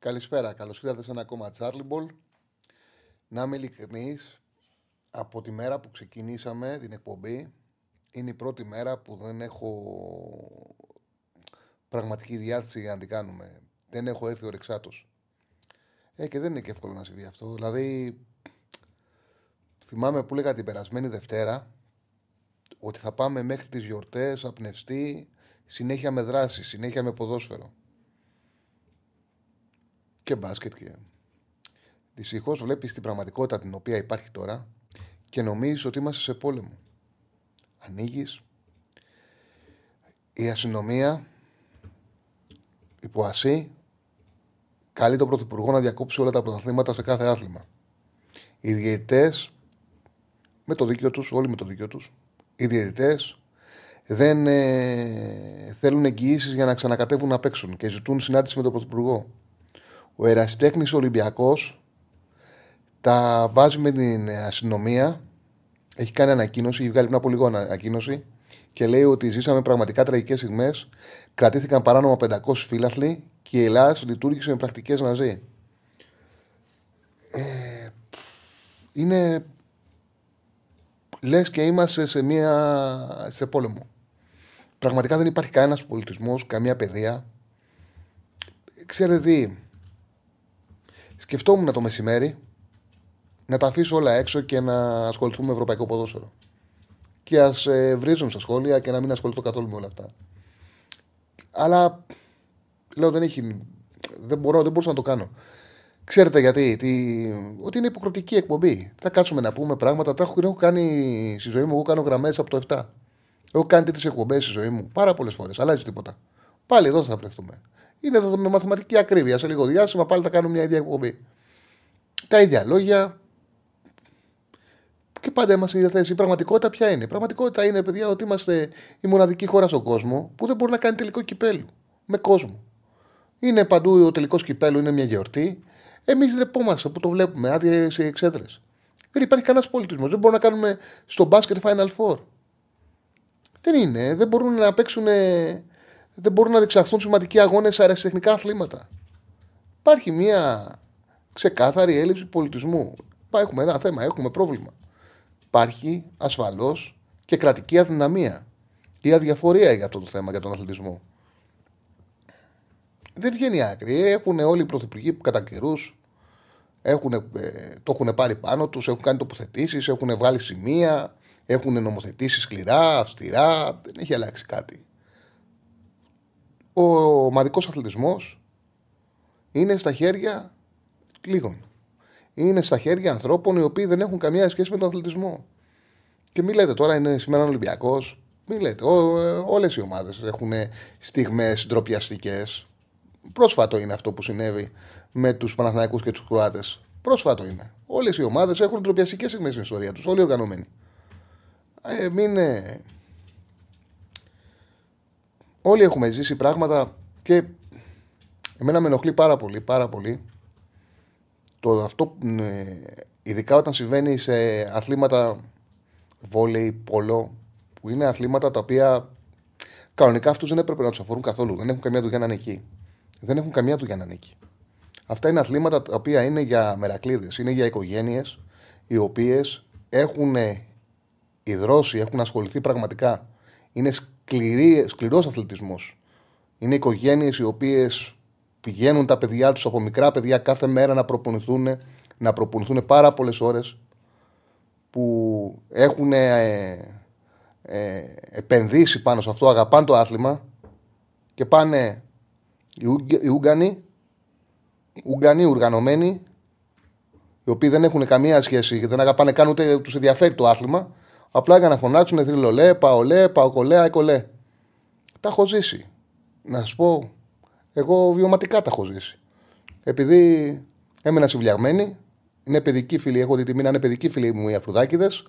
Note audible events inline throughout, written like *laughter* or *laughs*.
Καλησπέρα, καλώς ήρθατε σε ένα ακόμα Charlie Ball. Να είμαι ειλικρινής, από τη μέρα που ξεκινήσαμε την εκπομπή, είναι η πρώτη μέρα που δεν έχω πραγματική διάθεση για να την κάνουμε. Δεν έχω έρθει ο Ρεξάτος. Ε, και δεν είναι και εύκολο να συμβεί αυτό. Δηλαδή, θυμάμαι που έλεγα την περασμένη Δευτέρα ότι θα πάμε μέχρι τις γιορτές, απνευστεί, συνέχεια με δράση, συνέχεια με ποδόσφαιρο και μπάσκετ και. Δυστυχώς βλέπεις την πραγματικότητα την οποία υπάρχει τώρα και νομίζεις ότι είμαστε σε πόλεμο. Ανοίγεις. Η αστυνομία υπό ασύ καλεί τον Πρωθυπουργό να διακόψει όλα τα πρωταθλήματα σε κάθε άθλημα. Οι διαιτητές με το δίκιο τους, όλοι με το δίκιο τους, οι διαιτητές δεν ε, θέλουν εγγυήσεις για να ξανακατεύουν να παίξουν και ζητούν συνάντηση με τον Πρωθυπουργό. Ο ερασιτέχνης Ολυμπιακός τα βάζει με την αστυνομία. Έχει κάνει ανακοίνωση, έχει βγάλει πριν από λίγο ανακοίνωση και λέει ότι ζήσαμε πραγματικά τραγικές στιγμές. Κρατήθηκαν παράνομα 500 φύλαθλοι και η Ελλάδα λειτουργήσε με πρακτικές ναζί. Ε, είναι. Λες και είμαστε σε, μια, σε πόλεμο. Πραγματικά δεν υπάρχει κανένας πολιτισμός, καμία παιδεία. Ξέρετε τι, Σκεφτόμουν το μεσημέρι να τα αφήσω όλα έξω και να ασχοληθούμε με ευρωπαϊκό ποδόσφαιρο. Και ας ε, βρίζουν στα σχόλια και να μην ασχοληθώ καθόλου με όλα αυτά. Αλλά λέω δεν έχει. Δεν, μπορώ, δεν μπορούσα να το κάνω. Ξέρετε γιατί, τι, ότι είναι υποκριτική εκπομπή. Θα κάτσουμε να πούμε πράγματα. Τα έχω, έχω κάνει στη ζωή μου. Εγώ κάνω γραμμές από το 7. Έχω κάνει τέτοιες εκπομπές στη ζωή μου πάρα πολλές φορές. Αλλάζει τίποτα. Πάλι εδώ θα βρεθούμε. Είναι εδώ με μαθηματική ακρίβεια. Σε λίγο διάστημα πάλι θα κάνουμε μια ίδια εκπομπή. Τα ίδια λόγια. Και πάντα είμαστε η ίδια θέση. Η πραγματικότητα ποια είναι; Η πραγματικότητα είναι, παιδιά, ότι είμαστε η μοναδική χώρα στον κόσμο που δεν μπορεί να κάνει τελικό κυπέλου. Με κόσμο. Είναι παντού ο τελικός κυπέλου, είναι μια γιορτή. Εμείς δρεπόμαστε που το βλέπουμε, άδειες εξέδρες. Δεν υπάρχει κανένας πολιτισμός. Δεν μπορούμε να κάνουμε στο μπάσκετ Final Four. Δεν είναι. Δεν μπορούν να παίξουν δεν μπορούν να διεξαχθούν σημαντικοί αγώνες σε αεραστεχνικά αθλήματα. Υπάρχει μια ξεκάθαρη έλλειψη πολιτισμού. Έχουμε ένα θέμα, έχουμε πρόβλημα. Υπάρχει ασφαλώς και κρατική αδυναμία ή αδιαφορία για αυτό το θέμα, για τον αθλητισμό. Δεν βγαίνει άκρη. Έχουν όλοι οι πρωθυπουργοί που κατά καιρούς ε, το έχουν πάρει πάνω τους, έχουν κάνει τοποθετήσεις, έχουν βγάλει σημεία, έχουν νομοθετήσεις σκληρά, αυστηρά. Δεν έχει αλλάξει κάτι ο ομαδικός αθλητισμός είναι στα χέρια λίγων. Είναι στα χέρια ανθρώπων οι οποίοι δεν έχουν καμία σχέση με τον αθλητισμό. Και μην λέτε τώρα είναι σήμερα Ολυμπιακός. Μην λέτε. Όλες οι ομάδες έχουν στιγμές ντροπιαστικές. Πρόσφατο είναι αυτό που συνέβη με τους Παναθηναϊκούς και τους Κροάτες. Πρόσφατο είναι. Όλες οι ομάδες έχουν ντροπιαστικές στιγμές στην ιστορία τους. Όλοι οργανωμένοι. Ε, μην, όλοι έχουμε ζήσει πράγματα και εμένα με ενοχλεί πάρα πολύ, πάρα πολύ το αυτό, ε, ειδικά όταν συμβαίνει σε αθλήματα βόλεϊ, πόλο, που είναι αθλήματα τα οποία κανονικά αυτούς δεν έπρεπε να τους αφορούν καθόλου. Δεν έχουν καμία του για να είναι εκεί. Δεν έχουν καμία του για να είναι εκεί. Αυτά είναι αθλήματα τα οποία είναι για μερακλείδες, είναι για οικογένειες οι οποίες έχουν ιδρώσει, έχουν ασχοληθεί πραγματικά. Είναι σκληρή, σκληρός αθλητισμός. Είναι οικογένειες οι οποίες πηγαίνουν τα παιδιά τους από μικρά παιδιά κάθε μέρα να προπονηθούν, να προπονηθούν πάρα πολλές ώρες που έχουν ε, ε, επενδύσει πάνω σε αυτό, αγαπάνε το άθλημα και πάνε οι Ούγγανοι, Ούγγανοι, οργανωμένοι, οι οποίοι δεν έχουν καμία σχέση και δεν αγαπάνε καν ούτε τους ενδιαφέρει το άθλημα, Απλά για να φωνάξουν θρυλολέ, παολέ, παοκολέ, αεκολέ. Τα έχω ζήσει. Να σου πω, Εγώ βιωματικά τα έχω ζήσει. Επειδή έμενα συμβουλιαγμένη, είναι παιδική φίλη, έχω δει τη μήνα, είναι παιδική φίλη μου οι Αφρουδάκηδες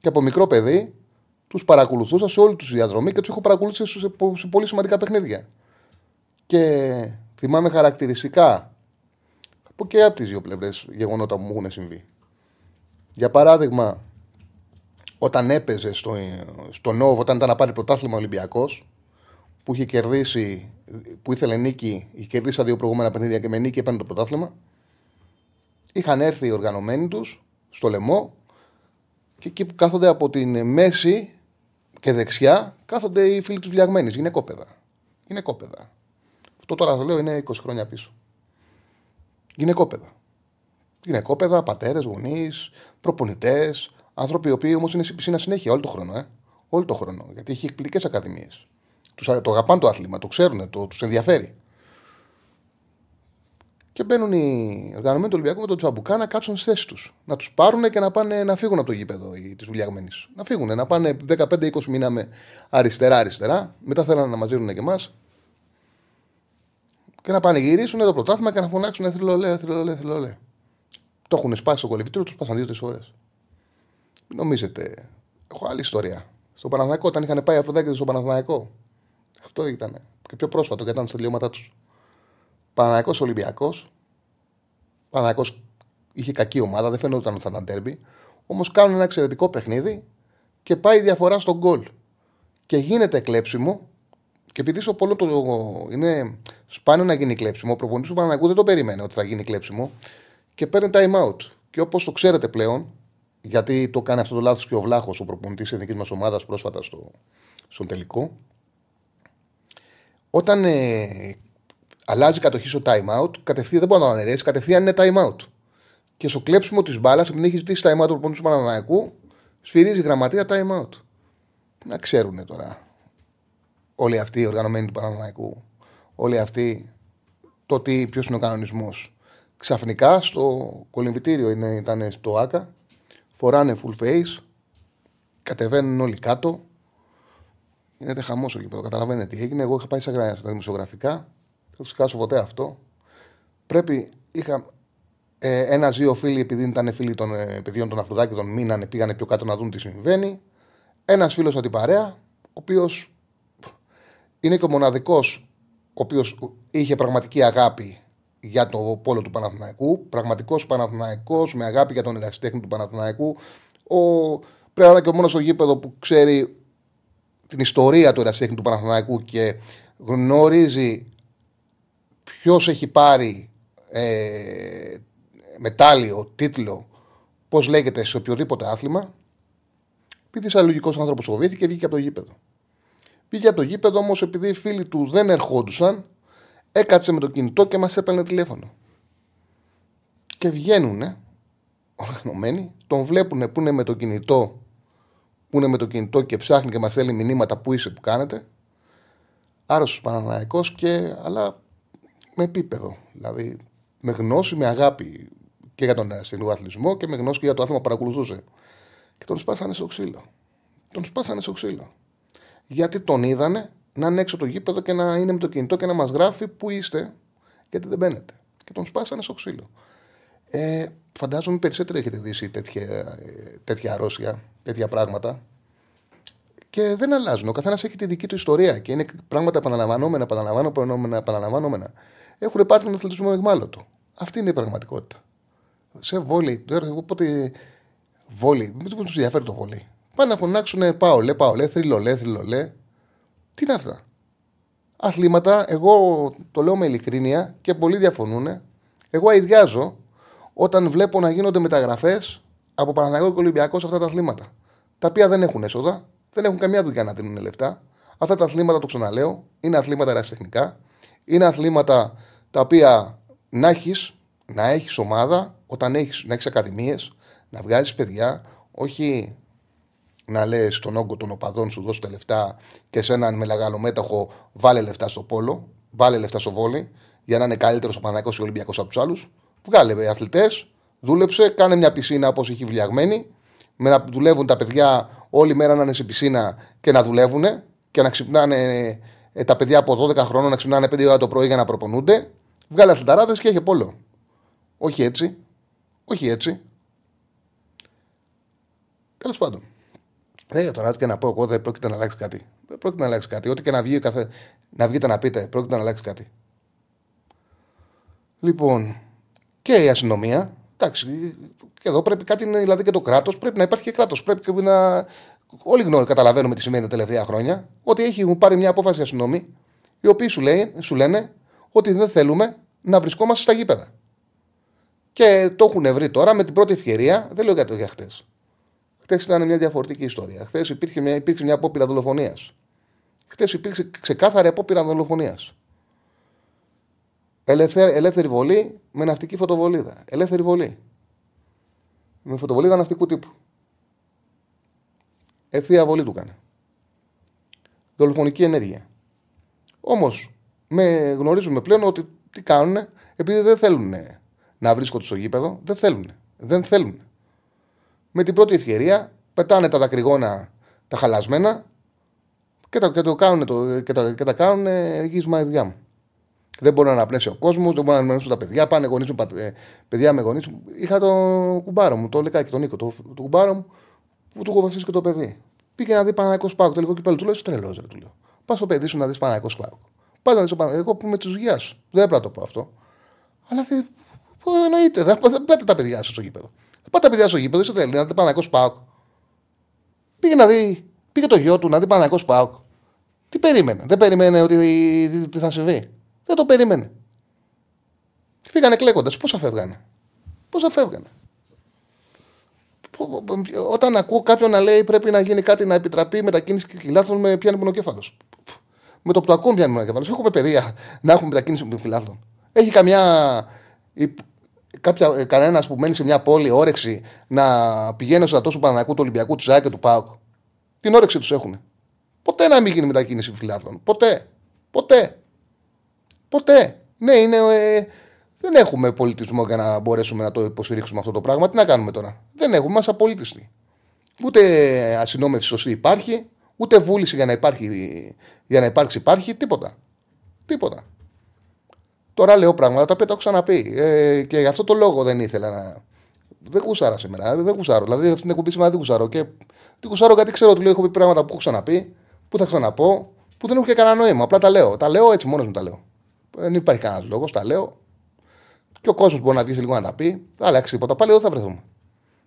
και από μικρό παιδί τους παρακολουθούσα σε όλη τους διαδρομή και τους έχω παρακολουθήσει σε, σε πολύ σημαντικά παιχνίδια. Και θυμάμαι χαρακτηριστικά από και από τις δύο πλευρές γεγονότα που μου έχουν συμβεί. Για παράδειγμα, όταν έπαιζε στο, στο Νόβο, όταν ήταν να πάρει πρωτάθλημα Ολυμπιακός, που είχε κερδίσει, που ήθελε νίκη, είχε κερδίσει τα δύο προηγούμενα παιχνίδια και με νίκη έπαιρνε το πρωτάθλημα. Είχαν έρθει οι οργανωμένοι τους στο λαιμό και εκεί που κάθονται από την μέση και δεξιά κάθονται οι φίλοι τους βλιαγμένοι, γυναικόπαιδα. Γυναικόπαιδα. Αυτό τώρα το λέω είναι 20 χρόνια πίσω. Γυναικόπαιδα. Γυναικόπαιδα, πατέρες, γονείς, προπονητές, άνθρωποι οι οποίοι όμως είναι στην πισίνα συνέχεια όλο το χρόνο. Ε. Όλο το χρόνο. Γιατί έχει εκπληκτικέ ακαδημίες. το αγαπάνε το άθλημα, το ξέρουν, το, τους ενδιαφέρει. Και μπαίνουν οι οργανωμένοι του Ολυμπιακού με τον Τσαμπουκά να κάτσουν στι θέσει τους. Να τους πάρουν και να πάνε να φύγουν από το γήπεδο τη βουλιαγμένης. Να φύγουν, να πάνε 15-20 μήνα με αριστερά-αριστερά. Μετά θέλουν να μαζίρουν και εμάς. Και να πάνε γυρίσουν το πρωτάθλημα και να φωνάξουν θρυλολέ, θρυλολέ, θρυλολέ. Το έχουν σπάσει στο κολυμπητήριο, τους σπάσαν δύο-τρεις φορές. Μην νομίζετε; Έχω άλλη ιστορία. Στο Παναθηναϊκό, όταν είχαν πάει Αφροδάκηδε στο Παναθηναϊκό. Αυτό ήταν. Και πιο πρόσφατο, γιατί ήταν στα τελειώματά τους. Παναναϊκό Ολυμπιακός. Παναναϊκό είχε κακή ομάδα, δεν φαινόταν ότι θα ήταν τέρμπι. Όμως κάνουν ένα εξαιρετικό παιχνίδι και πάει διαφορά στον γκολ. Και γίνεται κλέψιμο. Και επειδή στο πόλο το είναι σπάνιο να γίνει κλέψιμο, ο προπονητής του Παναναϊκού δεν το περίμενε ότι θα γίνει κλέψιμο και παίρνει time out. Και όπως το ξέρετε πλέον, γιατί το κάνει αυτό το λάθος και ο Βλάχος, ο προπονητής της εθνικής μας ομάδας πρόσφατα στο, στον τελικό. Όταν ε, αλλάζει κατοχή στο time out, κατευθείαν δεν μπορεί να το αναιρέσει, κατευθείαν είναι time out. Και στο κλέψιμο της μπάλας, επειδή έχει ζητήσει time out του προπονητής του Παναναναϊκού, σφυρίζει γραμματεία time out. Να ξέρουν τώρα όλοι αυτοί οι οργανωμένοι του Παναναναϊκού, όλοι αυτοί το τι, ποιος είναι ο κανονισμός. Ξαφνικά στο κολυμβητήριο ήταν στο ΑΚΑ φοράνε full face, κατεβαίνουν όλοι κάτω. Είναι χαμός εκεί πέρα. Καταλαβαίνετε τι έγινε. Εγώ είχα πάει στα δημοσιογραφικά. Δεν θα το σκάσω ποτέ αυτό. Πρέπει, είχα ε, ένα-δύο φίλοι, επειδή ήταν φίλοι των ε, παιδιών των Αφροδάκηδων, μείνανε, πήγανε πιο κάτω να δουν τι συμβαίνει. Ένας φίλος από την παρέα, ο οποίος είναι και ο μοναδικός, ο οποίος είχε πραγματική αγάπη για το πόλο του Παναθηναϊκού. Πραγματικός Παναθηναϊκός με αγάπη για τον ερασιτέχνη του Παναθηναϊκού. Ο, πρέπει να είναι και ο μόνος στο γήπεδο που ξέρει την ιστορία του ερασιτέχνη του Παναθηναϊκού και γνωρίζει ποιος έχει πάρει ε, μετάλλιο, τίτλο, πώς λέγεται σε οποιοδήποτε άθλημα. Επειδή είσαι λογικός άνθρωπος φοβήθηκε και βγήκε από το γήπεδο. Βγήκε από το γήπεδο όμως επειδή οι φίλοι του δεν ερχόντουσαν, έκατσε με το κινητό και μας έπαιρνε τηλέφωνο. Και βγαίνουν οργανωμένοι, τον βλέπουν που είναι με το κινητό που είναι με το κινητό και ψάχνει και μας στέλνει μηνύματα που είσαι, που κάνετε. Άρρωστος Παναναναϊκός και αλλά με επίπεδο. Δηλαδή με γνώση, με αγάπη και για τον αστυνομικό αθλητισμό και με γνώση και για το άθλημα που παρακολουθούσε. Και τον σπάσανε στο ξύλο. Τον σπάσανε στο ξύλο. Γιατί τον είδανε να είναι έξω το γήπεδο και να είναι με το κινητό και να μας γράφει πού είστε, γιατί δεν μπαίνετε. Και τον σπάσανε στο ξύλο. Ε, φαντάζομαι περισσότερο έχετε δει τέτοια, ε, τέτοια αρρώστια, τέτοια πράγματα. Και δεν αλλάζουν. Ο καθένας έχει τη δική του ιστορία και είναι πράγματα επαναλαμβανόμενα, επαναλαμβανόμενα, επαναλαμβανόμενα. Έχουν πάρει τον αθλητισμό εγμάλωτο. Αυτή είναι η πραγματικότητα. Σε βόλεϊ, τώρα εγώ πότε. Βόλεϊ, μην τους ενδιαφέρει το βόλεϊ. Πάνε να φωνάξουν πάω, λέ, πάω, λέ, Τι είναι αυτά; Αθλήματα, εγώ το λέω με ειλικρίνεια και πολλοί διαφωνούν. Εγώ αειδιάζω όταν βλέπω να γίνονται μεταγραφές από Παναγιώτο και Ολυμπιακό σε αυτά τα αθλήματα. Τα οποία δεν έχουν έσοδα, δεν έχουν καμία δουλειά να δίνουν λεφτά. Αυτά τα αθλήματα, το ξαναλέω, είναι αθλήματα ερασιτεχνικά. Είναι αθλήματα τα οποία να έχεις να έχεις ομάδα, όταν έχεις, να έχεις ακαδημίες, να βγάζεις παιδιά, όχι να λες τον όγκο των οπαδών σου, δώσω τα λεφτά και σε έναν με μέτοχο βάλε λεφτά στο πόλο, βάλε λεφτά στο βόλι, για να είναι καλύτερος ο Παναγικό και ο Ολυμπιακός από τους άλλους. Βγάλε αθλητές, δούλεψε, κάνε μια πισίνα όπως έχει βλιαγμένη, με να δουλεύουν τα παιδιά όλη μέρα να είναι σε πισίνα και να δουλεύουν και να ξυπνάνε ε, τα παιδιά από 12 χρόνων να ξυπνάνε 5 ώρα το πρωί για να προπονούνται. Βγάλε αθληταράδες και έχει πόλο. Όχι έτσι. Όχι έτσι. Τέλος πάντων. Ε, τώρα και να πω εγώ δεν πρόκειται να αλλάξει κάτι. Δεν πρόκειται να αλλάξει κάτι. Ό,τι και να, βγει, καθε... να βγείτε να πείτε, πρόκειται να αλλάξει κάτι. Λοιπόν, και η αστυνομία. Εντάξει, και εδώ πρέπει κάτι, δηλαδή και το κράτος, πρέπει να υπάρχει και κράτος. Πρέπει να. Όλοι γνώριζουμε, καταλαβαίνουμε τι σημαίνει τα τελευταία χρόνια. Ότι έχει πάρει μια απόφαση αστυνομία, οι οποίοι σου, λέει, σου λένε ότι δεν θέλουμε να βρισκόμαστε στα γήπεδα. Και το έχουν βρει τώρα με την πρώτη ευκαιρία. Δεν λέω για το για χτες. Χθε ήταν μια διαφορετική ιστορία. Χθε υπήρχε μια, υπήρξε μια απόπειρα δολοφονίας. Χθε υπήρξε ξεκάθαρη απόπειρα δολοφονίας. ελεύθερη βολή με ναυτική φωτοβολίδα. Ελεύθερη βολή. Με φωτοβολίδα ναυτικού τύπου. Ευθεία βολή του έκανε. Δολοφονική ενέργεια. Όμως, γνωρίζουμε πλέον ότι τι κάνουν, επειδή δεν θέλουν να βρίσκονται στο γήπεδο, δεν θέλουν. Δεν θέλουν. Με την πρώτη ευκαιρία πετάνε τα δακρυγόνα τα χαλασμένα και, το, και, το κάνουν, το, και, το, και τα κάνουν γύσμα ίδια μου. Δεν μπορεί να αναπνέσει ο κόσμος, δεν μπορεί να αναπνέσουν τα παιδιά. Πάνε γονείς, ε, παιδιά με γονείς. Είχα το κουμπάρο μου, το λεκάκι, τον Νίκο, το, το κουμπάρο μου που του έχω βασίσει και το παιδί. Πήγε να δει Παναγικός Σπάκο, το τελικό κυπέλο. Του λέω: Τρελός, ρε, του λέω. Πας στο παιδί σου να δεις Παναγικός Σπάκο. Πάντα να δεις Παναγικό. Εγώ που είμαι τη δουλειά σου. Δεν έπρεπε να το πω αυτό. Αλλά δεν. Εννοείται, δεν πάτε τα παιδιά σας στο γήπεδο. Δεν πάτε τα παιδιά στο γήπεδο, είσαι θέλει να δει Παναγικό Σπάκο. Πήγε να δει, πήγε το γιο του να δει Παναγικό Σπάκο. Τι περίμενε, δεν περίμενε ότι τι θα συμβεί. Δεν το περίμενε. Φύγανε κλέκοντα. Πόσα φεύγανε; Πόσα φεύγανε; Όταν ακούω κάποιον να λέει πρέπει να γίνει κάτι να επιτραπεί μετακίνηση κυλάθλων με πιάνει μονοκέφαλο. Με το που το ακούω πιάνει μονοκέφαλο. Έχουμε παιδεία να έχουμε μετακίνηση φυλάθλων. Έχει καμιά. Κάποια, κανένας που μένει σε μια πόλη όρεξη να πηγαίνει στο τόσο Πανανακού του Ολυμπιακού, του Ζάκη και του Πάουκ. Την όρεξη τους έχουν. Ποτέ να μην γίνει μετακίνηση φυλάθλων. Ποτέ. Ποτέ. Ποτέ. Ναι, είναι, ε, δεν έχουμε πολιτισμό για να μπορέσουμε να το υποστηρίξουμε αυτό το πράγμα. Τι να κάνουμε τώρα. Δεν έχουμε, είμαστε απολύτιστοι. Ούτε ασυνόμευση σωστή υπάρχει, ούτε βούληση για να, υπάρχει, για να υπάρξει υπάρχει, τίποτα. Τίποτα. Τώρα λέω πράγματα τα οποία το έχω ξαναπεί. Ε, και γι' αυτό το λόγο δεν ήθελα να. Δεν γουσάρα σήμερα. Δεν γουσάρω. Δηλαδή αυτή την εκπομπή σήμερα δεν γουσάρω. Και δεν γουσάρω γιατί ξέρω ότι λέω, έχω πει πράγματα που έχω ξαναπεί, που θα ξαναπώ, που δεν έχω και κανένα νόημα. Απλά τα λέω. Τα λέω έτσι μόνος μου τα λέω. Δεν υπάρχει κανένας λόγος, τα λέω. Και ο κόσμος μπορεί να βγει σε λίγο να τα πει. Θα αλλάξει τίποτα. Πάλι εδώ θα βρεθούμε.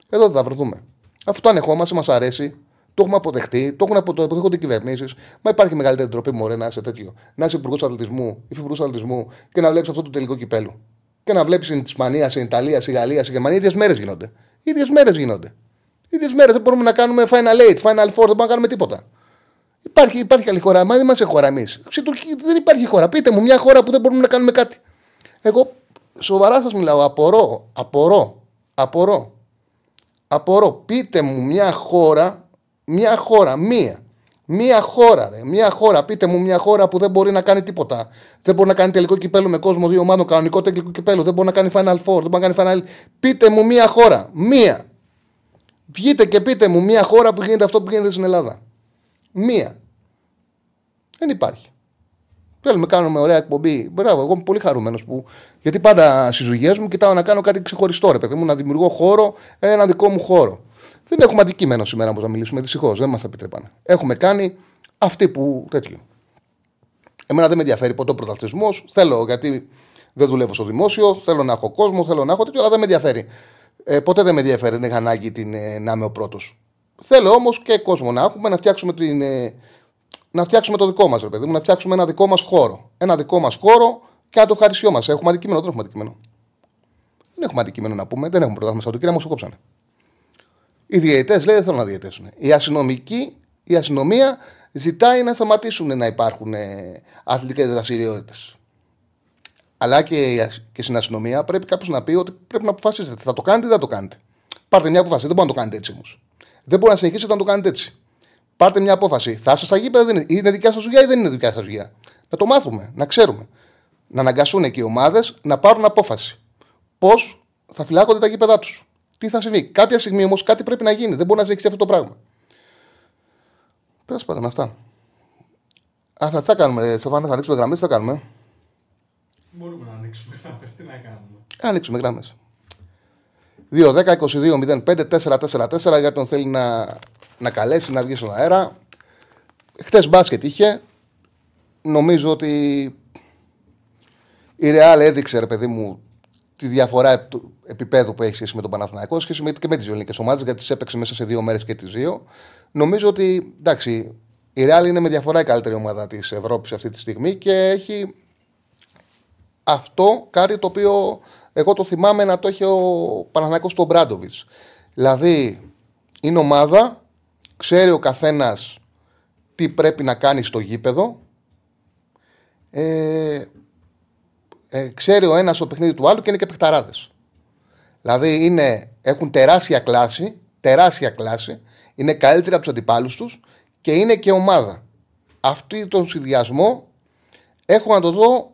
Εδώ θα βρεθούμε. Αυτό το ανεχόμαστε, μας αρέσει. Το έχουμε αποδεχτεί, το έχουν αποδεχτεί οι κυβερνήσεις. Μα υπάρχει μεγαλύτερη τροπή μωρέ να είσαι τέτοιο. Να είσαι υπουργός αθλητισμού, υφυπουργός αθλητισμού και να βλέπεις αυτό το τελικό κυπέλο. Και να βλέπεις στην Ισπανία, στην Ιταλία, στην Γαλλία, στην Γερμανία, ίδιες μέρες γίνονται. ίδιες μέρες γίνονται. ίδιες μέρες δεν μπορούμε να κάνουμε final eight, final four, δεν μπορούμε να κάνουμε τίποτα. Υπάρχει, υπάρχει άλλη χώρα. Μα δεν είμαστε χώρα εμείς. δεν υπάρχει χώρα. Πείτε μου μια χώρα που δεν μπορούμε να κάνουμε κάτι. Εγώ σοβαρά σας μιλάω. Απορώ, απορώ, απορώ. Απορώ. Πείτε μου μια χώρα, μια χώρα, μία. Μια χώρα, ρε, μια χώρα. Πείτε μου μια χώρα που δεν μπορεί να κάνει τίποτα. Δεν μπορεί να κάνει τελικό κυπέλο με κόσμο δύο ομάδων, κανονικό τελικό κυπέλο. Δεν μπορεί να κάνει Final Four, δεν μπορεί να κάνει Final. Πείτε μου μια χώρα. Μία. Βγείτε και πείτε μου μια χώρα που γίνεται αυτό που γίνεται στην Ελλάδα. Μία. Δεν υπάρχει. Θέλουμε να κάνουμε ωραία εκπομπή. Μπράβο, εγώ είμαι πολύ χαρούμενος που. Γιατί πάντα στις δουλειέ μου κοιτάω να κάνω κάτι ξεχωριστό, ρε παιδί μου, να δημιουργώ χώρο, ένα δικό μου χώρο. Δεν έχουμε αντικείμενο σήμερα που να μιλήσουμε, δυστυχώς. Δεν μας επιτρέπανε. Έχουμε κάνει αυτοί που τέτοιο. Εμένα δεν με ενδιαφέρει ποτέ ο πρωταθλητισμός. Θέλω γιατί δεν δουλεύω στο δημόσιο, θέλω να έχω κόσμο, θέλω να έχω τέτοιο, αλλά δεν με ενδιαφέρει. Ε, ποτέ δεν με ενδιαφέρει, δεν είχα ανάγκη την, ε, να είμαι ο πρώτος. Θέλω όμως και κόσμο να έχουμε, να φτιάξουμε, την, ε, να φτιάξουμε το δικό μας, παιδί μου, να φτιάξουμε ένα δικό μας χώρο. Ένα δικό μας χώρο και να το μα. Έχουμε αντικείμενο, δεν έχουμε αντικείμενο. Δεν έχουμε αντικείμενο να πούμε, δεν έχουμε πρωτάθλημα στο κύριε μου κόψανε. Οι διαιτές λέει δεν θέλουν να διαιτήσουν. Η αστυνομική, η αστυνομία ζητάει να σταματήσουν να υπάρχουν ε, αθλητικές δραστηριότητες. Αλλά και, και στην αστυνομία πρέπει κάποιος να πει ότι πρέπει να αποφασίσετε. Θα το κάνετε ή δεν θα το κάνετε. Πάρτε μια απόφαση. Δεν μπορεί να το κάνετε έτσι όμως. Δεν μπορεί να συνεχίσετε να το κάνετε έτσι. Πάρτε μια απόφαση. Θα είστε στα γήπεδα, είναι, είναι δικιά σας δουλειά ή δεν είναι δικιά σας δουλειά. Να το μάθουμε, να ξέρουμε. Να αναγκαστούν και οι ομάδες να πάρουν απόφαση. Πώς θα φυλάκονται τα γήπεδά τους. Τι θα συμβεί. Κάποια στιγμή όμως κάτι πρέπει να γίνει. Δεν μπορεί να συνεχίσει αυτό το πράγμα. Τέλος πάντων, αυτά. Αυτά θα κάνουμε, Στεφάνε, θα ανοίξουμε γραμμές, τι θα κάνουμε. Μπορούμε να ανοίξουμε γραμμές, τι να κάνουμε. Ε, ανοίξουμε γραμμές. 2-10-22-05-4-4-4 για τον θέλει να, να καλέσει, να βγει στον αέρα. Χθε μπάσκετ είχε. Νομίζω ότι η Real έδειξε, ρε παιδί μου, τη διαφορά επίπεδου που έχει σχέση με τον Παναθηναϊκό σχέση με, και με τις ελληνικές ομάδες, γιατί τις έπαιξε μέσα σε δύο μέρες και τις δύο. Νομίζω ότι εντάξει, η Real είναι με διαφορά η καλύτερη ομάδα της Ευρώπης αυτή τη στιγμή και έχει αυτό κάτι το οποίο εγώ το θυμάμαι να το έχει ο Παναθηναϊκός του Μπράντοβιτς. Δηλαδή, είναι ομάδα, ξέρει ο καθένας τι πρέπει να κάνει στο γήπεδο. Ε, ε, ξέρει ο ένας το παιχνίδι του άλλου και είναι και παιχταράδες. Δηλαδή είναι, έχουν τεράστια κλάση, τεράστια κλάση, είναι καλύτεροι από τους αντιπάλους τους και είναι και ομάδα. Αυτό τον συνδυασμό έχω να το δω,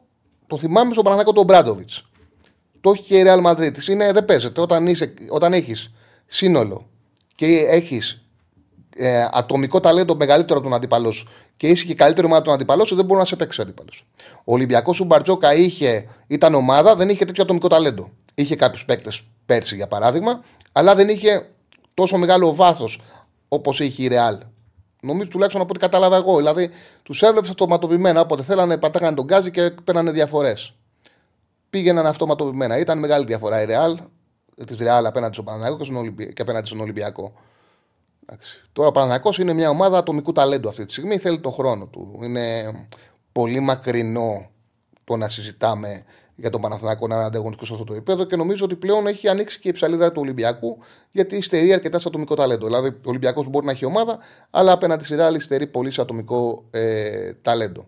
το θυμάμαι στον Παναθηναϊκό τον Μπράντοβιτς. Το έχει και η Real Madrid. Είναι, δεν παίζεται. Όταν, είσαι, όταν έχεις σύνολο και έχεις ε, ατομικό ταλέντο μεγαλύτερο από τον αντίπαλό σου και είσαι και καλύτερη ομάδα τον αντίπαλό σου, δεν μπορεί να σε παίξει ο αντίπαλο. Ο Ολυμπιακός σου Μπαρτζόκα είχε, ήταν ομάδα, δεν είχε τέτοιο ατομικό ταλέντο. Είχε κάποιους παίκτες πέρσι για παράδειγμα, αλλά δεν είχε τόσο μεγάλο βάθος όπως είχε η Ρεάλ. Νομίζω τουλάχιστον από ό,τι κατάλαβα εγώ. Δηλαδή τους έβλεπε αυτοματοποιημένα. Όποτε θέλανε, πατάγανε τον γκάζι και παίρνανε διαφορές. Πήγαιναν αυτοματοποιημένα. Ήταν μεγάλη διαφορά η Ρεάλ, της Ρεάλ απέναντι στον Παναγιώτο και απέναντι στον Ολυμπιακό. Τώρα ο Παναγιώ είναι μια ομάδα ατομικού ταλέντου αυτή τη στιγμή. Θέλει τον χρόνο του. Είναι πολύ μακρινό το να συζητάμε για τον Παναθηναϊκό να είναι ανταγωνιστικό σε αυτό το επίπεδο και νομίζω ότι πλέον έχει ανοίξει και η ψαλίδα του Ολυμπιακού γιατί στερεί αρκετά σε ατομικό ταλέντο. Δηλαδή, ο Ολυμπιακός μπορεί να έχει ομάδα, αλλά απέναντι στη Ρεάλ στερεί πολύ σε ατομικό ε, ταλέντο.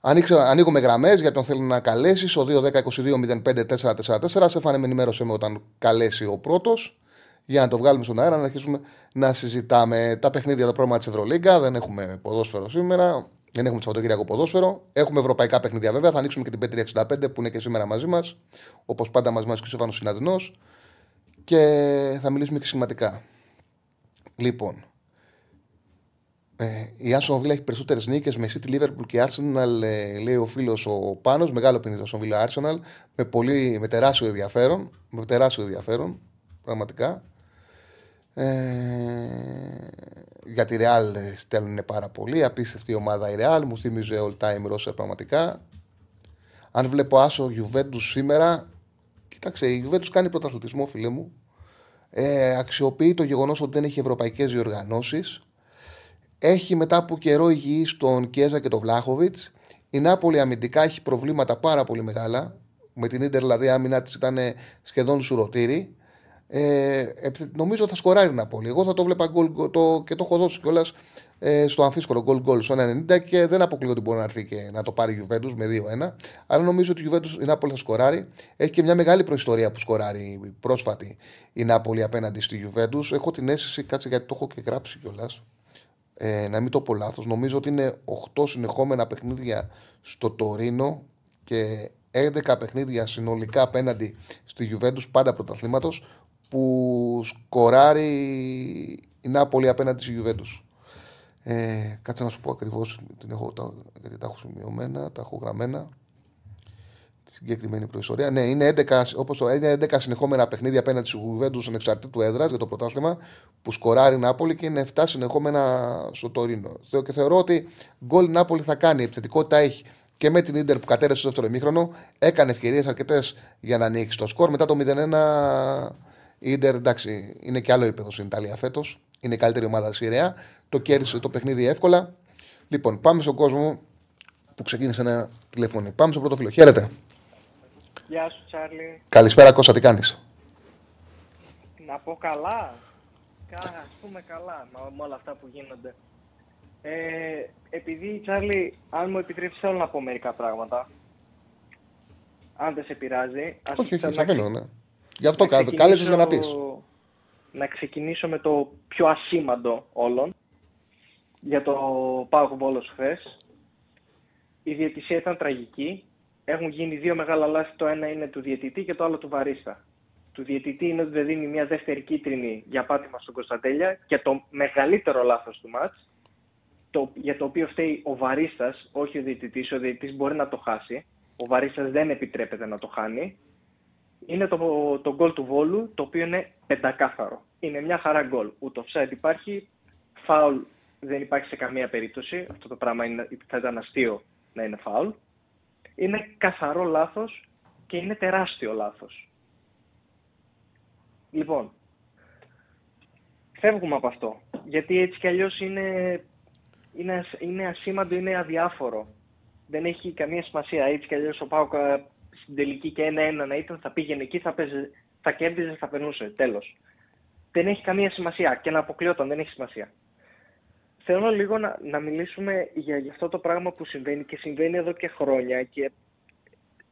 Ανοίξα, ανοίγουμε γραμμές για τον θέλει να καλέσει στο 2-10-22-05-444. Σε φάνε με ενημέρωσέ με όταν καλέσει ο πρώτος για να το βγάλουμε στον αέρα να αρχίσουμε να συζητάμε τα παιχνίδια, τα πρόγραμμα της Ευρωλίγκα. Δεν έχουμε ποδόσφαιρο σήμερα. Δεν έχουμε Σαββατοκύριακο ποδόσφαιρο. Έχουμε ευρωπαϊκά παιχνίδια βέβαια. Θα ανοίξουμε και την 565 που είναι και σήμερα μαζί μας. Όπως πάντα μαζί μας και ο Σεφάνο Συναδεινό. Και θα μιλήσουμε και σημαντικά. Λοιπόν, ε, η Άσον Βίλα έχει περισσότερες νίκες με City, Liverpool και Arsenal, ε, λέει ο φίλος ο Πάνος. Μεγάλο παιχνίδι Άσον Βίλα Arsenal. Με, πολύ, με τεράστιο ενδιαφέρον. Με τεράστιο ενδιαφέρον, πραγματικά. Ε, για τη Real στέλνουν πάρα πολύ. Απίστευτη ομάδα η Real. Μου θύμιζε all time roster πραγματικά. Αν βλέπω άσο Juventus σήμερα, κοίταξε, η Juventus κάνει πρωταθλητισμό, φίλε μου. Ε, αξιοποιεί το γεγονός ότι δεν έχει ευρωπαϊκές διοργανώσεις. Έχει μετά από καιρό υγιής τον Κέζα και τον Βλάχοβιτ. Η Νάπολη αμυντικά έχει προβλήματα πάρα πολύ μεγάλα. Με την ντερ δηλαδή άμυνα της ήταν σχεδόν σουρωτήρι. Ε, νομίζω θα σκοράρει να πολύ. Εγώ θα το βλέπα γκολ, το, και το έχω δώσει κιόλας ε, στο αμφίσκολο γκολ γκολ στο 90 και δεν αποκλείω ότι μπορεί να έρθει και να το πάρει η Juventus με 2-1. Αλλά νομίζω ότι η Juventus η Νάπολη θα σκοράρει. Έχει και μια μεγάλη προϊστορία που σκοράρει πρόσφατη η Νάπολη απέναντι στη Juventus. Έχω την αίσθηση, κάτσε γιατί το έχω και γράψει κιόλας. Ε, να μην το πω λάθος. Νομίζω ότι είναι 8 συνεχόμενα παιχνίδια στο Τωρίνο και 11 παιχνίδια συνολικά απέναντι στη Juventus πάντα πρωταθλήματος που σκοράρει η Νάπολη απέναντι στη Juventus. Ε, κάτσε να σου πω ακριβώς την έχω, γιατί τα έχω σημειωμένα, τα έχω γραμμένα. Τη συγκεκριμένη προϊστορία. Ναι, είναι 11, όπως το, είναι 11 συνεχόμενα παιχνίδια απέναντι στη Juventus ανεξαρτήτου έδρας για το πρωτάθλημα που σκοράρει η Νάπολη και είναι 7 συνεχόμενα στο Τωρίνο. Και θεωρώ ότι γκολ η Νάπολη θα κάνει. Η επιθετικότητα έχει και με την ντερ που κατέρεσε στο δεύτερο ημίχρονο. Έκανε ευκαιρίες αρκετές για να ανοίξει το σκορ. Μετά το 0-1 η Ιντερ, εντάξει, είναι και άλλο επίπεδο στην Ιταλία φέτος. Είναι η καλύτερη ομάδα τη Ιρέα. Το κέρδισε το παιχνίδι εύκολα. Λοιπόν, πάμε στον κόσμο που ξεκίνησε ένα τηλέφωνο. Πάμε στο πρώτο φίλο. Χαίρετε. Γεια σου, Τσάρλι. Καλησπέρα, Κώστα, τι κάνεις; Να πω καλά. Α πούμε καλά με όλα αυτά που γίνονται. Ε, επειδή, Τσάρλι, αν μου επιτρέψεις, θέλω να πω μερικά πράγματα. Αν δεν σε πειράζει. Όχι, όχι, θα ναι. Γι' αυτό κάλεσες για να πεις. Να ξεκινήσω με το πιο ασήμαντο όλων. Για το Πάο Βόλο χθες. Η διαιτησία ήταν τραγική. Έχουν γίνει δύο μεγάλα λάθη. Το ένα είναι του διαιτητή και το άλλο του βαρίστα. Του διαιτητή είναι ότι δεν δίνει μια δεύτερη κίτρινη για πάτημα στον Κωνσταντέλια και το μεγαλύτερο λάθος του μάτς. το, για το οποίο φταίει ο βαρίστας, όχι ο διαιτητής. Ο διαιτητής μπορεί να το χάσει. Ο βαρίστας δεν επιτρέπεται να το χάνει. Είναι το, το γκολ του Βόλου, το οποίο είναι πεντακάθαρο. Είναι μια χαρά γκολ. Ούτε offside υπάρχει, φάουλ δεν υπάρχει σε καμία περίπτωση. Αυτό το πράγμα είναι, θα ήταν αστείο να είναι φάουλ. Είναι καθαρό λάθος και είναι τεράστιο λάθος. Λοιπόν, φεύγουμε από αυτό. Γιατί έτσι κι αλλιώς είναι, είναι, είναι ασήμαντο, είναι αδιάφορο. Δεν έχει καμία σημασία. Έτσι κι αλλιώς ο Πάουκ ε, στην τελική και ένα-ένα να ήταν, θα πήγαινε εκεί, θα, παίζε, θα κέρδιζε, θα περνούσε. Τέλος. Δεν έχει καμία σημασία. Και να αποκλειόταν, δεν έχει σημασία. Θέλω λίγο να, να μιλήσουμε για, για αυτό το πράγμα που συμβαίνει και συμβαίνει εδώ και χρόνια και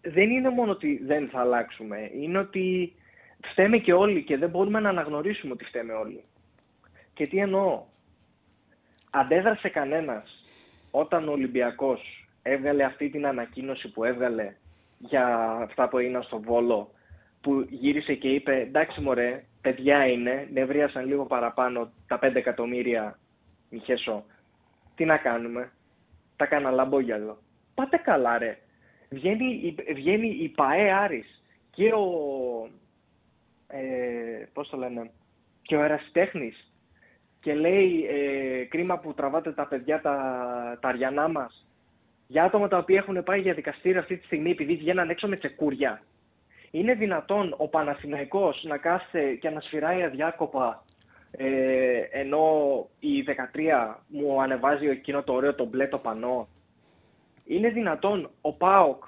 δεν είναι μόνο ότι δεν θα αλλάξουμε, είναι ότι φταίμε και όλοι και δεν μπορούμε να αναγνωρίσουμε ότι φταίμε όλοι. Και τι εννοώ; Αντέδρασε κανένας όταν ο Ολυμπιακός έβγαλε αυτή την ανακοίνωση που έβγαλε για αυτά που έγιναν στο Βόλο που γύρισε και είπε εντάξει μωρέ, παιδιά είναι, νευρίασαν λίγο παραπάνω τα 5 εκατομμύρια Μιχέσο, τι να κάνουμε, τα κάνα λαμπόγιαλο. Πάτε καλά ρε. Βγαίνει, βγαίνει η ΠαΕ Άρης και ο, ε, πώς το λένε, και ο ερασιτέχνης και λέει ε, κρίμα που τραβάτε τα παιδιά τα, τα αριανά μας για άτομα τα οποία έχουν πάει για δικαστήριο αυτή τη στιγμή επειδή βγαίναν έξω με τσεκούρια. Είναι δυνατόν ο Παναθηναϊκός να κάθεται και να σφυράει αδιάκοπα ε, ενώ η 13 μου ανεβάζει εκείνο το ωραίο το μπλε το πανό; Είναι δυνατόν ο ΠΑΟΚ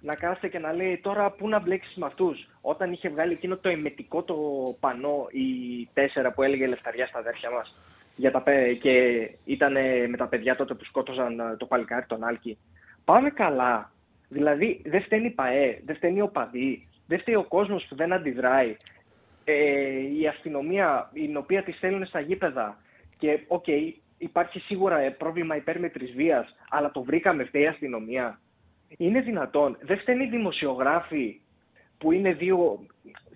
να κάθεται και να λέει τώρα πού να μπλέξεις με αυτούς; Όταν είχε βγάλει εκείνο το εμετικό το πανό, η 4 που έλεγε Λευτεριά στα αδέρφια μας. Για τα, και ήταν με τα παιδιά τότε που σκότωσαν ε, το παλικάρι τον Άλκη. Πάμε καλά. Δηλαδή δεν φταίνει η ΠΑΕ, δεν φταίνει ο Παδί, δεν φταίει ο κόσμος που δεν αντιδράει ε, η αστυνομία, η οποία τη στέλνουν στα γήπεδα και OK, okay, υπάρχει σίγουρα ε, πρόβλημα υπέρμετρης βίας, αλλά το βρήκαμε φταίει η αστυνομία. Είναι δυνατόν. Δεν φταίνει οι δημοσιογράφοι που είναι δύο,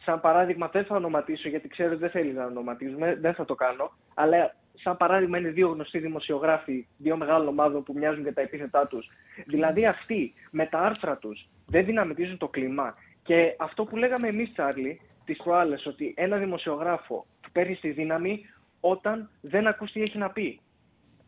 σαν παράδειγμα δεν θα ονοματίσω γιατί ξέρω ότι δεν θέλει να ονοματίζουμε, δεν θα το κάνω, αλλά σαν παράδειγμα είναι δύο γνωστοί δημοσιογράφοι, δύο μεγάλων ομάδων που μοιάζουν για τα επίθετά τους. Δηλαδή αυτοί με τα άρθρα τους δεν δυναμητίζουν το κλίμα. Και αυτό που λέγαμε εμείς, Τσάρλι, τις προάλλες ότι ένα δημοσιογράφο παίρνει στη δύναμη όταν δεν ακούς τι έχει να πει.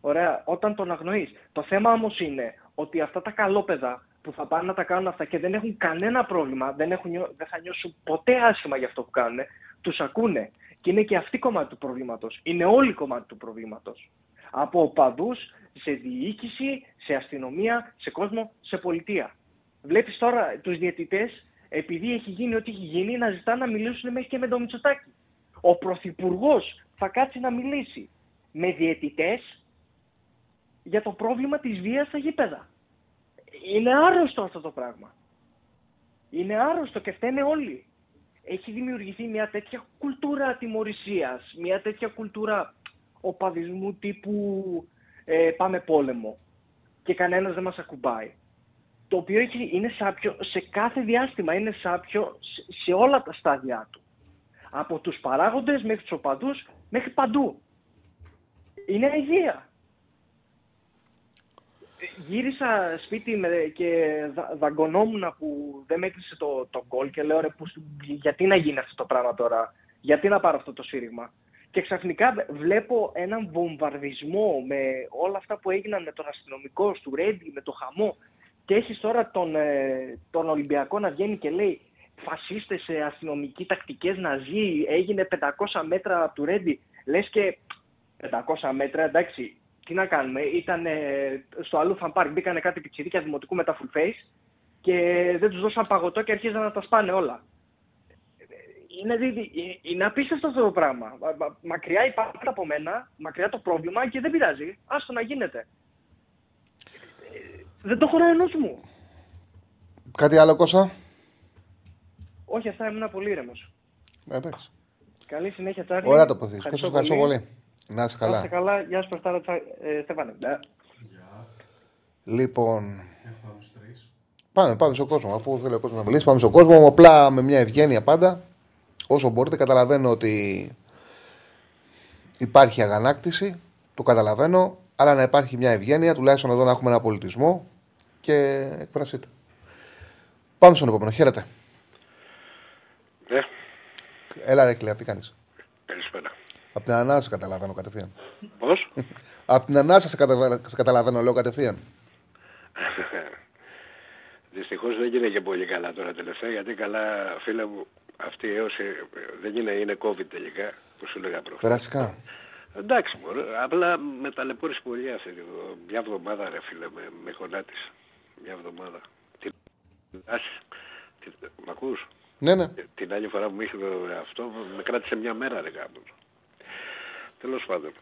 Ωραία, όταν τον αγνοείς. Το θέμα όμως είναι ότι αυτά τα καλόπεδα που θα πάνε να τα κάνουν αυτά και δεν έχουν κανένα πρόβλημα, δεν, έχουν, δεν θα νιώσουν ποτέ άσχημα για αυτό που κάνουν, τους ακούνε. Και είναι και αυτή κομμάτι του προβλήματος. Είναι όλοι κομμάτι του προβλήματος. Από οπαδούς, σε διοίκηση, σε αστυνομία, σε κόσμο, σε πολιτεία. Βλέπεις τώρα τους διαιτητές επειδή έχει γίνει ό,τι έχει γίνει, να ζητά να μιλήσουν μέχρι και με τον Μητσοτάκη. Ο Πρωθυπουργός θα κάτσει να μιλήσει με διαιτητές για το πρόβλημα της βίας στα γήπεδα. Είναι άρρωστο αυτό το πράγμα. Είναι άρρωστο και φταίνε όλοι. Έχει δημιουργηθεί μια τέτοια κουλτούρα ατιμορρησίας, μια τέτοια κουλτούρα οπαδισμού τύπου ε, πάμε πόλεμο και κανένας δεν μας ακουμπάει το οποίο είναι σάπιο σε κάθε διάστημα, είναι σάπιο σε όλα τα στάδια του. Από τους παράγοντες μέχρι τους οπαδούς, μέχρι παντού. Είναι αηδία. Γύρισα σπίτι με, και δαγκωνόμουν που δεν μέτρησε το, το γκολ και λέω ρε, που, γιατί να γίνει αυτό το πράγμα τώρα, γιατί να πάρω αυτό το σύρριγμα. Και ξαφνικά βλέπω έναν βομβαρδισμό με όλα αυτά που έγιναν με τον αστυνομικό του Ρέντι, με το χαμό και έχεις τώρα τον, ε, τον Ολυμπιακό να βγαίνει και λέει φασίστες σε αστυνομικοί τακτικές ναζί, έγινε 500 μέτρα από του Ρέντι. Λες και 500 μέτρα, εντάξει, τι να κάνουμε, ήταν στο αλλού φαν πάρκ, μπήκανε κάτι πιτσιρίκια δημοτικού με τα full face και δεν τους δώσαν παγωτό και αρχίζαν να τα σπάνε όλα. Είναι, είναι απίστευτο αυτό το πράγμα. Μακριά υπάρχει από μένα, μακριά το πρόβλημα και δεν πειράζει. Άστο να γίνεται. Δεν το έχω ενό μου. Κάτι άλλο, Κώστα; Όχι, αυτά ήμουν πολύ ήρεμος. Ε, εντάξει. Καλή συνέχεια, Τσάρλι. Ωραία το ποθείς. Ευχαριστώ, ευχαριστώ πολύ. Να είσαι καλά. Να είσαι καλά. Γεια σου, Προστάρα ε, Στέφανε. Γεια. Λοιπόν. Πάμε, πάμε στον κόσμο. Αφού θέλει ο κόσμος να μιλήσει, πάμε στον κόσμο. Απλά με μια ευγένεια πάντα. Όσο μπορείτε, καταλαβαίνω ότι υπάρχει αγανάκτηση. Το καταλαβαίνω. Αλλά να υπάρχει μια ευγένεια, τουλάχιστον εδώ να έχουμε ένα πολιτισμό και εκφραστείτε. Πάμε στον επόμενο. Χαίρετε. Ναι, Έλα, ρε κλαία, τι κάνεις; καλησπέρα. Από *laughs* την ανάσα σε καταλαβαίνω κατευθείαν. Πώς; Από την ανάσα σε, κατα... σε καταλαβαίνω, λέω κατευθείαν. *laughs* Δυστυχώς δεν γίνεται και πολύ καλά τώρα τελευταία, γιατί καλά, φίλε μου, αυτή η έωση δεν είναι, είναι COVID τελικά, που σου λέγα προχθές. Περαστικά. Εντάξει, μωρέ, απλά με ταλαιπώρησε πολύ αυτή τη βδο- μια εβδομάδα, ρε φίλε, με, με γονάτισε. Μια εβδομάδα. Την... Ας, την... Μ' ακούς; Ναι, ναι. Την άλλη φορά που μου είχε το αυτό, με κράτησε μια μέρα, ρε γάμος. Τέλος πάντων.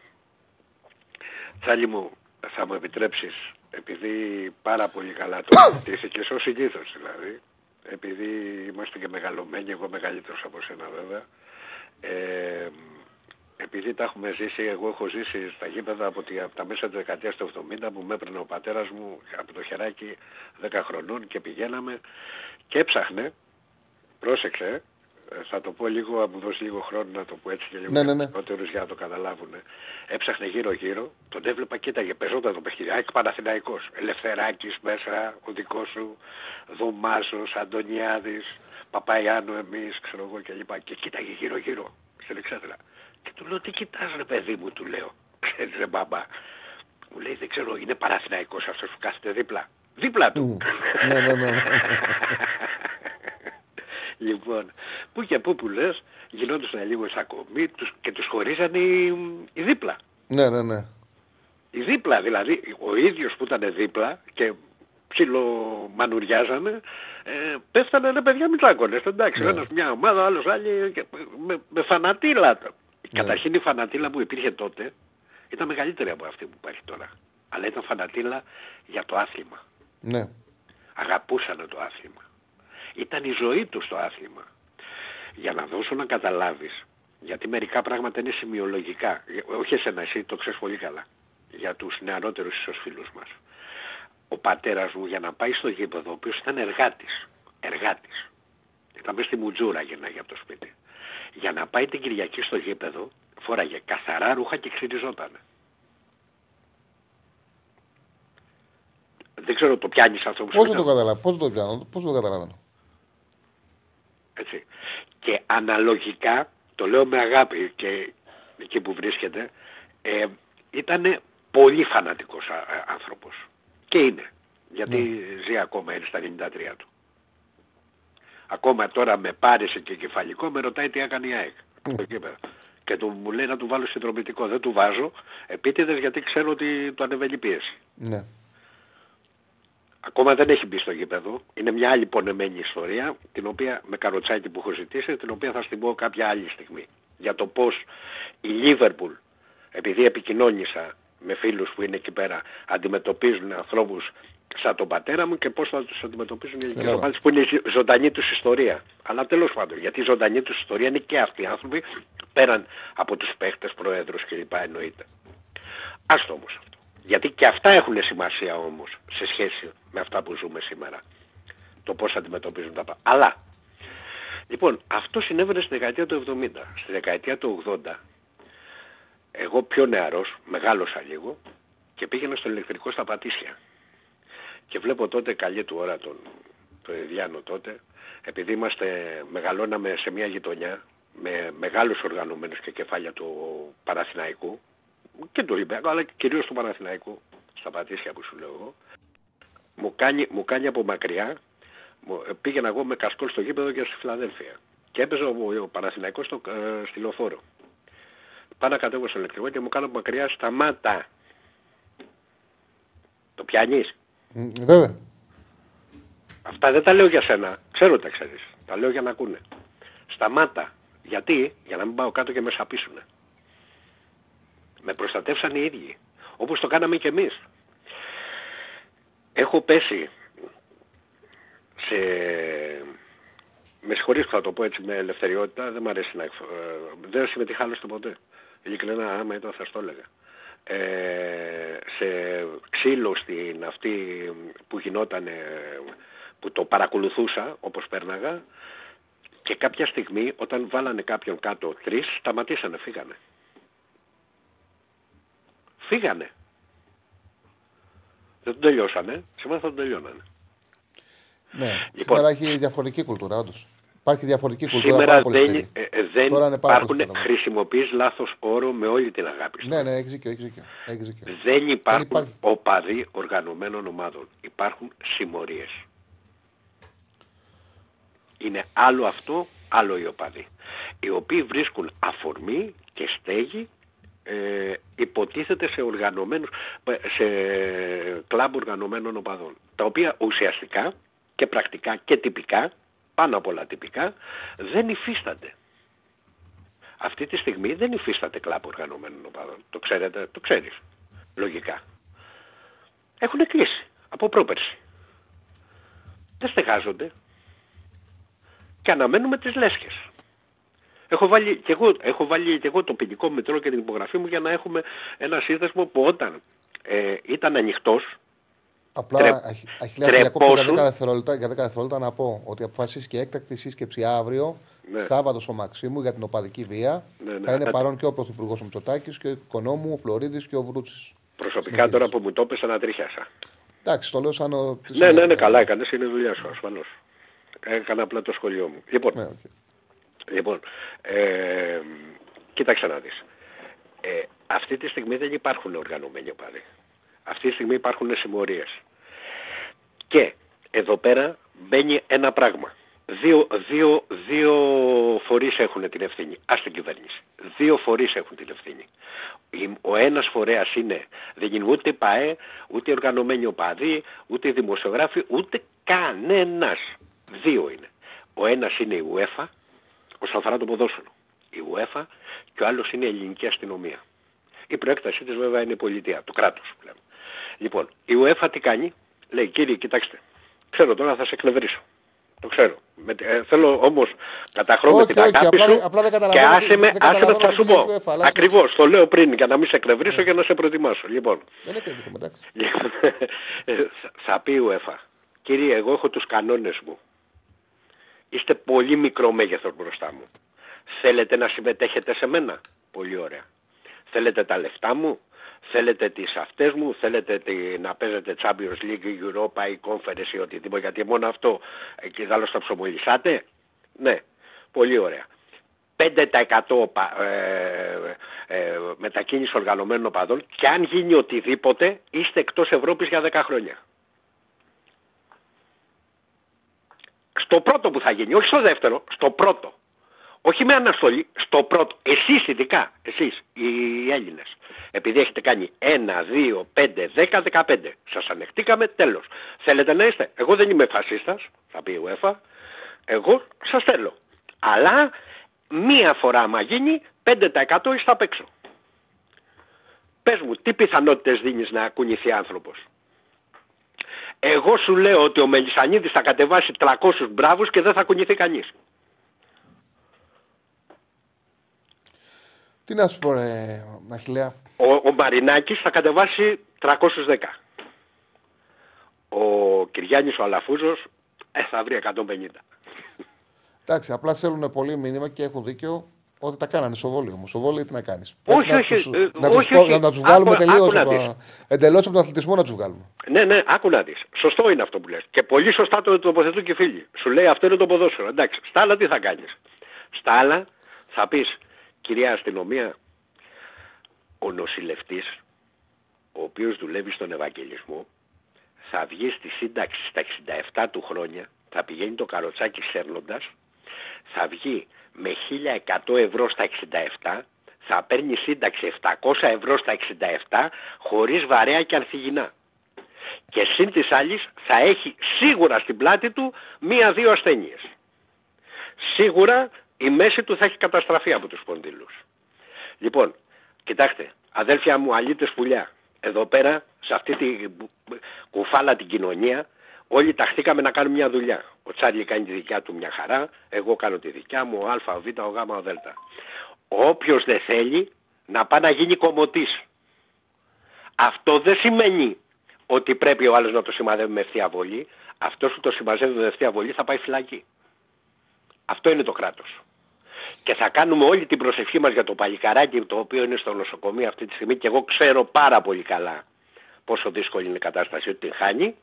Τσάλι μου, θα μου επιτρέψεις, επειδή πάρα πολύ καλά το είσαι και ως συνήθως δηλαδή, επειδή είμαστε και μεγαλωμένοι, εγώ μεγαλύτερος από σένα βέβαια, ε, επειδή τα έχουμε ζήσει, εγώ έχω ζήσει στα γήπεδα από, τη, από τα μέσα του δεκαετίας του 70 που με έπαιρνε ο πατέρας μου από το χεράκι 10 χρονών και πηγαίναμε και έψαχνε, πρόσεξε, ε, θα το πω λίγο, αν μου δώσει λίγο χρόνο να το πω έτσι και λίγο Ναι, ναι, ναι. περισσότερους για να το καταλάβουν. Έψαχνε γύρω-γύρω, τον έβλεπα, κοίταγε, παίζονταν το παιχνίδι. Άκη Παναθηναϊκός, Ελευθεράκης μέσα, ο δικός σου, Δωμάζος, Αντωνιάδης, Παπαϊάνο εμείς, ξέρω εγώ και λοιπά. Και κοίταγε γύρω-γύρω, στην εξέδρα. Και του λέω, τι κοιτάς ρε παιδί μου, του λέω. Ξέρεις ρε μπαμπά. Μου λέει, δεν ξέρω, είναι Παναθηναϊκός αυτός που κάθεται δίπλα. Δίπλα του. ναι, ναι, ναι. *laughs* Λοιπόν, που και που που λες, γινόντουσαν λίγο σακωμοί τους, και τους χωρίζανε οι, οι δίπλα. ναι, ναι, ναι. Οι δίπλα, δηλαδή ο ίδιος που ήταν δίπλα και ψιλομανουριάζανε, ε, πέφτανε ρε παιδιά μητσάκονες, εντάξει, Ναι. ο ένας μια ομάδα, ο άλλος άλλη, και με, με φανατήλα. Ναι. Καταρχήν η φανατήλα που υπήρχε τότε ήταν μεγαλύτερη από αυτή που υπάρχει τώρα. Αλλά ήταν φανατήλα για το άθλημα. ναι. Αγαπούσαν το άθλημα. Ήταν η ζωή τους το άθλημα. Για να δώσω να καταλάβεις, γιατί μερικά πράγματα είναι σημειολογικά. Όχι εσένα, εσύ το ξέρεις πολύ καλά. Για τους νεαρότερους ίσως φίλους μας. Ο πατέρας μου για να πάει στο γήπεδο, ο οποίος ήταν εργάτης. Εργάτης. Ήταν μέσα στη Μουτζούρα γεννάγει από το σπίτι. Για να πάει την Κυριακή στο γήπεδο, φόραγε καθαρά ρούχα και ξυριζότανε. Δεν ξέρω το πιάνεις αυτό που σου Πώς δεν λέω. το καταλαβαίνω, πώς το πιάνω, πώς το καταλαβαίνω; Έτσι. Και αναλογικά, το λέω με αγάπη και εκεί που βρίσκεται, ε, ήταν πολύ φανατικός α- α- άνθρωπος. Και είναι. Γιατί ζει ακόμα, είναι στα 93 του. Ακόμα τώρα με πάρεσε και κεφαλικό, με ρωτάει τι έκανε η ΑΕΚ. Στο κήπεδο. Και του, μου λέει να του βάλω συνδρομητικό. Δεν του βάζω, επίτηδες γιατί ξέρω ότι το ανεβαίνει η πίεση. Ναι. Ακόμα δεν έχει μπει στο γήπεδο. Είναι μια άλλη πονεμένη ιστορία, την οποία με καροτσάκι που έχω ζητήσει, την οποία θα στην πω κάποια άλλη στιγμή. Για το πώς η Λίβερπουλ, επειδή επικοινώνησα με φίλους που είναι εκεί πέρα, αντιμετωπίζουν ανθρώπους σαν τον πατέρα μου και πώς θα τους αντιμετωπίζουν οι ηλικίες Μπράβο. ομάδες που είναι η ζωντανή τους ιστορία. Αλλά τέλος πάντων, γιατί η ζωντανή τους ιστορία είναι και αυτοί οι άνθρωποι, πέραν από τους παίχτες, προέδρους κλπ. εννοείται. Άστο όμως αυτό. Γιατί και αυτά έχουν σημασία όμως σε σχέση με αυτά που ζούμε σήμερα. Το πώς αντιμετωπίζουν τα πράγματα. Αλλά, λοιπόν, αυτό συνέβαινε στη δεκαετία του 70. Στη δεκαετία του 80, εγώ πιο νεαρός, μεγάλωσα λίγο και πήγαινα στο ηλεκτρικό στα Πατήσια. Και βλέπω τότε καλή του ώρα τον, τον Ιδιάνο τότε, επειδή είμαστε, μεγαλώναμε σε μια γειτονιά με μεγάλους οργανωμένους και κεφάλια του Παναθηναϊκού και του Ολυμπιακού, αλλά κυρίως του Παναθηναϊκού, στα Πατήσια που σου λέω εγώ, μου κάνει, μου κάνει από μακριά, μου, ε, πήγαινα εγώ με κασκόλ στο γήπεδο και στη Φιλαδέλφια. Και έπαιζε ο, ο Παναθηναϊκός στο, ε, στη λεωφόρο. Πάω να κατέβω στο ηλεκτρικό και μου κάνω από μακριά σταμάτα. Το πιάνεις; Μ, Βέβαια. Αυτά δεν τα λέω για σένα. Ξέρω τα ξέρεις. Τα λέω για να ακούνε. Σταμάτα. Γιατί, για να μην πάω κάτω και με σαπίσουνε. Με προστατεύσαν οι ίδιοι. Όπως το κάναμε και εμείς. Έχω πέσει σε... Με συγχωρείς που θα το πω έτσι με ελευθεριότητα, δεν μου αρέσει να εκφ... ε, Δεν συμμετείχα άλλωστε ποτέ. Ειλικρινά, άμα ήταν θα στο έλεγα. Ε, σε ξύλο στην αυτή που γινόταν, που το παρακολουθούσα όπως πέρναγα και κάποια στιγμή όταν βάλανε κάποιον κάτω τρεις, σταματήσανε, φύγανε. Φύγανε. Δεν τον τελειώσανε. Σήμερα θα τον τελειώνανε. Ναι, Λοιπόν. σήμερα έχει διαφορετική κουλτούρα, όντως. Υπάρχει διαφορετική κουλτούρα Σήμερα πάρα πολύ δεν, σκληρή. ε, ε, δεν Τώρα είναι πάρα υπάρχουν, πολύ σκληρό. χρησιμοποιείς λάθος όρο με όλη την αγάπη σου. Ναι, ναι, έχεις δίκιο, έχεις δίκιο. Έχεις δίκιο. Δεν υπάρχουν υπάρχει. οπαδοί οργανωμένων ομάδων. Υπάρχουν συμμορίες. Είναι άλλο αυτό, άλλο οι οπαδοί. Οι οποίοι βρίσκουν αφορμή και στέγη ε, υποτίθεται σε οργανωμένους, σε κλαμπ οργανωμένων οπαδών. Τα οποία ουσιαστικά και πρακτικά και τυπικά, πάνω απ' όλα τυπικά, δεν υφίστανται. Αυτή τη στιγμή δεν υφίσταται κλαμπ οργανωμένων οπαδών. Το ξέρετε, το ξέρεις. Λογικά. Έχουν κλείσει από πρόπερση. Δεν στεγάζονται. Και αναμένουμε τις λέσχες. Έχω βάλει, και εγώ, έχω βάλει και εγώ το ποινικό μητρό και την υπογραφή μου για να έχουμε ένα σύνδεσμο που όταν ε, ήταν ανοιχτός, Απλά, Τρε- Αχι- Αχιλέα, σε διακόπτω για τρεπόσουν. 10 δευτερόλεπτα, για 10 δευτερόλεπτα να πω ότι αποφασίστηκε έκτακτη σύσκεψη αύριο, Ναι. Σάββατος στο Μαξίμου, για την οπαδική βία. Ναι, ναι. Θα είναι Ε, παρόν και ο Πρωθυπουργός Μητσοτάκης και ο οικονόμου, ο Φλωρίδης και ο Βρούτσης. προσωπικά τώρα που μου το έπεσε ανατρίχιασα. Εντάξει, το λέω σαν. ο- τη Ναι, ναι, ναι, συνέχεια. καλά έκανες, είναι δουλειά σου ασφαλώς. Έκανα απλά το σχολείο μου. Λοιπόν, Ναι, οκ. Λοιπόν, ε, κοίταξε να δεις. Ε, αυτή τη στιγμή δεν υπάρχουν οργανωμένοι οπαδοί. Αυτή τη στιγμή υπάρχουν συμμορίες. Και εδώ πέρα μπαίνει ένα πράγμα. Δύο, δύο, δύο φορείς έχουν την ευθύνη. Ας την κυβέρνηση. Δύο φορείς έχουν την ευθύνη. Η- Ο ένας φορέας είναι, δεν είναι ούτε ΠΑΕ, ούτε οργανωμένοι οπαδοί, ούτε δημοσιογράφοι, ούτε κανένας. Δύο είναι. Ο ένας είναι η UEFA, όσον αφορά το ποδόσφαιρο. Η UEFA και ο άλλος είναι η ελληνική αστυνομία. Η προέκτασή της βέβαια είναι η πολιτεία, το κράτος που λέμε. Λοιπόν, η UEFA τι κάνει, λέει κύριε κοιτάξτε, ξέρω τώρα θα σε εκνευρίσω. Το ξέρω. Με, ε, θέλω όμως καταχρώ με Όχι, την όχι, αγάπη απλά σου δεν- απλά δεν και καταλαβαίνω άσε τι- με, δεν άσε με καταλαβαίνω θα τι σου λέει η πω. UEFA, αλλά Ακριβώς, το λέω πριν για να μην σε εκνευρίσω και να σε προετοιμάσω. Λοιπόν, Δεν έχει κρυφτούμε, εντάξει. *laughs* ε, θα- θα πει η UEFA, κύριε εγώ έχω τους κανόνες μου. Είστε πολύ μικρό μέγεθος μπροστά μου. Θέλετε να συμμετέχετε σε μένα; Πολύ ωραία. Θέλετε τα λεφτά μου; Θέλετε τις αυτές μου; Θέλετε τη, να παίζετε Champions League, η Europa, η Conference ή οτιδήποτε. Γιατί μόνο αυτό εκεί δάλλως θα ψωμολισάτε. Ναι. Πολύ ωραία. 5% πα- ε, ε, μετακίνηση οργανωμένων οπαδών και αν γίνει οτιδήποτε είστε εκτός Ευρώπης για 10 χρόνια. Στο πρώτο που θα γίνει, όχι στο δεύτερο, στο πρώτο. Όχι με αναστολή, στο πρώτο. Εσείς ειδικά, εσείς οι Έλληνες. Επειδή έχετε κάνει 1, 2, 5, 10, 15. Σας ανεχτήκαμε, τέλος. Θέλετε να είστε; Εγώ δεν είμαι φασίστας, θα πει η UEFA. Εγώ σας θέλω. Αλλά μία φορά άμα γίνει, 5% είστε απ' έξω. Πες μου, τι πιθανότητες δίνεις να κουνηθεί άνθρωπος; Εγώ σου λέω ότι ο Μελισανίδης θα κατεβάσει 300 μπράβους και δεν θα κουνηθεί κανείς. Τι να σου πω, ρε Αχιλέα. Ο, ο Μαρινάκης θα κατεβάσει 310. Ο Κυριάννης ο Αλαφούζος ε, θα βρει 150. Εντάξει, απλά θέλουν πολύ μήνυμα και έχουν δίκιο ότι τα κάνανε στο βόλιο όμως. Στο βόλιο τι να κάνεις; Όχι, να όχι, τους, ε, να τους, όχι, πω- όχι. να, να τους βγάλουμε Άκου- τελείως. άκου να δεις. Εντελώς από τον αθλητισμό να τους βγάλουμε. Ναι, ναι, άκου να δεις. Σωστό είναι αυτό που λες. Και πολύ σωστά το τοποθετούν και οι φίλοι. Σου λέει αυτό είναι το ποδόσφαιρο. Εντάξει, στα άλλα τι θα κάνεις; Στα άλλα θα πεις, κυρία αστυνομία, ο νοσηλευτής, ο οποίος δουλεύει στον Ευαγγελισμό, θα βγει στη σύνταξη στα 67 του χρόνια, θα πηγαίνει το καροτσάκι σέρνοντας, θα βγει με 1100 ευρώ στα 67, θα παίρνει σύνταξη 700 ευρώ στα 67, χωρίς βαρέα και ανθυγινά. Και συν της άλλης θα έχει σίγουρα στην πλάτη του μία-δύο ασθένειες. Σίγουρα η μέση του θα έχει καταστραφεί από τους σπονδύλους. Λοιπόν, κοιτάξτε, αδέλφια μου, αλήτες πουλιά, εδώ πέρα, σε αυτή τη κουφάλα την κοινωνία, όλοι ταχθήκαμε να κάνουμε μια δουλειά. Ο Τσάρλι κάνει τη δικιά του μια χαρά, εγώ κάνω τη δικιά μου, ο Α, ο Β, ο Γ, ο Δ. Όποιος δεν θέλει να πάει να γίνει κομμωτής. Αυτό δεν σημαίνει ότι πρέπει ο άλλος να το σημαδεύει με ευθεία βολή. Αυτός που το συμμαζεύει με ευθεία βολή θα πάει φυλακή. Αυτό είναι το κράτος. Και θα κάνουμε όλη την προσευχή μας για το παλικαράκι το οποίο είναι στο νοσοκομείο αυτή τη στιγμή και εγώ ξέρω πάρα πολύ καλά πόσο δύσκολη είναι η κατάσταση, ότι την χάνει.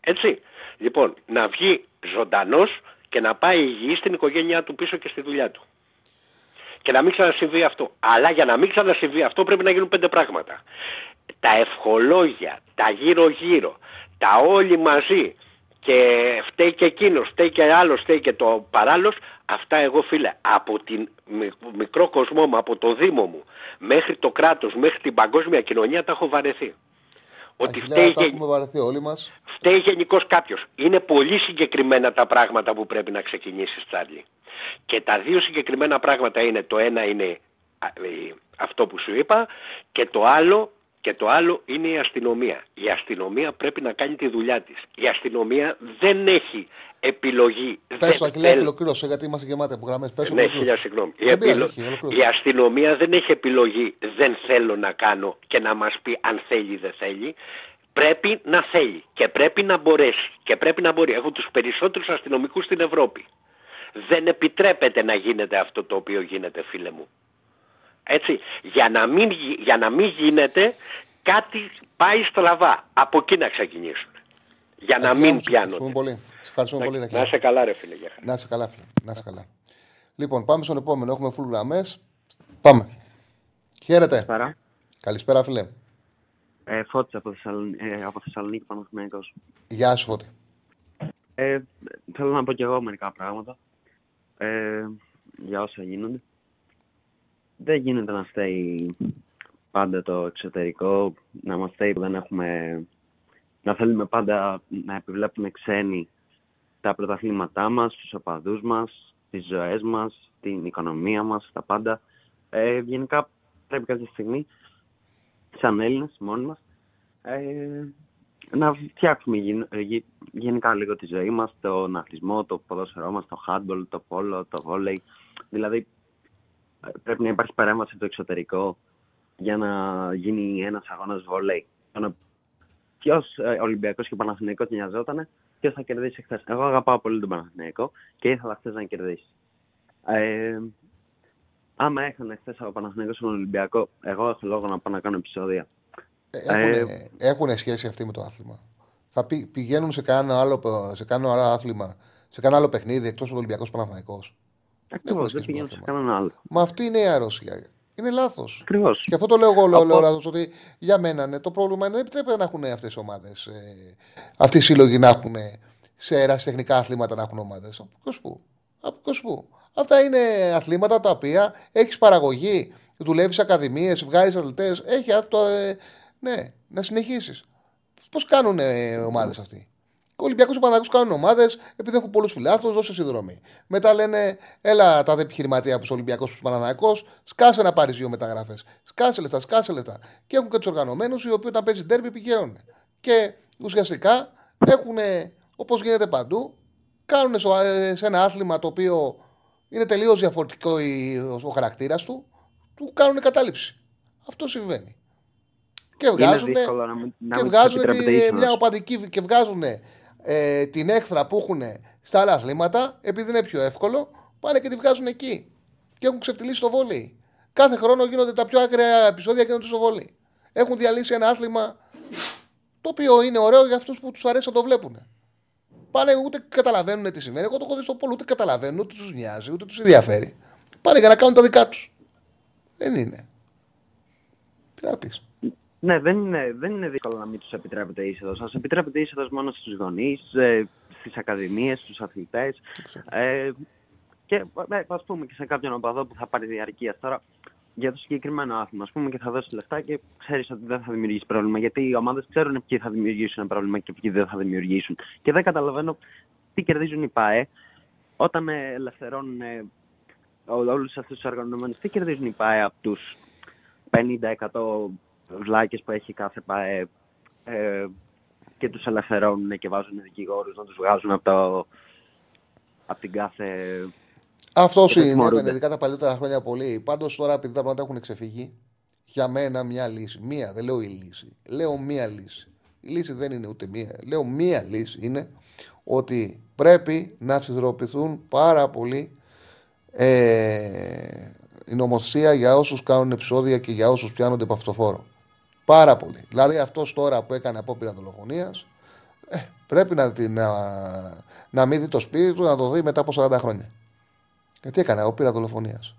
Έτσι. Λοιπόν, να βγει ζωντανός και να πάει υγιής στην οικογένειά του πίσω και στη δουλειά του. Και να μην ξανασυμβεί αυτό. Αλλά για να μην ξανασυμβεί αυτό πρέπει να γίνουν πέντε πράγματα. Τα ευχολόγια, τα γύρω-γύρω, τα όλοι μαζί και φταίει και εκείνος, φταίει και άλλος, φταίει και το παράλληλος, αυτά εγώ φίλε από την μικρό κοσμό μου, από το Δήμο μου, μέχρι το κράτος, μέχρι την παγκόσμια κοινωνία τα έχω βαρεθεί. Ότι φταίει, τα έχουμε βαρεθεί όλοι μας. φταίει γενικός κάποιος. Είναι πολύ συγκεκριμένα τα πράγματα που πρέπει να ξεκινήσεις Τσάρλι. Και τα δύο συγκεκριμένα πράγματα είναι, το ένα είναι αυτό που σου είπα και το άλλο και το άλλο είναι η αστυνομία. Η αστυνομία πρέπει να κάνει τη δουλειά της. Η αστυνομία δεν έχει επιλογή. Πες το Ακυλέα, ολοκλήρωσε γιατί είμαστε γεμάτοι από γραμμές. Πες ναι, χίλια συγγνώμη. Η, επιλο... η αστυνομία δεν έχει επιλογή δεν θέλω να κάνω και να μας πει αν θέλει ή δεν θέλει. Πρέπει να θέλει και πρέπει να μπορέσει και πρέπει να μπορεί. Έχω τους περισσότερους αστυνομικούς στην Ευρώπη. Δεν επιτρέπεται να γίνεται αυτό το οποίο γίνεται φίλε μου. Έτσι, για να μην, για να μην γίνεται κάτι πάει στραβά. Από εκεί να ξεκινήσουν. Για να μην πιάνουν. Πολύ. Ευχαριστούμε να, πολύ. Να είσαι καλά, ρε φίλε. Να είσαι καλά, φίλε. Να είσαι καλά. Λοιπόν, πάμε στον επόμενο. Έχουμε full γραμμές. Πάμε. Χαίρετε. Καλησπέρα. Καλησπέρα, φίλε. Ε, Φώτης από, Θεσσαλονίκη, ε, από Θεσσαλονίκη Παναθηναϊκός. Γεια σου, Φώτη. Ε, θέλω να πω κι εγώ μερικά πράγματα ε, για όσα γίνονται δεν γίνεται να στέει πάντα το εξωτερικό, να μας στέει που δεν έχουμε... Να θέλουμε πάντα να επιβλέπουμε ξένοι τα πρωταθλήματά μας, τους οπαδούς μας, τις ζωές μας, την οικονομία μας, τα πάντα. Ε, γενικά πρέπει κάποια στιγμή, σαν Έλληνες μόνοι μας, ε, να φτιάξουμε γενικά λίγο τη ζωή μας, τον αθλισμό, το ποδόσφαιρό μας, το handball, το πόλο, το βόλεϊ. Δηλαδή πρέπει να υπάρχει παρέμβαση στο εξωτερικό για να γίνει ένας αγώνας βολέι. Ποιος ε, Ολυμπιακός και Παναθηναϊκός νοιαζόταν, ποιος θα κερδίσει χθες. Εγώ αγαπάω πολύ τον Παναθηναϊκό και ήθελα χθες να κερδίσει. Ε, άμα έχανε χθες από Παναθηναϊκός στον Ολυμπιακό, εγώ έχω λόγο να πάω να κάνω επεισόδια. Έχουν, ε, σχέση αυτή με το άθλημα. Θα πηγαίνουν σε κανένα άλλο, σε κανένα άλλο άθλημα, σε κανένα άλλο παιχνίδι εκτός από το Ολυμπιακός Παναθηναϊκός. Ακριβώς, δεν πηγαίνουν σε κανέναν άλλο. Μα αυτή είναι η αρρώστια. Είναι λάθος. Ακριβώς. Και αυτό το λέω εγώ, λέω, λέω λάθος, ότι για μένα ναι, το πρόβλημα είναι δεν επιτρέπεται να έχουν αυτές οι ομάδες, ε, αυτοί οι σύλλογοι να έχουν σε ερασιτεχνικά αθλήματα να έχουν ομάδες. Από πού. Από πού. Αυτά είναι αθλήματα τα οποία έχεις παραγωγή, δουλεύεις σε ακαδημίες, βγάζεις αθλητές. Έχει αυτό. Ε, ναι, να συνεχίσεις. Πώς κάνουν ε, ομάδες αυτοί; Ο Ολυμπιακός και ο κάνουν ομάδες επειδή έχουν πολλούς φιλάθλους, δώσε συνδρομή. Μετά λένε, έλα τα δε επιχειρηματία που Ολυμπιακός που Παναναναϊκός, σκάσε να πάρεις δύο μεταγραφές. Σκάσε λεφτά, σκάσε λεφτά. Και έχουν και τους οργανωμένους οι οποίοι όταν παίζει τέρμι πηγαίνουν. Και ουσιαστικά έχουν, όπως γίνεται παντού, κάνουν ε, σε ένα άθλημα το οποίο είναι τελείως διαφορετικό ο χαρακτήρας του, του κάνουν κατάληψη. Αυτό συμβαίνει. Και βγάζουν, και βγάζουν μια οπαδική και βγάζουν ε, την έχθρα που έχουν στα άλλα αθλήματα, επειδή είναι πιο εύκολο, πάνε και τη βγάζουν εκεί. Και έχουν ξεφτυλίσει το βόλεϊ. Κάθε χρόνο γίνονται τα πιο άκραια επεισόδια γίνονται στο βόλεϊ. Έχουν διαλύσει ένα άθλημα το οποίο είναι ωραίο για αυτούς που τους αρέσει να το βλέπουν. Πάνε ούτε καταλαβαίνουν τι σημαίνει. Εγώ το έχω δει στο πόλο, ούτε καταλαβαίνουν, ούτε τους νοιάζει, ούτε τους ενδιαφέρει. Πάνε για να κάνουν τα δικά τους. Δεν είναι. Τι να πεις. Ναι, δεν είναι, δεν είναι δύσκολο να μην τους επιτρέπεται είσοδος. Σα επιτρέπεται είσοδος μόνο στους γονείς, ε, στις ακαδημίες, στους αθλητές. Ε, και ε, ας πούμε και σε κάποιον οπαδό που θα πάρει διαρκείας. Τώρα, για το συγκεκριμένο άθλημα, ας πούμε, και θα δώσει λεφτά και ξέρεις ότι δεν θα δημιουργήσει πρόβλημα. Γιατί οι ομάδες ξέρουν ποιοι θα δημιουργήσουν ένα πρόβλημα και ποιοι δεν θα δημιουργήσουν. Και δεν καταλαβαίνω τι κερδίζουν οι ΠΑΕ όταν ελευθερώνουν ε, όλους αυτούς τους οργανωμένους. Τι κερδίζουν οι ΠΑΕ από τους 50% βλάκες που έχει κάθε ΠΑΕ ε, και τους ελευθερώνουν και βάζουν δικηγόρους να τους βγάζουν από, το, από την κάθε... Αυτός συνέβαινε ειδικά τα παλιότερα χρόνια πολύ. Πάντως τώρα επειδή τα πράγματα έχουν ξεφύγει, για μένα μια λύση. Μία, δεν λέω η λύση. Λέω μία λύση. Η λύση δεν είναι ούτε μία. Λέω μία λύση είναι ότι πρέπει να ψηφιοποιηθούν πάρα πολύ ε, η νομοθεσία για όσους κάνουν επεισόδια και για όσους πιάνονται από αυτοφόρο. Πάρα πολύ. Δηλαδή αυτός τώρα που έκανε απόπειρα δολοφονίας ε, πρέπει να, να, να μην δει το σπίτι του, να το δει μετά από 40 χρόνια. Γιατί έκανε απόπειρα δολοφονίας.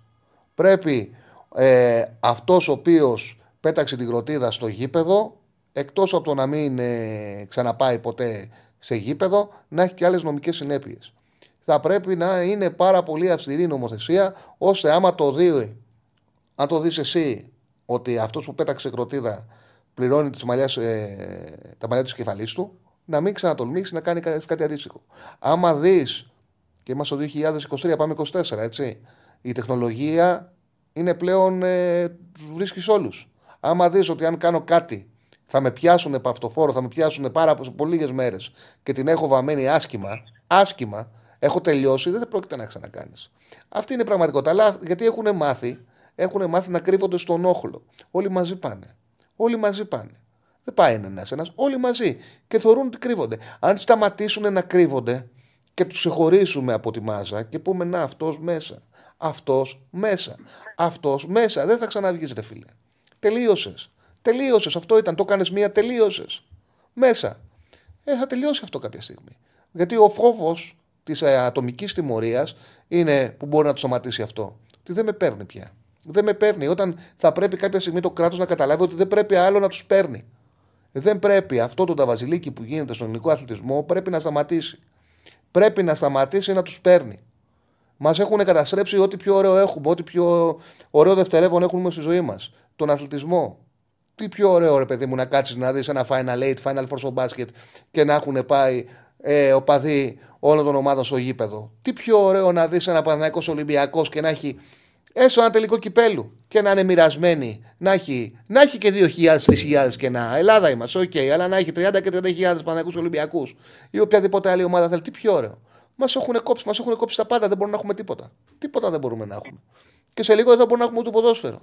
Πρέπει ε, αυτός ο οποίος πέταξε την κροτίδα στο γήπεδο, εκτός από το να μην ε, ξαναπάει ποτέ σε γήπεδο, να έχει και άλλες νομικές συνέπειες. Θα πρέπει να είναι πάρα πολύ αυστηρή η νομοθεσία, ώστε άμα το δει, αν το δεις εσύ ότι αυτός που πέταξε κροτίδα πληρώνει τις μαλλιάς, ε, τα μαλλιά της κεφαλής του, να μην ξανατολμήσει να κάνει κάτι αντίστοιχο. Άμα δεις, και είμαστε το 2023, πάμε 24, έτσι. Η τεχνολογία είναι πλέον. Ε, τους βρίσκεις όλους. Άμα δεις ότι αν κάνω κάτι θα με πιάσουν από αυτοφόρο, θα με πιάσουν πάρα πολύ λίγε μέρες και την έχω βαμμένη άσχημα, άσχημα, έχω τελειώσει, δεν πρόκειται να ξανακάνεις. Αυτή είναι η πραγματικότητα. Αλλά γιατί έχουν μάθει, έχουν μάθει να κρύβονται στον όχλο. Όλοι μαζί πάνε. Όλοι μαζί πάνε. Δεν πάει ένα ένα, όλοι μαζί. Και θεωρούν ότι κρύβονται. Αν σταματήσουν να κρύβονται και τους ξεχωρίσουμε από τη μάζα και πούμε να αυτός μέσα. Αυτός μέσα. Αυτός μέσα. Δεν θα ξαναβγείς, ρε φίλε. Τελείωσες. Τελείωσες. Αυτό ήταν. Το έκανες μία, τελείωσες. Μέσα. Ε, θα τελειώσει αυτό κάποια στιγμή. Γιατί ο φόβος της ε, ατομικής τιμωρίας είναι που μπορεί να το σταματήσει αυτό. Τι δεν με παίρνει πια. Δεν με παίρνει. Όταν θα πρέπει κάποια στιγμή το κράτος να καταλάβει ότι δεν πρέπει άλλο να τους παίρνει. Δεν πρέπει αυτό το ταβαζιλίκι που γίνεται στον ελληνικό αθλητισμό πρέπει να σταματήσει. Πρέπει να σταματήσει να τους παίρνει. Μας έχουν καταστρέψει ό,τι πιο ωραίο έχουμε, ό,τι πιο ωραίο δευτερεύον έχουμε στη ζωή μας. Τον αθλητισμό. Τι πιο ωραίο, ρε παιδί μου, να κάτσεις να δεις ένα Final Eight, Final Four στο μπάσκετ και να έχουν πάει ε, οπαδοί όλων των ομάδων στο γήπεδο. Τι πιο ωραίο να δεις ένα Παναθηναϊκός Ολυμπιακός και να έχει έστω ένα τελικό κυπέλου και να είναι μοιρασμένοι. Να έχει, να έχει και 2.000-3.000 κενά. Ελλάδα είμαστε, ok, okay, αλλά να έχει 30 και 30.000 Παναθηναϊκούς Ολυμπιακούς ή οποιαδήποτε άλλη ομάδα θέλει. Τι πιο ωραίο. Μας έχουν κόψει, μας έχουν κόψει τα πάντα, δεν μπορούμε να έχουμε τίποτα. Τίποτα δεν μπορούμε να έχουμε. Και σε λίγο δεν θα μπορούμε να έχουμε ούτε ποδόσφαιρο.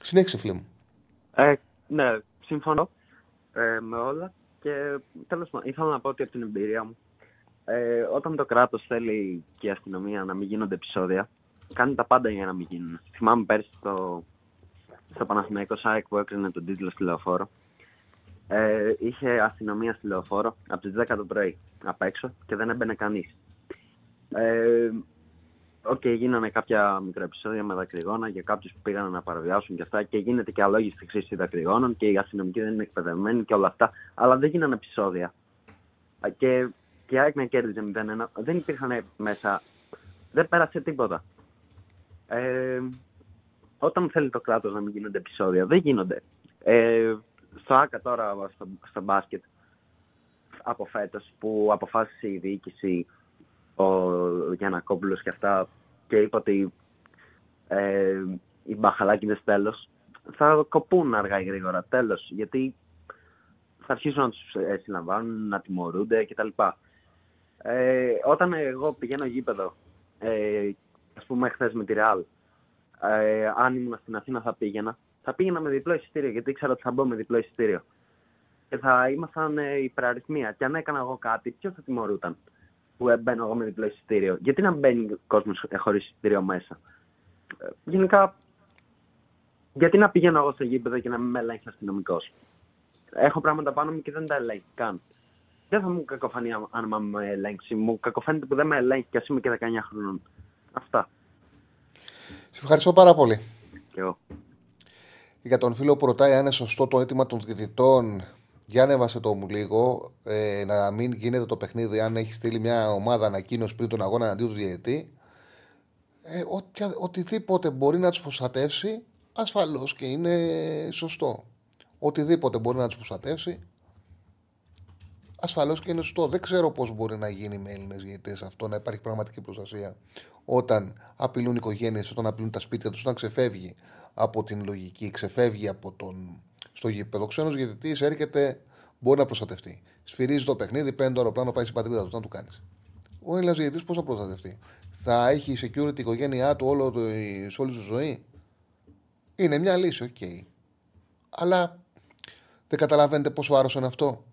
Συνέχισε, φίλε μου. Ε, ναι, συμφωνώ ε, με όλα. Και τέλος πάντων, ήθελα να πω ότι από την εμπειρία μου, ε, όταν το κράτος θέλει και η αστυνομία να μην γίνονται επεισόδια, κάνει τα πάντα για να μην γίνουν. Θυμάμαι πέρσι στο, στο Παναθηναϊκό ΣΑΕΚ που έκρινε τον τίτλο στη λεωφόρο. Ε, είχε αστυνομία στη λεωφόρο από τις 10 το πρωί απ' έξω και δεν έμπαινε κανείς. Ε, Ok, okay, γίνανε κάποια μικροεπισόδια με δακρυγόνα για κάποιους που πήγαν να παραβιάσουν και αυτά και γίνεται και αλόγιστη χρήση δακρυγόνων και οι αστυνομικοί δεν είναι εκπαιδευμένοι και όλα αυτά. Αλλά δεν γίνανε επεισόδια. Και, και η ΑΕΚ να κέρδιζε 0-1. Δεν υπήρχαν μέσα. Δεν πέρασε τίποτα. Ε, όταν θέλει το κράτος να μην γίνονται επεισόδια, δεν γίνονται. Ε, στο ΟΑΚΑ τώρα, στο, στο μπάσκετ, από φέτος που αποφάσισε η διοίκηση ο Γιανακόπουλος και αυτά και είπε ότι ε, οι μπαχαλάκιδε τέλο θα κοπούν αργά ή γρήγορα τέλος. Γιατί θα αρχίσουν να τους ε, συλλαμβάνουν, να τιμωρούνται κτλ. Ε, όταν εγώ πηγαίνω γήπεδο, ε, ας πούμε χθες με τη Ρεάλ, ε, αν ήμουν στην Αθήνα θα πήγαινα, θα πήγαινα με διπλό εισιτήριο γιατί ήξερα ότι θα μπω με διπλό εισιτήριο. Και θα ήμασταν ε, υπεραριθμία. Και αν έκανα εγώ κάτι, ποιος θα τιμωρούταν που μπαίνω εγώ με διπλό εισιτήριο; Γιατί να μπαίνει ο κόσμο χωρίς εισιτήριο μέσα; Ε, γενικά, γιατί να πηγαίνω εγώ στο γήπεδο και να μην με ελέγχει αστυνομικός; Έχω πράγματα πάνω μου και δεν τα ελέγχει καν. Δεν θα μου κακοφανεί αν με ελέγξει. Μου κακοφαίνεται που δεν με ελέγχει και ας είμαι και 19 χρονών. Αυτά. Σε ευχαριστώ πάρα πολύ. Και εγώ. Για τον φίλο που ρωτάει αν είναι σωστό το αίτημα των διαιτητών για ανέβασε το μου λίγο, ε, να μην γίνεται το παιχνίδι αν έχει στείλει μια ομάδα ανακοίνωση πριν τον αγώνα αντί του διαιτή. Ε, οτι, οτιδήποτε μπορεί να τους προστατεύσει, ασφαλώς και είναι σωστό. Οτιδήποτε μπορεί να τους προστατεύσει, ασφαλώς και είναι σωστό. Δεν ξέρω πώς μπορεί να γίνει με Έλληνες διαιτητέ αυτό, να υπάρχει πραγματική προστασία όταν απειλούν οικογένειες, όταν απειλούν τα σπίτια τους, όταν ξεφεύγει από την λογική, ξεφεύγει από τον στο γήπεδο. Ο ξένος διαιτητής έρχεται, μπορεί να προστατευτεί. Σφυρίζει το παιχνίδι, παίρνει το αεροπλάνο, πάει στην πατρίδα του. Να του κάνεις. Ο Έλληνας διαιτητής πώς θα προστατευτεί; Θα έχει security η οικογένειά του όλο το, σε όλη τη ζωή; Είναι μια λύση, ok. Okay. Αλλά δεν καταλαβαίνετε πόσο άρρωστο είναι αυτό.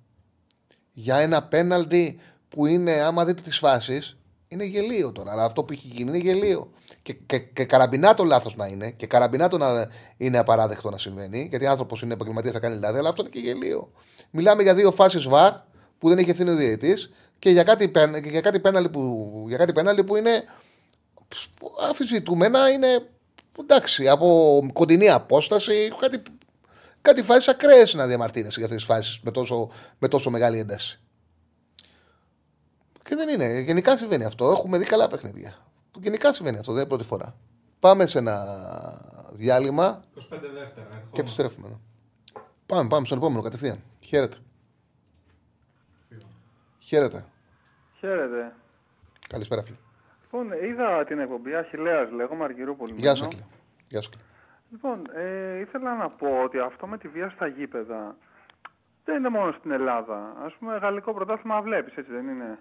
Για ένα πέναλτι που είναι, άμα δείτε τις φάσεις, Είναι γελοίο τώρα. Αλλά αυτό που έχει γίνει είναι γελοίο. Και, και, και καραμπινάτο λάθος να είναι. Και καραμπινάτο να είναι απαράδεκτο να συμβαίνει. Γιατί άνθρωπος είναι επαγγελματίας, θα κάνει λάθη. Αλλά αυτό είναι και γελίο. Μιλάμε για δύο φάσεις βαρ που δεν έχει ευθύνη ο διαιτητής και για κάτι, πεν- και για κάτι πέναλι που, για κάτι πέναλι που είναι που αμφισβητούμενα είναι εντάξει, από κοντινή απόσταση, κάτι, κάτι φάσεις ακραίες να διαμαρτύρεσαι για αυτές τις φάσεις με τόσο, με τόσο μεγάλη ένταση. Και δεν είναι. Γενικά συμβαίνει αυτό. Έχουμε δει καλά παιχνίδια. Γενικά συμβαίνει αυτό, δεν είναι πρώτη φορά. Πάμε σε ένα διάλειμμα 25 δεύτερα. και ερχόμαστε. επιστρέφουμε. Πάμε, πάμε στον επόμενο κατευθείαν. Χαίρετε. Χαίρετε. Χαίρετε. Καλησπέρα, φίλε. Λοιπόν, είδα την εκπομπή Αχιλέας, λέγομαι Αργυρούπολη. Γεια σου, μένω. Ακλή. Γεια σου, Ακλή. Λοιπόν, ε, ήθελα να πω ότι αυτό με τη βία στα γήπεδα δεν είναι μόνο στην Ελλάδα. Ας πούμε, γαλλικό πρωτάθλημα βλέπεις, έτσι δεν είναι;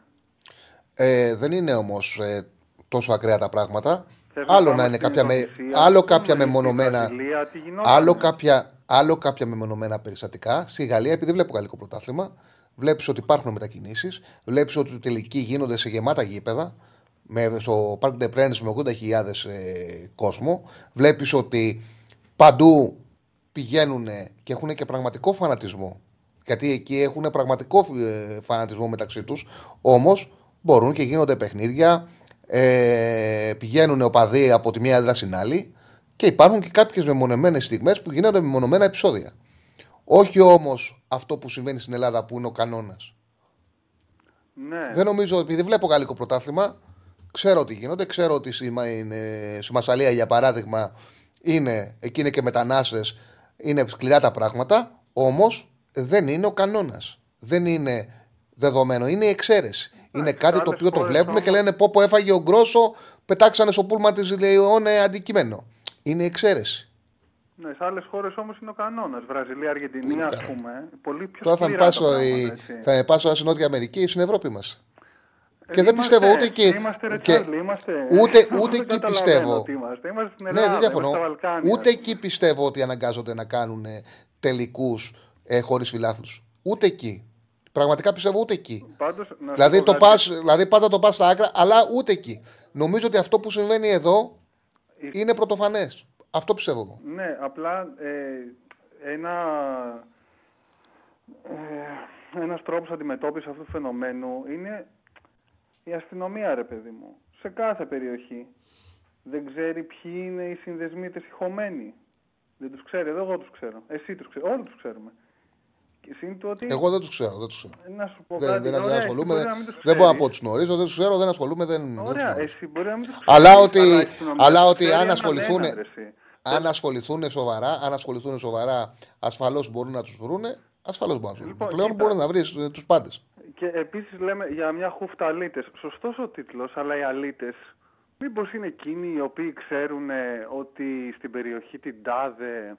Ε, δεν είναι όμως ε, τόσο ακραία τα πράγματα. Θες να Άλλο πάμε να είναι στην κάποια, με, Ινδονησία, άλλο ας πούμε, κάποια στη μεμονωμένα. Βραζιλία, τι γινότανε. Άλλο κάποια, άλλο κάποια μεμονωμένα περιστατικά. Στη Γαλλία, επειδή βλέπω γαλλικό πρωτάθλημα, βλέπεις ότι υπάρχουν μετακινήσεις. Βλέπεις ότι οι τελικοί γίνονται σε γεμάτα γήπεδα. Με, στο Parc des Princes με 80.000 ε, κόσμο. Βλέπεις ότι παντού πηγαίνουν και έχουν και πραγματικό φανατισμό. Γιατί εκεί έχουν πραγματικό ε, φανατισμό μεταξύ τους. Όμως μπορούν και γίνονται παιχνίδια. Ε, πηγαίνουν οπαδοί από τη μία έδρα στην άλλη και υπάρχουν και κάποιες μεμονωμένε στιγμές που γίνονται μεμονωμένα επεισόδια. Όχι όμως αυτό που συμβαίνει στην Ελλάδα που είναι ο κανόνας. Ναι. Δεν νομίζω, επειδή βλέπω γαλλικό πρωτάθλημα, ξέρω τι γίνονται. Ξέρω ότι στη, Μα- είναι- στη Μασαλία, για παράδειγμα, είναι, εκεί είναι και μετανάστες, είναι σκληρά τα πράγματα. Όμως δεν είναι ο κανόνας. Δεν είναι δεδομένο. Είναι η εξαίρεση. Είναι κάτι το άλλες οποίο το χώρες βλέπουμε και όμως- λένε πω πω έφαγε ο Γκρόσο, πετάξανε στο πούλμα της Λεϊόνε αντικείμενο. Είναι η εξαίρεση. Ναι, σε άλλες χώρες όμως είναι ο κανόνας. Βραζιλία, Αργεντινή, ας πούμε. Πολύ πιο Τώρα θα με σκληρά πάσω, τα η- πράγματα, έτσι. θα με πάσω στην Νότια Αμερική ή στην Ευρώπη μας. Ε, και δεν είμαστε- πιστεύω ούτε εκεί- Είμαστε, ρε και- Τσάρλι, είμαστε. ούτε- Εγώ *laughs* ούτε δεν εκεί καταλαβαίνω πιστεύω. τι Είμαστε. είμαστε στην Ναι, Ελλάδα, δεν διαφωνώ. είμαστε στα Βαλκάνια. Ούτε εκεί πιστεύω ότι αναγκάζονται να κάνουν τελικούς ε, χωρίς φιλάθλους. Ούτε εκεί. Πραγματικά πιστεύω ούτε εκεί. Πάντως, να σου Δηλαδή, πω το κάτι. πας, δηλαδή πάντα το πας στα άκρα, αλλά ούτε εκεί. Νομίζω ότι αυτό που συμβαίνει εδώ είναι πρωτοφανές. Αυτό πιστεύω εγώ. Ναι, απλά ε, ένα, ε, ένας τρόπος αντιμετώπισης αυτού του φαινομένου είναι η αστυνομία, ρε παιδί μου. Σε κάθε περιοχή. Δεν ξέρει ποιοι είναι οι συνδεσμοί της ηχομένοι. Δεν τους ξέρει, εδώ εγώ τους ξέρω. Εσύ τους ξέρεις, όλοι τους ξέρουμε. Και συν του ότι... Εγώ δεν τους ξέρω. Δεν, τους ξέρω. Να σου πω δεν, κάτι, δεν, δεν ωραία, εσύ ασχολούμαι. μπορεί να μην τους Δεν μπορώ να ξέρεις. πω τους γνωρίζω, δεν τους ξέρω, δεν ασχολούμαι. Δεν, δεν τους Ωραία, γνωρίζω. εσύ μπορεί να μην τους Αλλά ξέρεις, ότι, η αστυνομία αλλά τους ότι ξέρει αν έναν ασχοληθούν, έναν, ρε, εσύ. αν ασχοληθούν σοβαρά, αν ασχοληθούν σοβαρά, ασφαλώς μπορούν να τους βρούνε. Ασφαλώς μπορούν να τους βρούνε. Λοιπόν, Πλέον κοίτα. μπορεί να βρεις τους πάντες. Και επίσης λέμε για μια χούφτα αλήτες. Σωστός ο τίτλος, αλλά οι αλήτες μήπως είναι εκείνοι οι οποίοι ξέρουν ε, ότι στην περιοχή την Τάδε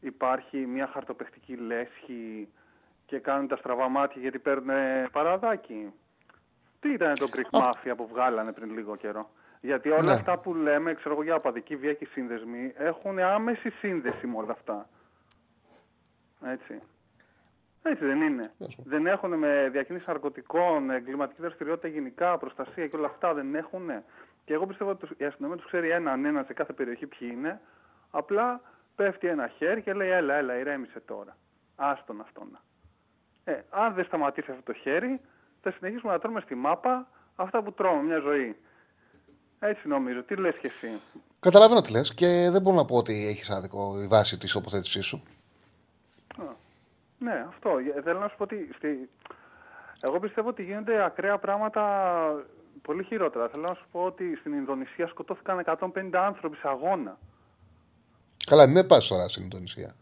υπάρχει μια χαρτοπαιχτική λέσχη και κάνουν τα στραβά μάτια γιατί παίρνουν ε, παραδάκι; Τι ήταν το Greek Mafia που βγάλανε πριν λίγο καιρό; Γιατί όλα Ναι. αυτά που λέμε, ξέρω εγώ, για απαδική βία και σύνδεσμοι, έχουν άμεση σύνδεση με όλα αυτά. Έτσι. Έτσι δεν είναι. Δεν έχουν με διακίνηση ναρκωτικών, εγκληματική δραστηριότητα γενικά, προστασία και όλα αυτά δεν έχουν. Και εγώ πιστεύω ότι η αστυνομία τους ξέρει έναν έναν σε κάθε περιοχή ποιοι είναι. Απλά πέφτει ένα χέρι και λέει: Έλα, έλα, ηρέμησε τώρα. Άστον αυτόν. Ε, αν δεν σταματήσει αυτό το χέρι, θα συνεχίσουμε να τρώμε στη μάπα αυτά που τρώμε μια ζωή. Έτσι νομίζω. Τι λες και εσύ; Καταλαβαίνω τι λες και δεν μπορώ να πω ότι έχεις άδικο η βάση της τοποθέτησής σου. Ναι, αυτό. Ε, Θέλω να σου πω ότι στη... εγώ πιστεύω ότι γίνονται ακραία πράγματα πολύ χειρότερα. Θέλω να σου πω ότι στην Ινδονησία σκοτώθηκαν 150 άνθρωποι σε αγώνα. Καλά, μην με πας τώρα στην Ινδονησία.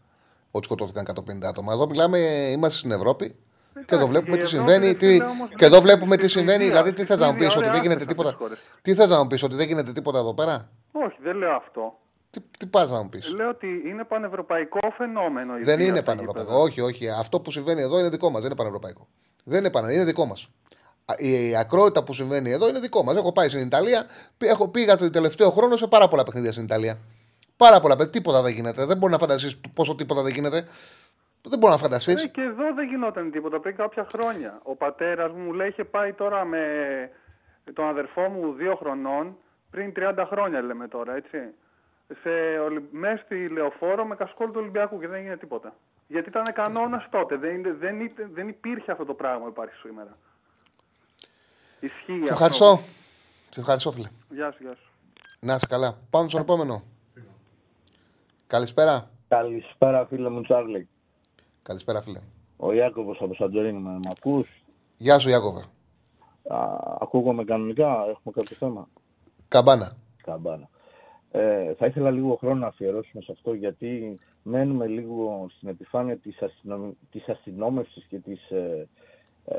Ότι σκοτώθηκαν 150 άτομα. Εδώ μιλάμε, είμαστε στην Ευρώπη και εδώ βλέπουμε και τι η συμβαίνει. Ευρώπη, Τι... φίλε, όμως, Και εδώ δεν βλέπουμε είναι τι στην συμβαίνει. Ινδία. Δηλαδή, τι θε να μου πεις, Στην ότι δεν Ινδία, γίνεται ωραία, τίποτα. αυτές τις χώρες. Τι θε να μου πεις, ότι δεν γίνεται τίποτα εδώ πέρα; Όχι, δεν λέω αυτό. Τι, τι πας να μου πεις; Λέω ότι είναι πανευρωπαϊκό φαινόμενο. η Δεν βία είναι στα πανευρωπαϊκό. γήπεδα. Όχι, όχι. Αυτό που συμβαίνει εδώ είναι δικό μας. Δεν είναι πανευρωπαϊκό. Δεν είναι πανευρωπαϊκό. Είναι δικό μας. Η ακρότητα που συμβαίνει εδώ είναι δικό μας. Έχω πάει στην Ιταλία. πή- Έχω πήγα το τελευταίο χρόνο σε πάρα πολλά παιχνίδια στην Ιταλία. Πάρα πολλά παιχνίδια. Τίποτα δεν γίνεται. Δεν μπορεί να φανταστείς πόσο τίποτα δεν γίνεται. Δεν μπορεί να φανταστείς. Ε, και εδώ δεν γινόταν τίποτα πριν κάποια χρόνια. Ο πατέρας μου λέει είχε πάει τώρα με τον αδερφό μου δύο χρονών πριν 30 χρόνια λέμε τώρα, έτσι. Σε, Ολυ- μέσα στη λεωφόρο με κασκόλ του Ολυμπιακού και δεν έγινε τίποτα. Γιατί ήταν κανόνας τότε. Δεν, δεν, είτε- δεν υπήρχε αυτό το πράγμα που υπάρχει σήμερα. Ισχύει Σε αυτό. ευχαριστώ. Σε ευχαριστώ, φίλε. Γεια σου, γεια σου. Να είσαι καλά. Πάμε στον επόμενο. Καλησπέρα. Καλησπέρα φίλε μου Τσάρλι. Καλησπέρα, φίλε. Ο Ιάκωβος από Σαντορίνη με μ' ακούς; Γεια σου, Ιάκωβε. Α, ακούγομαι κανονικά, έχουμε κάποιο θέμα; Καμπάνα. Καμπάνα. Ε, θα ήθελα λίγο χρόνο να αφιερώσουμε σε αυτό γιατί μένουμε λίγο στην επιφάνεια της, αστυνομ... της αστυνόμευσης και της, ε, ε,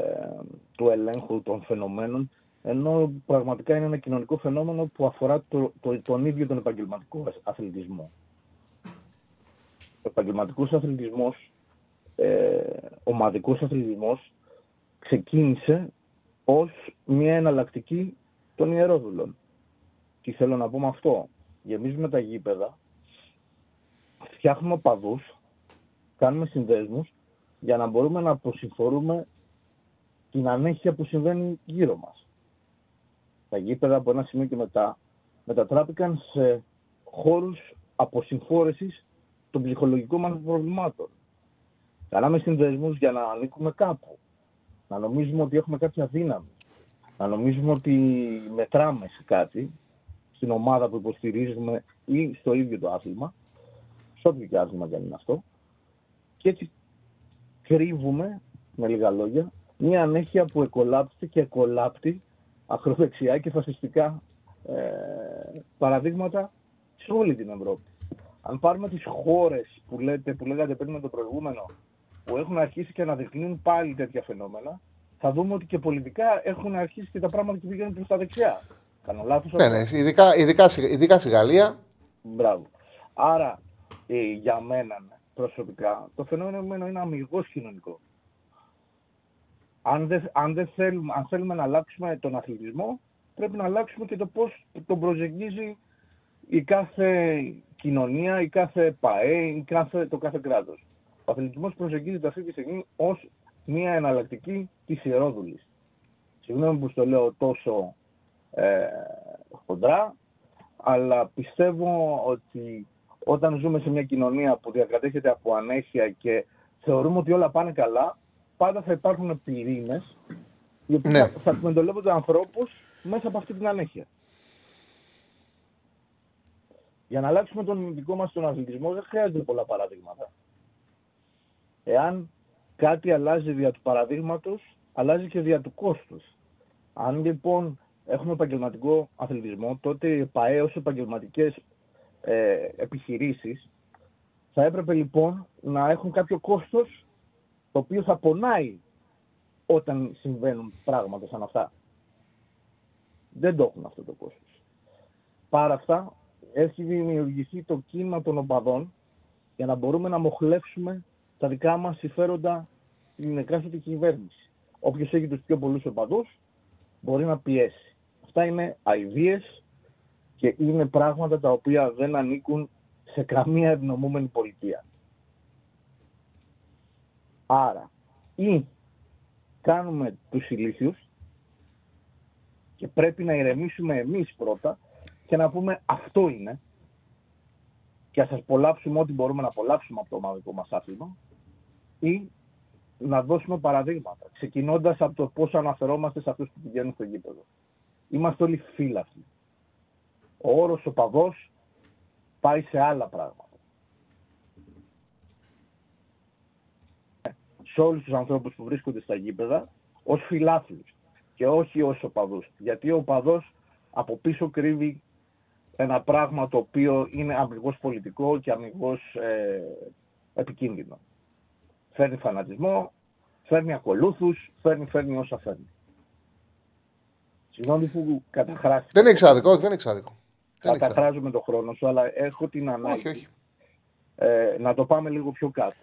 του ελέγχου των φαινομένων ενώ πραγματικά είναι ένα κοινωνικό φαινόμενο που αφορά το, το, τον ίδιο τον επαγγελματικό αθλητισμό. Ο επαγγελματικός αθλητισμός, ε, ομαδικός αθλητισμός ξεκίνησε ως μια εναλλακτική των ιερόδουλων. Τι θέλω να πω με αυτό. Γεμίζουμε τα γήπεδα, φτιάχνουμε παδούς, κάνουμε συνδέσμους για να μπορούμε να αποσυμφορούμε την ανέχεια που συμβαίνει γύρω μας. Τα γήπεδα από ένα σημείο και μετά μετατράπηκαν σε χώρους αποσυμφόρεσης των ψυχολογικών μας προβλημάτων. Κάναμε συνδέσμους για να ανήκουμε κάπου. Να νομίζουμε ότι έχουμε κάποια δύναμη. Να νομίζουμε ότι μετράμε σε κάτι, στην ομάδα που υποστηρίζουμε ή στο ίδιο το άθλημα, σε όποιο και άθλημα και αν είναι αυτό. Και έτσι κρύβουμε, με λίγα λόγια, μια ανέχεια που εκολάπτει και εκολάπτει ακροδεξιά και φασιστικά ε, παραδείγματα σε όλη την Ευρώπη. Αν πάρουμε τις χώρες που, λέτε, που λέγατε πριν με το προηγούμενο, που έχουν αρχίσει και αναδεικνύουν πάλι τέτοια φαινόμενα, θα δούμε ότι και πολιτικά έχουν αρχίσει και τα πράγματα και πηγαίνουν προς τα δεξιά. Κάνω λάθος. Ναι, ναι, ειδικά, ειδικά, στη- ειδικά στη Γαλλία. Μπράβο. Άρα, ε, για μένα ναι, προσωπικά, το φαινόμενο είναι αμυγός κοινωνικό. Αν, δεν, αν, δεν θέλουμε, αν θέλουμε να αλλάξουμε τον αθλητισμό, πρέπει να αλλάξουμε και το πώς τον προσεγγίζει η κάθε κοινωνία, η κάθε ΠΑΕ, η κάθε, το κάθε κράτος. Ο αθλητισμός προσεγγίζεται αυτή τη στιγμή ως μια εναλλακτική της ιερόδουλης. Συγγνώμη που στο λέω τόσο ε, χοντρά, αλλά πιστεύω ότι όταν ζούμε σε μια κοινωνία που διακρατέχεται από ανέχεια και θεωρούμε ότι όλα πάνε καλά, πάντα θα υπάρχουν πυρήνες οι οποίοι Ναι. θα, θα εκμεταλλεύονται ανθρώπους μέσα από αυτή την ανέχεια. Για να αλλάξουμε τον δικό μας τον αθλητισμό δεν χρειάζεται πολλά παραδείγματα. Εάν κάτι αλλάζει δια του παραδείγματος, αλλάζει και δια του κόστους. Αν λοιπόν έχουμε επαγγελματικό αθλητισμό, τότε οι ΠΑΕ ως επαγγελματικές ε, επιχειρήσεις θα έπρεπε λοιπόν να έχουν κάποιο κόστος το οποίο θα πονάει όταν συμβαίνουν πράγματα σαν αυτά. Δεν το έχουν αυτό το κόστος. Παρά αυτά έχει δημιουργηθεί το κίνημα των οπαδών για να μπορούμε να μοχλεύσουμε τα δικά μας συμφέροντα στην εκάστοτε κυβέρνηση. Όποιος έχει τους πιο πολλούς οπαδούς μπορεί να πιέσει. Αυτά είναι αηδίες και είναι πράγματα τα οποία δεν ανήκουν σε καμία ευνομούμενη πολιτεία. Άρα, ή κάνουμε τους ηλίθιους και πρέπει να ηρεμήσουμε εμείς πρώτα και να πούμε αυτό είναι και να σας απολαύσουμε ό,τι μπορούμε να απολαύσουμε από το ομαδικό μας άθλημα ή να δώσουμε παραδείγματα, ξεκινώντας από το πώς αναφερόμαστε σε αυτούς που πηγαίνουν στο γήπεδο. Είμαστε όλοι φύλαθλοι. Ο όρος οπαδός πάει σε άλλα πράγματα. Σε όλους τους ανθρώπους που βρίσκονται στα γήπεδα ως φιλάθλους και όχι ως οπαδούς. Γιατί ο οπαδός από πίσω κρύβει ένα πράγμα το οποίο είναι αμυγός πολιτικό και αμυγός ε, επικίνδυνο. Φέρνει φανατισμό, φέρνει ακολούθους, φέρνει, φέρνει όσα φέρνει. Συγγνώμη που καταχράστηκα. Δεν έχει άδικο, όχι, δεν έχει άδικο. Δεν έχεις άδικο. Καταχράζω με τον χρόνο σου, αλλά έχω την ανάγκη Όχι, όχι. Ε, να το πάμε λίγο πιο κάτω.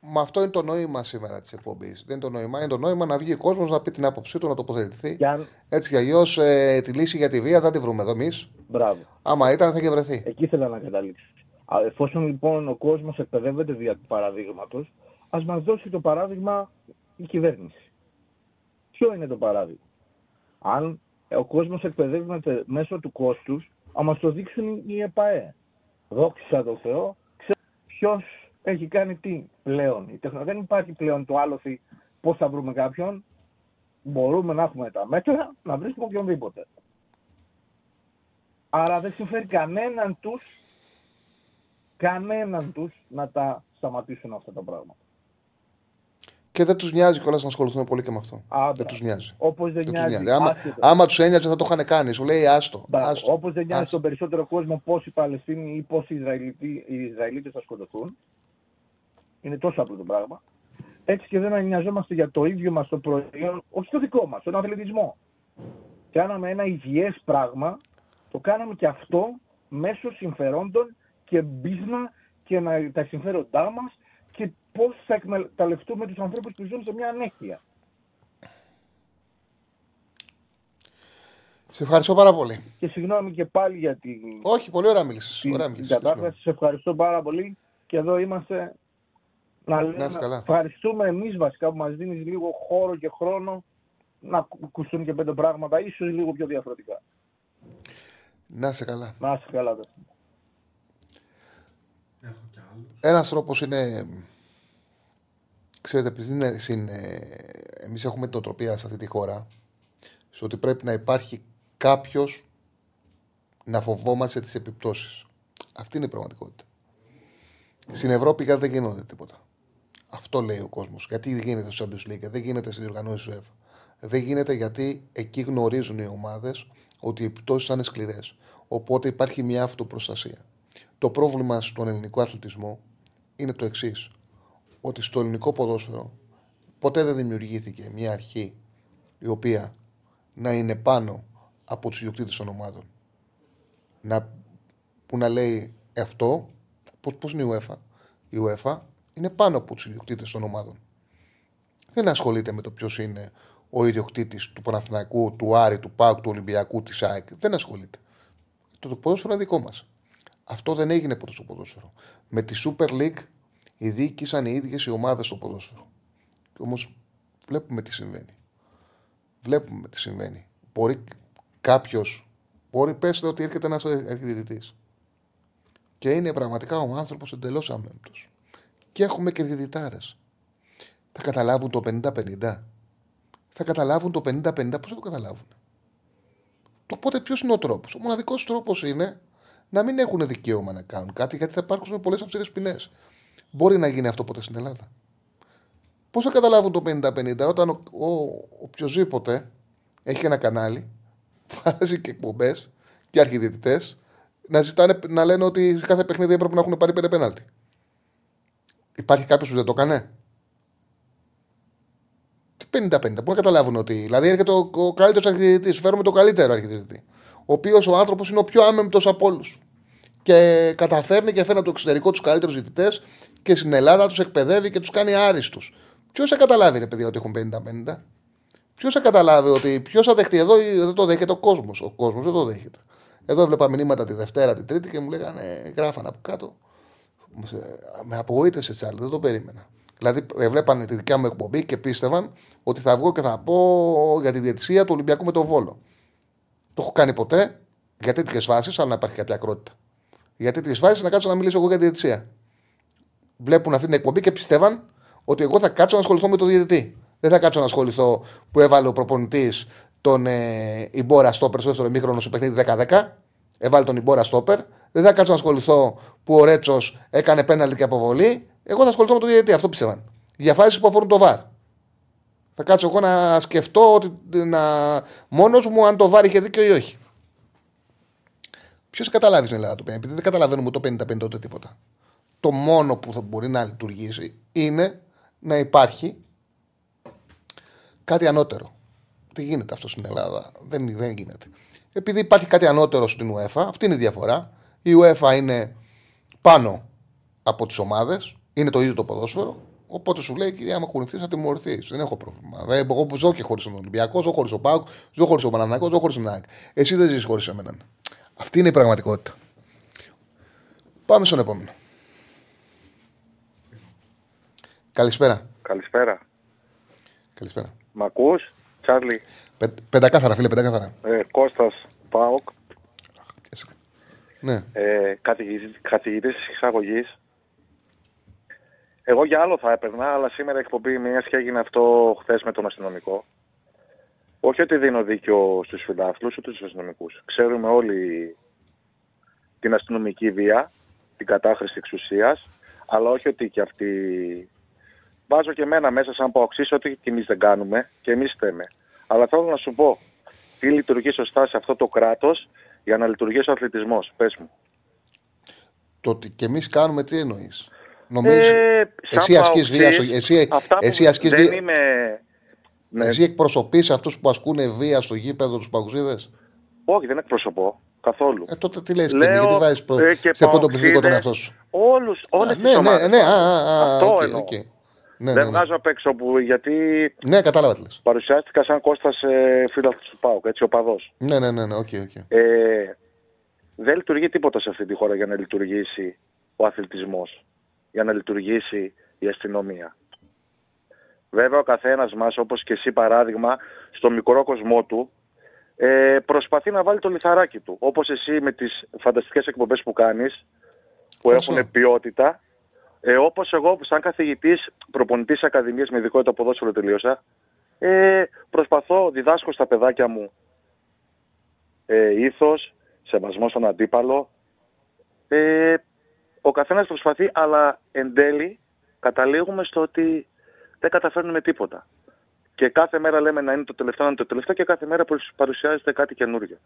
Μα αυτό είναι το νόημα σήμερα της εκπομπής. Δεν είναι το νόημα. Είναι το νόημα να βγει ο κόσμος να πει την άποψή του, να τοποθετηθεί. Και αν... Έτσι κι αλλιώς ε, τη λύση για τη βία δεν τη βρούμε εδώ εμείς. Μπράβο. Άμα ήταν, θα είχε βρεθεί. Εκεί ήθελα να καταλήξω. Α, Εφόσον λοιπόν ο κόσμος εκπαιδεύεται δια του παραδείγματος, ας μας δώσει το παράδειγμα η κυβέρνηση. Ποιο είναι το παράδειγμα; Αν ε, ο κόσμος εκπαιδεύεται μέσω του κόστους, άμα το δείξουν οι ΕΠΑΕ. Δόξα τω Θεώ, ξέρω ποιος έχει κάνει τι πλέον. Η τεχνο... Δεν υπάρχει πλέον το άλοθη πώς θα βρούμε κάποιον. Μπορούμε να έχουμε τα μέτρα να βρίσκουμε οποιονδήποτε. Άρα δεν συμφέρει κανέναν τους, κανέναν τους να τα σταματήσουν αυτά τα πράγματα. Και δεν τους νοιάζει κιόλας να ασχοληθούν πολύ και με αυτό. Άντε. δεν τους νοιάζει. Όπως δεν, Δεν τους νοιάζει. νοιάζει. Άμα, άσχετο. άμα τους ένοιαζε θα το είχαν κάνει. Σου λέει άστο. άστο. Όπως δεν νοιάζει άστο. τον περισσότερο κόσμο πόσοι Παλαιστίνοι ή πόσοι Ισραηλιτοί- οι Ισραηλίτες θα σκοτωθούν. Είναι τόσο απλό το πράγμα. Έτσι και δεν νοιαζόμαστε για το ίδιο μας το προϊόν, όχι το δικό μας, τον αθλητισμό. Κάναμε ένα υγιέ πράγμα, το κάναμε και αυτό μέσω συμφερόντων και μπίσνα και να, τα συμφέροντά μας και πώς θα εκμεταλλευτούμε τους ανθρώπους που ζουν σε μια ανέχεια. Σε ευχαριστώ πάρα πολύ. Και συγγνώμη και πάλι για την Όχι, πολύ ωραία μίλησες. την, Ωραία την μίλησες. κατάσταση. Σε ευχαριστώ πάρα πολύ και εδώ είμαστε να λέμε, είσαι καλά. ευχαριστούμε εμείς βασικά που μας δίνεις λίγο χώρο και χρόνο να ακου- ακουστούν και πέντε πράγματα, ίσως λίγο πιο διαφορετικά. Να είσαι καλά. Να είσαι καλά. δε. Έχω κι άλλους. Ένας τρόπος είναι. Ξέρετε, επειδή είναι, συν, ε, εμείς έχουμε την οτροπία σε αυτή τη χώρα, σε ότι πρέπει να υπάρχει κάποιος να φοβόμαστε τις επιπτώσεις. Αυτή είναι η πραγματικότητα. Στην Ευρώπη κάτι δεν γίνονται τίποτα. Αυτό λέει ο κόσμος. Γιατί δεν γίνεται στο Champions League, δεν γίνεται στην διοργανώση του UEFA. Δεν γίνεται γιατί εκεί γνωρίζουν οι ομάδες ότι οι επιπτώσεις θα είναι σκληρές. Οπότε υπάρχει μια αυτοπροστασία. Το πρόβλημα στον ελληνικό αθλητισμό είναι το εξής. Ότι στο ελληνικό ποδόσφαιρο ποτέ δεν δημιουργήθηκε μια αρχή η οποία να είναι πάνω από τους ιδιοκτήτες των ομάδων. Να, που να λέει αυτό, πώς πώς είναι η UEFA; Η UEFA είναι πάνω από τους ιδιοκτήτες των ομάδων. Δεν ασχολείται με το ποιος είναι ο ιδιοκτήτης του Παναθηναϊκού, του Άρη, του ΠΑΟΚ, του Ολυμπιακού, της ΑΕΚ. Δεν ασχολείται. Το, το ποδόσφαιρο είναι δικό μας. Αυτό δεν έγινε ποτέ στο ποδόσφαιρο. Με τη Super League οι διοίκησαν οι ίδιες οι ομάδες στο ποδόσφαιρο. Όμως βλέπουμε τι συμβαίνει. Βλέπουμε τι συμβαίνει. Μπορεί κάποιος, μπορεί πέστε ότι έρχεται ένας διαιτητή. Και είναι πραγματικά ο άνθρωπος εντελώς αμέμπτο. Και έχουμε και διαιτητάρες. Θα καταλάβουν το 50-50. Θα καταλάβουν το 50-50. Πώς θα το καταλάβουν. Το οπότε ποιος είναι ο τρόπος; Ο μοναδικός τρόπος είναι να μην έχουν δικαίωμα να κάνουν κάτι γιατί θα υπάρξουν πολλές αυστηρέ ποινές. Μπορεί να γίνει αυτό ποτέ στην Ελλάδα. Πώς θα καταλάβουν το 50-50 όταν ο, ο, οποιοδήποτε έχει ένα κανάλι, *laughs* βάζει και εκπομπές και αρχιδιαιτητές να, ζητάνε, να λένε ότι σε κάθε παιχνίδι έπρεπε να έχουν πάρει πέντε πέναλτι. Υπάρχει κάποιος που δεν το έκανε; Τι 50-50. Πού να καταλάβουν ότι. Δηλαδή έρχεται ο, ο καλύτερος αρχιδιαιτητής. Φέρουμε το καλύτερο αρχιδιαιτητή. Ο οποίος ο άνθρωπος είναι ο πιο άμεμπτος από όλους. Και καταφέρνει και φέρνει από το εξωτερικό τους καλύτερους διαιτητές και στην Ελλάδα τους εκπαιδεύει και τους κάνει άριστους. Ποιος θα καταλάβει, ρε παιδιά, ότι έχουν 50-50. Ποιος θα καταλάβει ότι. Ποιος θα δεχτεί; Εδώ ή δεν το δέχεται ο κόσμος. Ο κόσμος δεν το δέχεται. Εδώ έβλεπα μηνύματα τη Δευτέρα, τη Τρίτη και μου λέγανε, γράφανε από κάτω. Με απογοήτευσε, Τσάρλ, δεν το περίμενα. Δηλαδή, βλέπανε τη δικιά μου εκπομπή και πίστευαν ότι θα βγω και θα πω για τη διαιτησία του Ολυμπιακού με τον Βόλο. Το έχω κάνει ποτέ για τέτοιες φάσεις, αλλά να υπάρχει κάποια ακρότητα. Για τέτοιε φάσει να κάτσω να μιλήσω εγώ για τη διαιτησία. Βλέπουν αυτή την εκπομπή και πιστεύαν ότι εγώ θα κάτσω να ασχοληθώ με τον διαιτητή. Δεν θα κάτσω να ασχοληθώ που έβαλε ο προπονητής τον ε, Ιμπόρα Στόπερ στο δεύτερο μήχρονο στο παιχνίδι 10-10. Έβαλε τον Ιμπόρα Στόπερ. Δεν θα κάτσω να ασχοληθώ που ο Ρέτσος έκανε πέναλτι και αποβολή. Εγώ θα ασχοληθώ με τον διαιτητή. Αυτό πίστευαν. Για φάσεις που αφορούν το βαρ. Θα κάτσω εγώ να σκεφτώ ότι να... μόνος μου αν το βάρ είχε δίκιο ή όχι. Ποιος καταλάβει στην Ελλάδα το 50, επειδή δεν καταλαβαίνουμε το 50-50 ούτε τίποτα. Το μόνο που θα μπορεί να λειτουργήσει είναι να υπάρχει κάτι ανώτερο. Δεν γίνεται αυτό στην Ελλάδα; Δεν, δεν γίνεται. Επειδή υπάρχει κάτι ανώτερο στην UEFA, αυτή είναι η διαφορά. Η UEFA είναι πάνω από τις ομάδες, είναι το ίδιο το ποδόσφαιρο. Οπότε σου λέει, κυρία, άμα κουνηθείς, να τιμωρηθείς. Δεν έχω πρόβλημα. Δεν, εγώ που ζω και χωρίς τον Ολυμπιακό, ζω χωρίς τον Πάουκ, ζω χωρίς τον Παναναναϊκό, ζω χωρίς τον ΑΕΚ. Εσύ δεν ζεις χωρίς εμένα. Αυτή είναι η πραγματικότητα. Πάμε στον επόμενο. Καλησπέρα. Καλησπέρα. Καλησπέρα. Μ' ακούς, Τσάρλι; Πε- Πεντακάθαρα, φίλε, πεντακάθαρα. Ε, Κώστας Πάοκ, Ναι. ε, καθηγητής, καθηγητής της εισαγωγής. Εγώ για άλλο θα έπαιρνα, αλλά σήμερα η εκπομπή μιας και έγινε αυτό χθες με τον αστυνομικό. Όχι ότι δίνω δίκιο στους φιλάθλους ούτε στους αστυνομικούς. Ξέρουμε όλοι την αστυνομική βία, την κατάχρηση εξουσίας, αλλά όχι ότι και αυτοί. Βάζω και εμένα μέσα σαν παοξή ότι και εμείς δεν κάνουμε και εμείς θέμε. Αλλά θέλω να σου πω τι λειτουργεί σωστά σε αυτό το κράτος για να λειτουργήσει ο αθλητισμός. Πες μου. Το ότι και εμείς κάνουμε τι εννοείς; Νομίζω. Ε, σαν εσύ ασκείς παοξής, βία στο. Εσύ, αυτά που εσύ ασκείς δεν βία. είμαι... Ναι. Εσύ εκπροσωπείς αυτούς που ασκούν βία στο γήπεδο τους παγκοσμίδε. Όχι, δεν εκπροσωπώ καθόλου. Ε, τότε τι λες, και Λέω, γιατί βάζεις προ... ε, και σε πρώτο πληθυντικό τον παοξίδες, εαυτό σου; Όλους, όλες Α, τις ναι, ναι, ομάδες. ναι, α, α, α, Αυτό οκ, εννοώ. οκ. Ναι, δεν ναι, ναι. βγάζω απ' έξω που, γιατί Ναι, κατάλαβα τι λες. παρουσιάστηκα σαν Κώστας ε, φίλαθλος του ΠΑΟΚ, έτσι οπαδός. Ναι, ναι, ναι, ναι, οκ, οκ. Ε, δεν λειτουργεί τίποτα σε αυτή τη χώρα για να λειτουργήσει ο αθλητισμός, για να λειτουργήσει η αστυνομία. Βέβαια ο καθένας μας, όπως και εσύ παράδειγμα, στο μικρό κοσμό του, ε, προσπαθεί να βάλει το λιθαράκι του. Όπως εσύ με τις φανταστικές εκπομπές που κάνεις, που Ευχαριστώ. έχουν ποιότητα, ε, όπως εγώ σαν καθηγητής προπονητής ακαδημίας με ειδικότητα ποδόσφαιρο τελείωσα, ε, προσπαθώ, διδάσκω στα παιδάκια μου ε, ήθος, σεβασμό στον αντίπαλο. Ε, ο καθένας προσπαθεί, αλλά εν τέλει καταλήγουμε στο ότι δεν καταφέρνουμε τίποτα. Και κάθε μέρα λέμε να είναι το τελευταίο, να είναι το τελευταίο και κάθε μέρα παρουσ- παρουσιάζεται κάτι καινούργιο.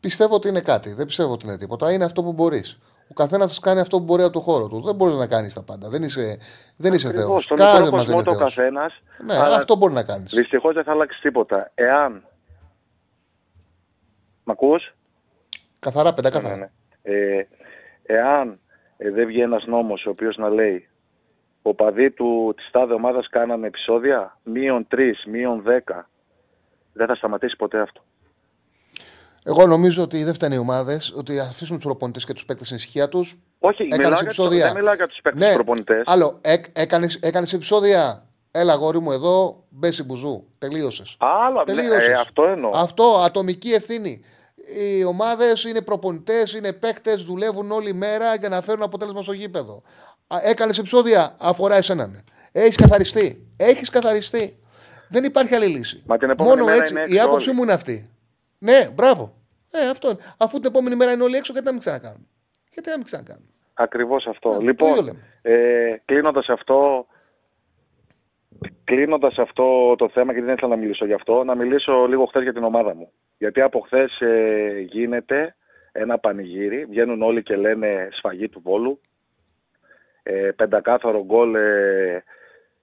Πιστεύω ότι είναι κάτι. Δεν πιστεύω ότι είναι τίποτα. Είναι αυτό που μπορείς. Ο καθένας κάνει αυτό που μπορεί από το χώρο του. Δεν μπορείς να κάνεις τα πάντα. Δεν είσαι, δεν είσαι Θεός. Ακριβώς, στον Κάθε μικρό μας δεν κόσμο είναι το Θεός. καθένας, Ναι, αλλά αυτό μπορεί να κάνεις. Δυστυχώς δεν θα αλλάξει τίποτα. Εάν... Μ' ακούς; Καθαρά, πεντακάθαρα. Ναι, ναι. Ε, εάν ε, δεν βγει ένας νόμος ο οποίος να λέει ο παδί του της τάδε ομάδας κάνανε επεισόδια, μείον 3, μείον 10, δεν θα σταματήσει ποτέ αυτό. Εγώ νομίζω ότι δεν φταίνουν οι ομάδες, ότι αφήσουν τους προπονητές και τους παίκτες στην ησυχία τους. Όχι, μιλάω για τους- δεν μιλάω για τους παίκτες ναι, προπονητές. Άλλο, έκανε έκανες επεισόδια. Έλα, γόρι μου, εδώ μπέση μπουζού. Τελείωσες. Άλλο, ναι, ε, αυτό εννοώ. Αυτό, ατομική ευθύνη. Οι ομάδες είναι προπονητές, είναι παίκτες, δουλεύουν όλη μέρα για να φέρουν αποτέλεσμα στο γήπεδο. Έκανε επεισόδια, αφορά εσέναν. Έχεις καθαριστεί. Έχεις καθαριστεί. Δεν υπάρχει άλλη λύση. Μα την επόμενη Μόνο μέρα έτσι. είναι Η έξω άποψη όλοι. μου είναι αυτή. Ναι, μπράβο. Ε, αυτό. είναι. Αφού την επόμενη μέρα είναι όλοι έξω, γιατί να μην ξανακάνουν. Γιατί να μην ξανακάνουν. Ακριβώς αυτό. Ναι, το λοιπόν, ίδιο λέμε. ε, κλείνοντας αυτό, κλείνοντας αυτό το θέμα, γιατί δεν ήθελα να μιλήσω γι' αυτό, να μιλήσω λίγο χθες για την ομάδα μου. Γιατί από χθες γίνεται ένα πανηγύρι, βγαίνουν όλοι και λένε σφαγή του Βόλου. Ε, πεντακάθαρο γκολ ε,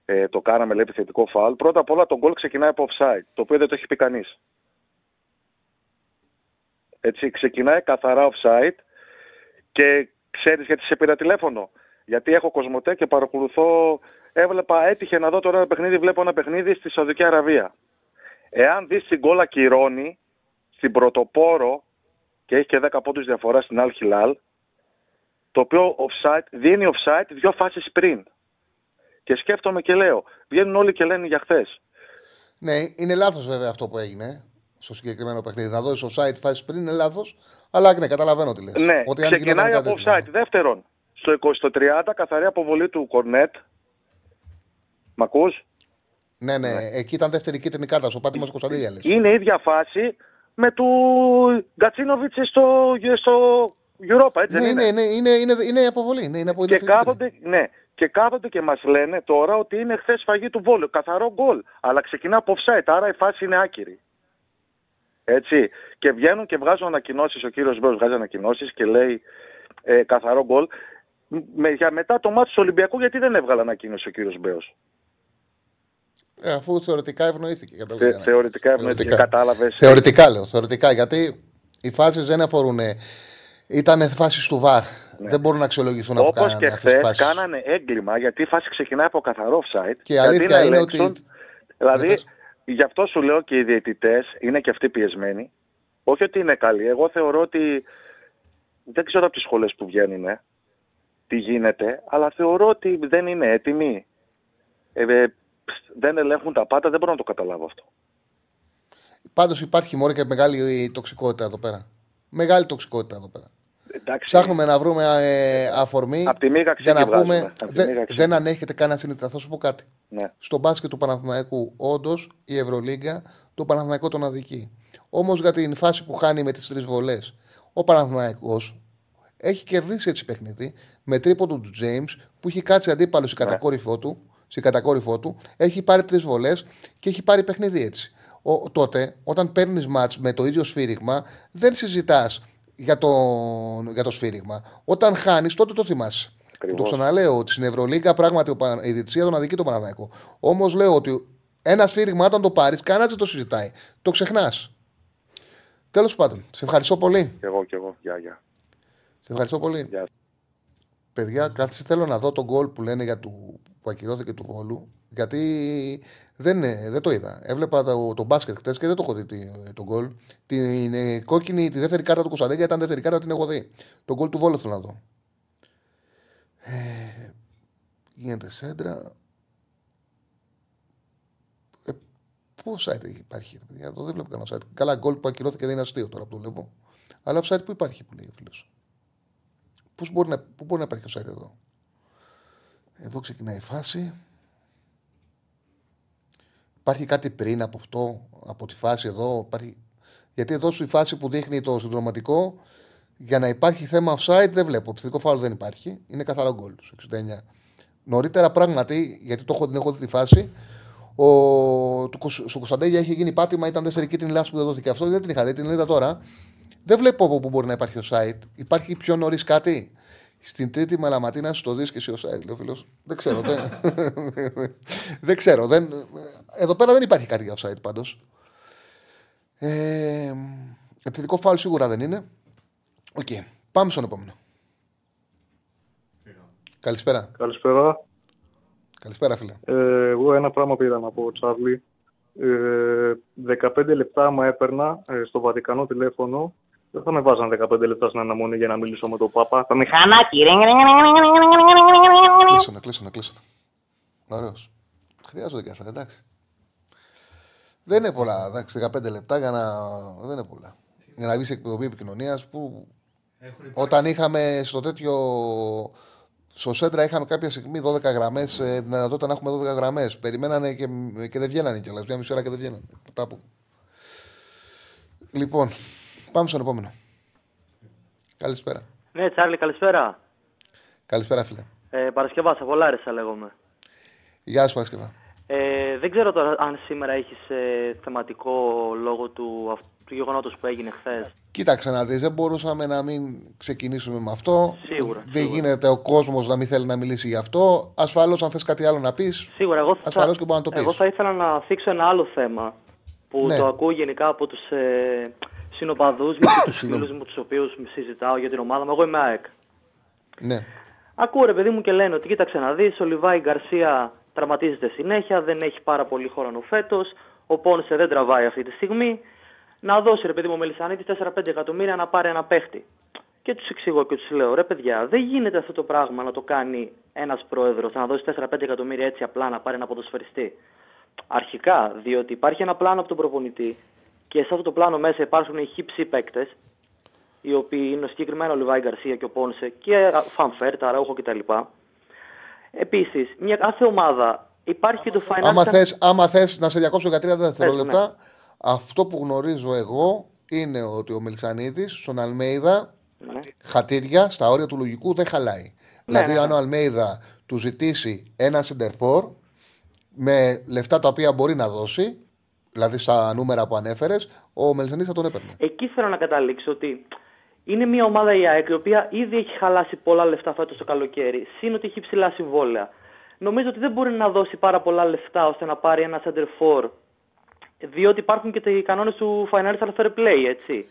ε, το κάναμε, λέει επιθετικό φάουλ. Πρώτα απ' όλα το γκολ ξεκινάει από offside, το οποίο δεν το έχει πει κανείς. Έτσι, ξεκινάει καθαρά offside και ξέρεις γιατί σε πήρα τηλέφωνο. Γιατί έχω κοσμοτέ και παρακολουθώ, έβλεπα, έτυχε να δω τώρα ένα παιχνίδι, βλέπω ένα παιχνίδι στη Σαουδική Αραβία. Εάν δεις την γκολ ακυρώνει στην πρωτοπόρο και έχει και 10 πόντους διαφορά στην Al Hilal, το οποίο offside, δίνει offside δύο φάσεις πριν. Και σκέφτομαι και λέω, βγαίνουν όλοι και λένε για χθες. Ναι, είναι λάθος βέβαια αυτό που έγινε στο συγκεκριμένο παιχνίδι. Να δώσεις offside φάση πριν είναι λάθος. Αλλά ναι, καταλαβαίνω τι λες. Ναι, ξεκινάει από offside. Δεύτερον, στο 20 στο 30 καθαρή αποβολή του Κορνέτ. Μ' ακούς; Ναι, ναι, εκεί ήταν δεύτερη κίτρινη κάρτα στο πάτημα Κωνσταντίνια λε. Είναι η ίδια φάση με του Γκατσίνοβιτς στο, στο Europa, έτσι Ναι, δεν ναι, είναι; ναι, είναι, είναι, είναι η αποβολή. Ναι, είναι από Και κάθονται, ναι, και κάθονται και μας λένε τώρα ότι είναι χθες σφαγή του Βόλου. Καθαρό γκολ. Αλλά ξεκινά από offside, άρα η φάση είναι άκυρη. Έτσι. Και βγαίνουν και βγάζουν ανακοινώσεις. Ο κύριος Μπέος βγάζει ανακοινώσεις και λέει ε, καθαρό γκολ. Με, για μετά το μάτι του Ολυμπιακού, γιατί δεν έβγαλε ανακοίνωση ο κύριος Μπέος; Ε, αφού θεωρητικά ευνοήθηκε. για το Θε, Λιβιάνα. θεωρητικά ευνοήθηκε. Κατάλαβες. Θεωρητικά λέω. Θεωρητικά γιατί οι φάσεις δεν αφορούν. Ήταν φάσεις του ΒΑΡ. Δεν μπορούν να αξιολογηθούν από Όπως κανέναν και αυτές τις χθες φάσεις. κάνανε έγκλημα γιατί η φάση ξεκινάει από καθαρό offside. Και η γιατί αλήθεια να είναι ελέγξουν- ότι- Δηλαδή, Ναι, πες. γι' αυτό σου λέω και οι διαιτητές είναι και αυτοί πιεσμένοι. Όχι ότι είναι καλοί. Εγώ θεωρώ ότι. Δεν ξέρω από τις σχολές που βγαίνουν ε, τι γίνεται, αλλά θεωρώ ότι δεν είναι έτοιμοι. Ε, ε, δεν ελέγχουν τα πάντα, δεν μπορώ να το καταλάβω αυτό. Πάντως υπάρχει μόρια και μεγάλη τοξικότητα εδώ πέρα. Μεγάλη τοξικότητα εδώ πέρα. Εντάξει, Ψάχνουμε να βρούμε ε, αφορμή Απ' τη μοίρα για να ξύκι πούμε. βγάζουμε. Απ' τη δε- μοίρα ξύκι. δεν ανέχεται καν να συνειδητοποιήσει. Θα σου πω κάτι. Ναι. Στο μπάσκετ του Παναθηναϊκού, όντως η Ευρωλίγκα το Παναθηναϊκό τον αδικεί. Όμως για την φάση που χάνει με τις τρεις βολές, ο Παναθηναϊκός έχει κερδίσει έτσι παιχνίδι με τρίποντο του James που έχει κάτσει αντίπαλος στην κατακόρυφό του, στην κατακόρυφό του, έχει πάρει τρεις βολές και έχει πάρει παιχνίδι έτσι. Ο, τότε, όταν παίρνεις μάτς με το ίδιο σφύριγμα, δεν συζητάς για το, για το σφύριγμα. Όταν χάνεις, τότε το θυμάσαι. Το ξαναλέω ότι στην Ευρωλίγκα πράγματι ο Πα- η διετησία τον αδικεί τον Παναναναϊκό. Όμως λέω ότι ένα σφύριγμα, όταν το πάρεις, κανένας δεν το συζητάει. Το ξεχνάς. Τέλος πάντων, σε ευχαριστώ πολύ. Κι εγώ, κι εγώ. Γεια, γεια. Σε ευχαριστώ πολύ. Γεια. Παιδιά, κάτσε θέλω να δω τον γκολ που λένε για του, που ακυρώθηκε του Βόλου. Γιατί δεν, ε, δεν το είδα. Έβλεπα το, το μπάσκετ χτες και δεν το έχω δει τι- τον γκολ. Την ε, κόκκινη, τη δεύτερη κάρτα του Κωνσταντέγια ήταν δεύτερη κάρτα, την έχω δει. Τον γκολ του Βόλου θέλω να δω. Ε, γίνεται σέντρα. Ε, πού site υπάρχει, ρε παιδιά, εδώ δεν βλέπω κανένα site. Καλά, γκολ που ακυρώθηκε δεν είναι αστείο τώρα που το βλέπω. Αλλά site που υπάρχει που λέει ο φίλος. Πώς μπορεί να, πού μπορεί να υπάρχει ο site εδώ; Εδώ ξεκινάει η φάση. Υπάρχει κάτι πριν από αυτό, από τη φάση εδώ. Υπάρχει... Γιατί εδώ στη φάση που δείχνει το συνδροματικό, για να υπάρχει θέμα offside δεν βλέπω. Επιθετικό φάουλ δεν υπάρχει. Είναι καθαρό γκολ στο 69. Νωρίτερα πράγματι, γιατί το έχω, την έχω δει τη φάση, ο, του, Κουσ- στο Κωνσταντέλια είχε γίνει πάτημα, ήταν δεύτερη κίτρινη λάσπη που δεν δόθηκε αυτό. Δεν την είχα δει, την είδα τώρα. Δεν βλέπω από πού μπορεί να υπάρχει ο site. Υπάρχει πιο νωρίς κάτι; Στην τρίτη μαλαματίνα στο δεις και εσύ ο site, λέει ο φίλος. Δεν ξέρω. δεν, δεν ξέρω. Δεν, εδώ πέρα δεν υπάρχει κάτι για offside πάντως. Ε, επιθετικό φάουλ σίγουρα δεν είναι. Οκ. Πάμε στον επόμενο. Καλησπέρα. Καλησπέρα. Καλησπέρα, φίλε. Ε, εγώ ένα πράγμα πήρα να πω, Τσάρλι. Ε, 15 λεπτά να έπαιρνα ε, στο Βατικανό τηλέφωνο. Δεν θα με βάζαν 15 λεπτά στην αναμονή για να μιλήσω με τον Πάπα. Θα με χανάκι. Κλείσανε, κλείσανε, κλείσανε. Ωραίο. Χρειάζονται και αυτά, εντάξει. Δεν είναι πολλά, εντάξει, 15 λεπτά για να. Δεν είναι πολλά. Για να βγει σε εκπομπή επικοινωνία που. Όταν είχαμε στο τέτοιο. Στο Σέντρα είχαμε κάποια στιγμή 12 γραμμέ, τη δυνατότητα να έχουμε 12 γραμμέ. Περιμένανε και, και δεν βγαίνανε κιόλα. Μια μισή ώρα και δεν βγαίνανε. Μετά από... Λοιπόν, πάμε στον επόμενο. Καλησπέρα. Ναι, Τσάρλι, καλησπέρα. Καλησπέρα, φίλε. Ε, Παρασκευά, από Λάρισα λέγομαι. Γεια σου, Παρασκευά. Ε, δεν ξέρω τώρα αν σήμερα έχεις ε, θεματικό λόγω του, αυτ- του γεγονότος που έγινε χθες. Κοίταξε να δεις, δεν μπορούσαμε να μην ξεκινήσουμε με αυτό. Σίγουρα, Δεν γίνεται ο κόσμος να μην θέλει να μιλήσει γι' αυτό. Ασφαλώς αν θες κάτι άλλο να πεις, Σίγουρα, εγώ θα, ασφαλώς και μπορεί να το πεις. εγώ θα ήθελα να θίξω ένα άλλο θέμα που Ναι. το ακούω γενικά από τους ε, συνοπαδούς μου και τους *coughs* φίλους μου τους οποίους συζητάω για την ομάδα μου. Εγώ είμαι ΑΕΚ. Ναι. Ακούω ρε παιδί μου και λένε ότι κοίταξε να δεις, ο Λιβάη Γκαρσία τραυματίζεται συνέχεια, δεν έχει πάρα πολύ χρόνο φέτος, ο Πόνσε δεν τραβάει αυτή τη στιγμή. Να δώσει ρε παιδί μου ο Μελισανίδης 4-5 εκατομμύρια να πάρει ένα παίχτη. Και τους εξηγώ και τους λέω: Ρε παιδιά, δεν γίνεται αυτό το πράγμα να το κάνει ένας πρόεδρος, να δώσει 4-5 εκατομμύρια έτσι απλά να πάρει ένα ποδοσφαιριστή. Αρχικά, διότι υπάρχει ένα πλάνο από τον προπονητή και σε αυτό το πλάνο μέσα υπάρχουν οι χύψη παίκτες, οι οποίοι είναι ο συγκεκριμένο Λιβάη Γκαρσία και ο Πόνσε και Φανφέρ, Ταραούχο κτλ. Επίσης, μια κάθε ομάδα υπάρχει και το financial. Άμα θες, άμα θες να σε διακόψω για 30 ναι. δευτερόλεπτα, αυτό που γνωρίζω εγώ είναι ότι ο Μελισανίδης στον Αλμέιδα Ναι. χατήρια στα όρια του λογικού δεν χαλάει. δηλαδή, ναι, αν ο Αλμέιδα του ζητήσει ένα σεντερφόρ με λεφτά τα οποία μπορεί να δώσει, δηλαδή στα νούμερα που ανέφερες, ο Μελισανίδης θα τον έπαιρνε. Εκεί θέλω να καταλήξω ότι είναι μια ομάδα η ΑΕΚ η οποία ήδη έχει χαλάσει πολλά λεφτά φέτος το καλοκαίρι. Συν ότι έχει ψηλά συμβόλαια. Νομίζω ότι δεν μπορεί να δώσει πάρα πολλά λεφτά ώστε να πάρει ένα center for. Διότι υπάρχουν και οι κανόνες του financial fair play, έτσι.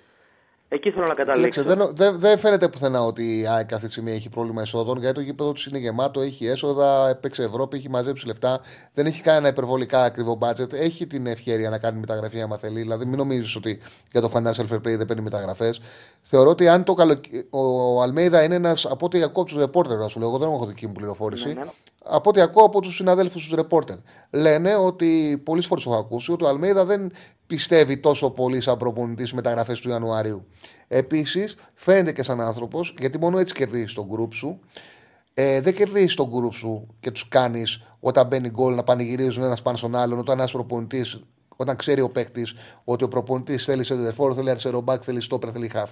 Εκεί θέλω να καταλήξω. Κοίταξε, δεν, δεν, δεν φαίνεται πουθενά ότι η ΑΕΚ αυτή τη στιγμή έχει πρόβλημα εσόδων, γιατί το γήπεδο του είναι γεμάτο, έχει έσοδα, έπαιξε Ευρώπη, έχει μαζέψει λεφτά, δεν έχει κανένα υπερβολικά ακριβό budget, έχει την ευκαιρία να κάνει μεταγραφή άμα θέλει. Δηλαδή, μην νομίζεις ότι για το financial fair play δεν παίρνει μεταγραφές. Θεωρώ ότι αν το καλο... ο Αλμέιδα είναι ένας από ό,τι ακούω από τους ρεπόρτερ, να σου λέω, εγώ δεν έχω δική μου πληροφόρηση. Ναι, ναι. από ό,τι ακούω από τους συναδέλφους τους ρεπόρτερ. Λένε ότι πολλές φορές έχω ακούσει ότι ο Αλμέιδα δεν πιστεύει τόσο πολύ σαν προπονητής στις μεταγραφές του Ιανουαρίου. Επίσης, φαίνεται και σαν άνθρωπος, γιατί μόνο έτσι κερδίζεις τον γκρουπ σου. Ε, δεν κερδίζεις τον γκρουπ σου και τους κάνεις όταν μπαίνει γκολ να πανηγυρίζουν ένας πάνω στον άλλον. Όταν ένας προπονητής, όταν ξέρει ο παίκτης ότι ο προπονητής θέλει σε δεδεφόρο, θέλει αριστερό μπακ, θέλει στόπερ, θέλει χαφ.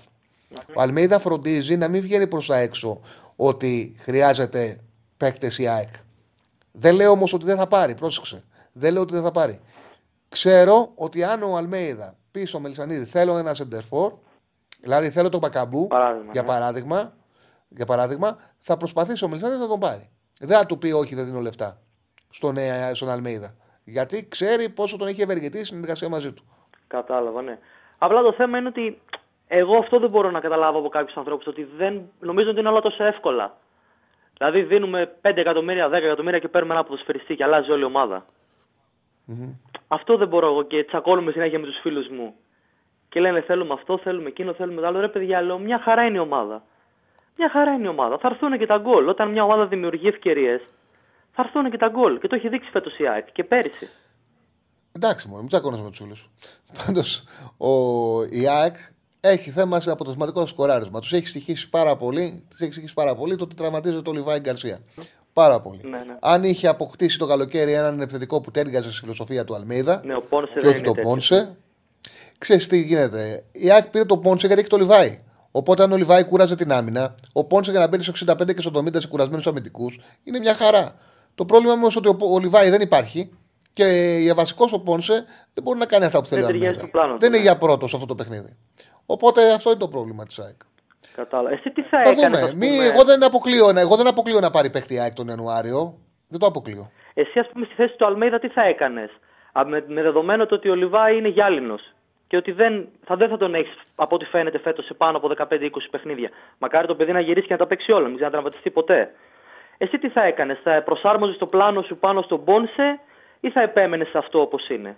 Ο Αλμέιδα φροντίζει να μην βγαίνει προς τα έξω ότι χρειάζεται παίκτες η ΑΕΚ. Δεν λέω όμως ότι δεν θα πάρει, πρόσεξε. Δεν λέω ότι δεν θα πάρει. Ξέρω ότι αν ο Αλμέιδα πεις στο Μελισανίδη θέλω ένα σεντερφόρ, δηλαδή θέλω τον Μπακαμπού, Παράδειγμα, για, ναι. παράδειγμα, για παράδειγμα, θα προσπαθήσει ο Μελισανίδη να τον πάρει. Δεν θα του πει όχι, δεν δίνω λεφτά στον, ε, στον Αλμέιδα. Γιατί ξέρει πόσο τον έχει ευεργετήσει η συνεργασία μαζί του. Κατάλαβα, ναι. Απλά το θέμα είναι ότι εγώ αυτό δεν μπορώ να καταλάβω από κάποιους ανθρώπους. Ότι δεν νομίζω ότι είναι όλα τόσο εύκολα. Δηλαδή δίνουμε 5 εκατομμύρια, 10 εκατομμύρια και παίρνουμε ένα ποδοσφαιριστή και αλλάζει όλη η ομάδα. Αυτό δεν μπορώ εγώ και τσακώνουμε συνέχεια με τους φίλους μου. Και λένε θέλουμε αυτό, θέλουμε εκείνο, θέλουμε το άλλο. Ρε παιδιά, λέω μια χαρά είναι η ομάδα. Μια χαρά είναι η ομάδα. Θα έρθουν και τα γκολ. Όταν μια ομάδα δημιουργεί ευκαιρίες, θα έρθουν και τα γκολ. Και το έχει δείξει φέτος η ΑΕΚ και πέρυσι. Εντάξει, μόνο, μην τσακώνεσαι με τους φίλους. Πάντως, η ΑΕΚ έχει θέμα σε αποτελεσματικό σκοράρισμα. Τους έχει στοιχήσει πάρα πολύ, τους έχει στοιχήσει πάρα πολύ το ότι τραυματίζεται ο Λιβάη Γκαρσία. Πάρα πολύ. Ναι, ναι. Αν είχε αποκτήσει το καλοκαίρι έναν επιθετικό που ταίριαζε στη φιλοσοφία του Αλμέιδα Ναι, ο Πόνσε και δεν όχι είναι το τέτοιος. Πόνσε, ξέρεις τι γίνεται. Η ΑΕΚ πήρε το Πόνσε γιατί έχει το Λιβάγια. Οπότε, αν ο Λιβάγια κούραζε την άμυνα, ο Πόνσε για να μπαίνει στο 65 και στο 70 σε κουρασμένους αμυντικούς είναι μια χαρά. Το πρόβλημα όμως ότι ο, ο Λιβάγια δεν υπάρχει και για βασικός ο Πόνσε δεν μπορεί να κάνει αυτά που θέλει. ο Δεν ταιριάζει Αλμέιδα. στο πλάνο του, Δεν είναι ναι. για πρώτο σε αυτό το παιχνίδι. Οπότε αυτό είναι το πρόβλημα της ΑΕΚ. Κατάλαβα. Εσύ τι θα, Θα έκανες, δούμε. ας Μη, πούμε, εγώ, δεν αποκλείω, να- εγώ δεν αποκλείω να πάρει παίκτη η ΑΕΚ τον Ιανουάριο. Δεν το αποκλείω. Εσύ, ας πούμε, στη θέση του Αλμέιδα, τι θα έκανες; Με, με δεδομένο το ότι ο Λιβάη είναι γυάλινος και ότι δεν θα, δεν θα τον έχεις από ό,τι φαίνεται φέτος σε πάνω από 15-20 παιχνίδια. Μακάρι το παιδί να γυρίσει και να τα παίξει όλα, μην ξανατραυματιστεί ποτέ. Εσύ τι θα έκανες, θα προσάρμοζες το πλάνο σου πάνω στον Πόνσε ή θα επέμενες σε αυτό όπως είναι;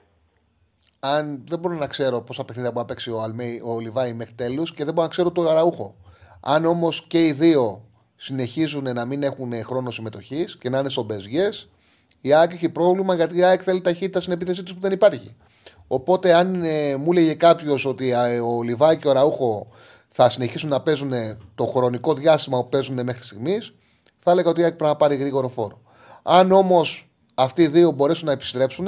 Αν δεν μπορώ να ξέρω πόσα παιχνίδια μπορεί να παίξει ο, Αλμέι, ο Λιβάη μέχρι τέλους και δεν μπορώ να ξέρω το Αραούχο. Αν όμως και οι δύο συνεχίζουν να μην έχουν χρόνο συμμετοχής και να είναι σομπεζιέ, η ΑΕΚ έχει πρόβλημα γιατί η ΑΕΚ θέλει ταχύτητα στην επίθεσή της που δεν υπάρχει. Οπότε, αν ε, μου έλεγε κάποιος ότι ε, ο Λιβάη και ο Ραούχο θα συνεχίσουν να παίζουν το χρονικό διάστημα που παίζουν μέχρι στιγμής, θα έλεγα ότι η ΑΕΚ πρέπει να πάρει γρήγορο φόρο. Αν όμως αυτοί οι δύο μπορέσουν να επιστρέψουν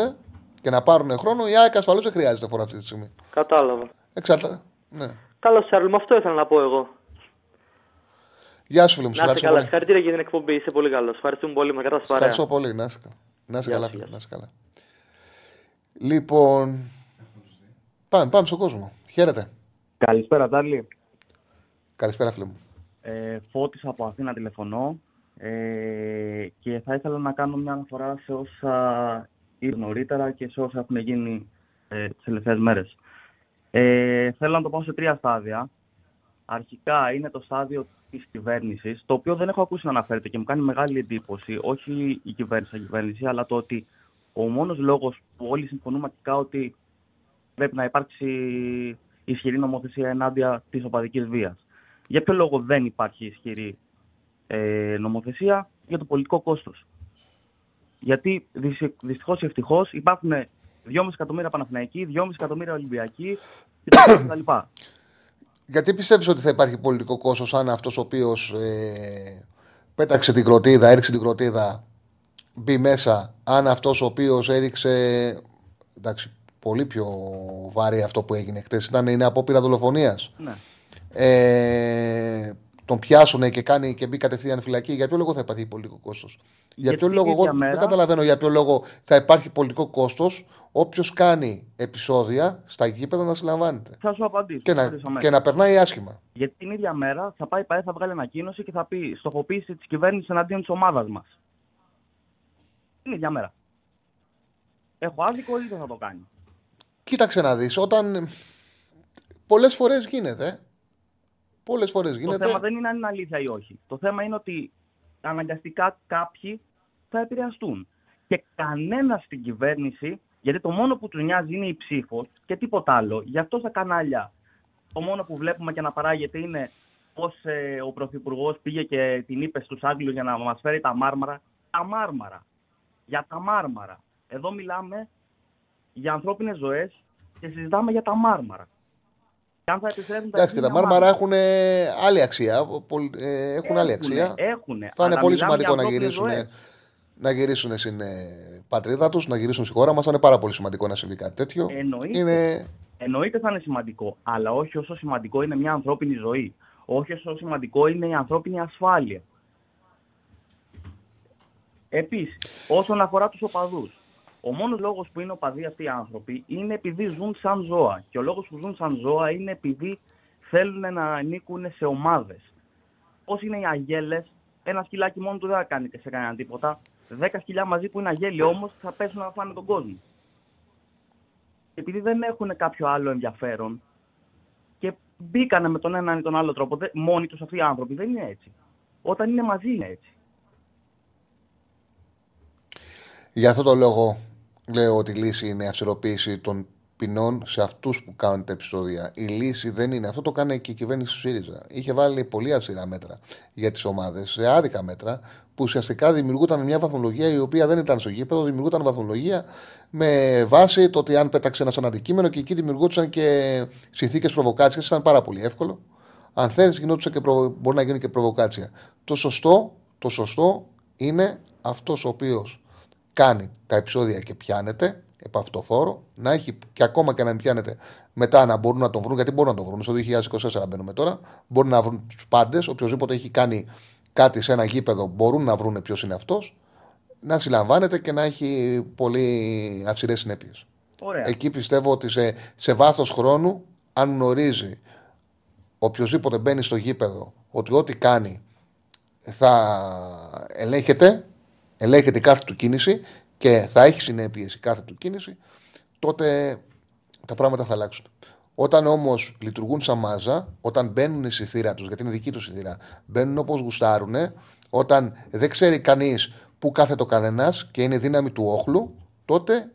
και να πάρουν χρόνο, η ΑΕΚ ασφαλώς δεν χρειάζεται φόρο αυτή τη στιγμή. Κατάλαβα. Εξαρτάται. Ναι. Καλώς, Σάρλ, με αυτό ήθελα να πω εγώ. Γεια σου, φίλε μου. Να είσαι ευχαριστώ καλά, πολύ. συγχαρητήρια για την εκπομπή. Είσαι πολύ καλός. Ευχαριστούμε πολύ με κατάσταση παρέα. Ευχαριστώ πολύ. Να είσαι καλά. Να είσαι Γεια καλά, σου, φίλε. γεια Να είσαι καλά. Λοιπόν. Πάμε, πάμε στον κόσμο. Χαίρετε. Καλησπέρα, Τάρλι. Καλησπέρα, φίλε μου. Ε, Φώτης από Αθήνα τηλεφωνώ ε, και θα ήθελα να κάνω μια αναφορά σε όσα ήρθαν νωρίτερα και σε όσα έχουν γίνει ε, τις τελευταίες μέρες. Ε, θέλω να το πάω σε τρία στάδια. Αρχικά είναι το στάδιο της κυβέρνησης, το οποίο δεν έχω ακούσει να αναφέρεται και μου κάνει μεγάλη εντύπωση, όχι η κυβέρνηση, η κυβέρνηση, αλλά το ότι ο μόνος λόγος που όλοι συμφωνούμε αρχικά ότι πρέπει να υπάρξει ισχυρή νομοθεσία ενάντια της οπαδικής βίας. Για ποιο λόγο δεν υπάρχει ισχυρή ε, νομοθεσία; Για το πολιτικό κόστος. Γιατί δυστυχώς ή ευτυχώς υπάρχουν 2,5 εκατομμύρια Παναθηναϊκοί, 2,5 εκατομμύρια Ολυμπιακοί κτλ. Γιατί πιστεύεις ότι θα υπάρχει πολιτικό κόστος αν αυτός ο οποίος ε, πέταξε την κροτίδα, έριξε την κροτίδα, μπει μέσα, αν αυτός ο οποίος έριξε. Εντάξει, πολύ πιο βαρύ αυτό που έγινε χτες. Ήταν είναι απόπειρα δολοφονίας. Ναι. Ε, τον πιάσουν και, κάνει, και μπει κατευθείαν φυλακή. Για ποιο λόγο θα υπάρχει πολιτικό κόστος; Για Γιατί ποιο την λόγο, εγώ ίδια μέρα- δεν καταλαβαίνω για ποιο λόγο θα υπάρχει πολιτικό κόστος όποιος κάνει επεισόδια στα γήπεδα να συλλαμβάνεται. Θα σου απαντήσω. Και να, απαντήσω αμέσως. και να περνάει άσχημα. Γιατί την ίδια μέρα θα πάει η ΠαΕ, θα βγάλει ανακοίνωση και θα πει στοχοποίηση της κυβέρνησης εναντίον της ομάδας μας. Την ίδια μέρα. Έχω άδικο ή δεν θα το κάνει. Κοίταξε να δεις, όταν πολλές φορές γίνεται, πολλές φορές Το γίνεται, θέμα δεν είναι αν είναι αλήθεια ή όχι. Το θέμα είναι ότι αναγκαστικά κάποιοι θα επηρεαστούν. Και κανένας στην κυβέρνηση, γιατί το μόνο που του νοιάζει είναι η ψήφος και τίποτα άλλο. Γι' αυτό στα κανάλια το μόνο που βλέπουμε και να παράγεται είναι πώς ο Πρωθυπουργός πήγε και την είπε στους Άγγλους για να μας φέρει τα μάρμαρα. τα μάρμαρα. Για τα μάρμαρα. Εδώ μιλάμε για ανθρώπινες ζωές και συζητάμε για τα μάρμαρα. Και αν θα επιστρέφουν τα Εντάξει, και τα ίδια μάρμαρα έχουν ε, άλλη αξία. Πολ- ε, Έχουν άλλη αξία. Έχουνε. Θα είναι Αλλά πολύ μιλάμε σημαντικό για να ανθρώπινες γυρίσουν, ζωές. να γυρίσουν στην ε, πατρίδα τους, να γυρίσουν στη χώρα μας. Θα είναι πάρα πολύ σημαντικό να συμβεί κάτι τέτοιο. Εννοείται. Είναι Εννοείται θα είναι σημαντικό, αλλά όχι όσο σημαντικό είναι μια ανθρώπινη ζωή. Όχι όσο σημαντικό είναι η ανθρώπινη ασφάλεια. Επίσης, όσον αφορά τους οπαδούς, ο μόνος λόγος που είναι οπαδοί αυτοί οι άνθρωποι είναι επειδή ζουν σαν ζώα. Και ο λόγος που ζουν σαν ζώα είναι επειδή θέλουν να ανήκουν σε ομάδες. Πώ είναι οι αγέλες, ένα σκυλάκι μόνο του δεν θα κάνει σε κανένα τίποτα. Δέκα σκυλιά μαζί που είναι αγέλοι όμως θα πέσουν να φάνε τον κόσμο. Επειδή δεν έχουν κάποιο άλλο ενδιαφέρον και μπήκανε με τον έναν ή τον άλλο τρόπο, δεν- μόνοι τους αυτοί οι άνθρωποι δεν είναι έτσι. Όταν είναι μαζί είναι έτσι. Γι' αυτό το λόγο λέω ότι η λύση είναι η αυστηροποίηση των ποινών σε αυτούς που κάνουν τα επεισόδια. Η λύση δεν είναι. Αυτό το κάνει και η κυβέρνηση του ΣΥΡΙΖΑ. Είχε βάλει πολύ αυστηρά μέτρα για τις ομάδες, σε άδικα μέτρα, που ουσιαστικά δημιουργούταν μια βαθμολογία η οποία δεν ήταν στο γήπεδο, δημιουργούταν βαθμολογία με βάση το ότι αν πέταξε ένας σαν αντικείμενο και εκεί δημιουργούνταν και συνθήκες προβοκάτσιας. Ήταν πάρα πολύ εύκολο. Αν θέλεις, γινόντουσαν και προ... μπορεί να γίνει και προβοκάτσια. Το σωστό, το σωστό είναι αυτός ο οποίος κάνει τα επεισόδια και πιάνεται επαυτοφόρο, να έχει και ακόμα και να μην πιάνεται μετά να μπορούν να τον βρουν, γιατί μπορούν να τον βρουν. Στο 2024 μπαίνουμε τώρα. Μπορούν να βρουν τους πάντες. Οποιοδήποτε έχει κάνει κάτι σε ένα γήπεδο μπορούν να βρουν ποιος είναι αυτός. Να συλλαμβάνεται και να έχει πολύ αυστηρές συνέπειες. Ωραία. Εκεί πιστεύω ότι σε, σε βάθος χρόνου, αν γνωρίζει οποιοδήποτε μπαίνει στο γήπεδο ότι ό,τι κάνει θα ελέγχεται, ελέγχεται η κάθε του κίνηση και θα έχει συνέπειες η κάθε του κίνηση, τότε τα πράγματα θα αλλάξουν. Όταν όμως λειτουργούν σαν μάζα, όταν μπαίνουν στη θύρα τους, γιατί είναι δική τους η θύρα, μπαίνουν όπως γουστάρουν, όταν δεν ξέρει κανείς πού κάθεται ο κανένας και είναι δύναμη του όχλου, τότε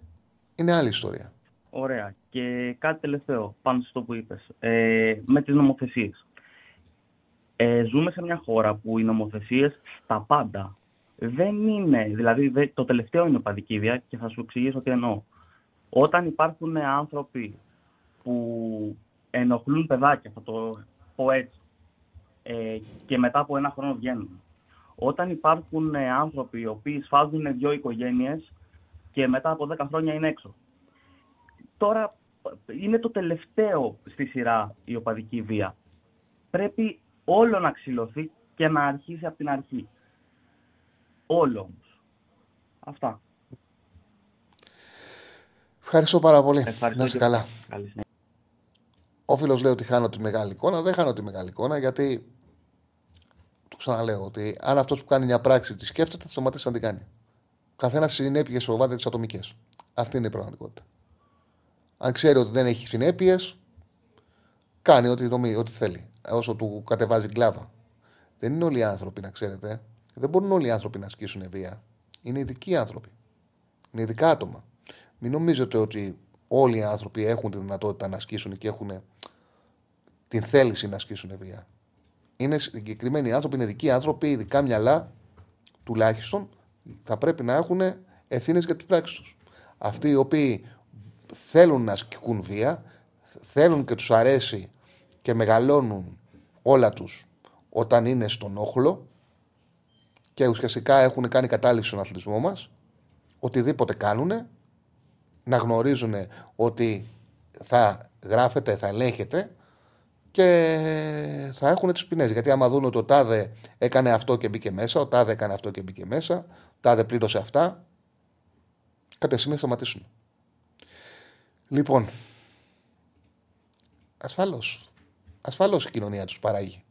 είναι άλλη ιστορία. Ωραία. Και κάτι τελευταίο πάνω στο που είπες. Ε, με τις νομοθεσίες. Ε, ζούμε σε μια χώρα που οι νομοθεσίες στα πάντα δεν είναι, δηλαδή δε- το τελευταίο είναι παδικίδια και θα σου εξηγήσω τι εννοώ. Όταν υπάρχουν άνθρωποι που ενοχλούν παιδάκια, θα το πω έτσι, ε, και μετά από ένα χρόνο βγαίνουν. Όταν υπάρχουν ε, άνθρωποι οι οποίοι σφάζουν δύο οικογένειες και μετά από 10 χρόνια είναι έξω. Τώρα είναι το τελευταίο στη σειρά η οπαδική βία. Πρέπει όλο να ξυλωθεί και να αρχίσει από την αρχή. Όλο όμως. Αυτά. Ευχαριστώ πάρα πολύ. Ευχαριστώ να είσαι και- καλά. Καλή συνέχεια. Ο φίλος λέει ότι χάνω τη μεγάλη εικόνα. Δεν χάνω τη μεγάλη εικόνα γιατί. Το ξαναλέω ότι αν αυτός που κάνει μια πράξη τη σκέφτεται, θα σταματήσει να την κάνει. Ο καθένας συνέπειες φοβάται τις ατομικές. Αυτή είναι η πραγματικότητα. Αν ξέρει ότι δεν έχει συνέπειες, κάνει ό,τι, νομίζει, ό,τι θέλει. Όσο του κατεβάζει κλάβα. Δεν είναι όλοι οι άνθρωποι, να ξέρετε. Δεν μπορούν όλοι οι άνθρωποι να ασκήσουν βία. Είναι ειδικοί άνθρωποι. Είναι ειδικά άτομα. Μην νομίζετε ότι όλοι οι άνθρωποι έχουν τη δυνατότητα να ασκήσουν και έχουν την θέληση να ασκήσουν βία. Είναι συγκεκριμένοι άνθρωποι, είναι ειδικοί άνθρωποι, ειδικά μυαλά, τουλάχιστον θα πρέπει να έχουν ευθύνες για τις πράξεις τους. Αυτοί οι οποίοι θέλουν να ασκούν βία, θέλουν και τους αρέσει και μεγαλώνουν όλα τους όταν είναι στον όχλο και ουσιαστικά έχουν κάνει κατάληψη στον αθλητισμό μας, οτιδήποτε κάνουν, να γνωρίζουν ότι θα γράφεται, θα ελέγχεται και θα έχουν τις ποινές. Γιατί άμα δουν ότι ο Τάδε έκανε αυτό και μπήκε μέσα, ο Τάδε έκανε αυτό και μπήκε μέσα, ο Τάδε πλήρωσε αυτά, κάποια στιγμή θα σταματήσουν. Λοιπόν, ασφαλώς. Ασφαλώς η κοινωνία τους παράγει.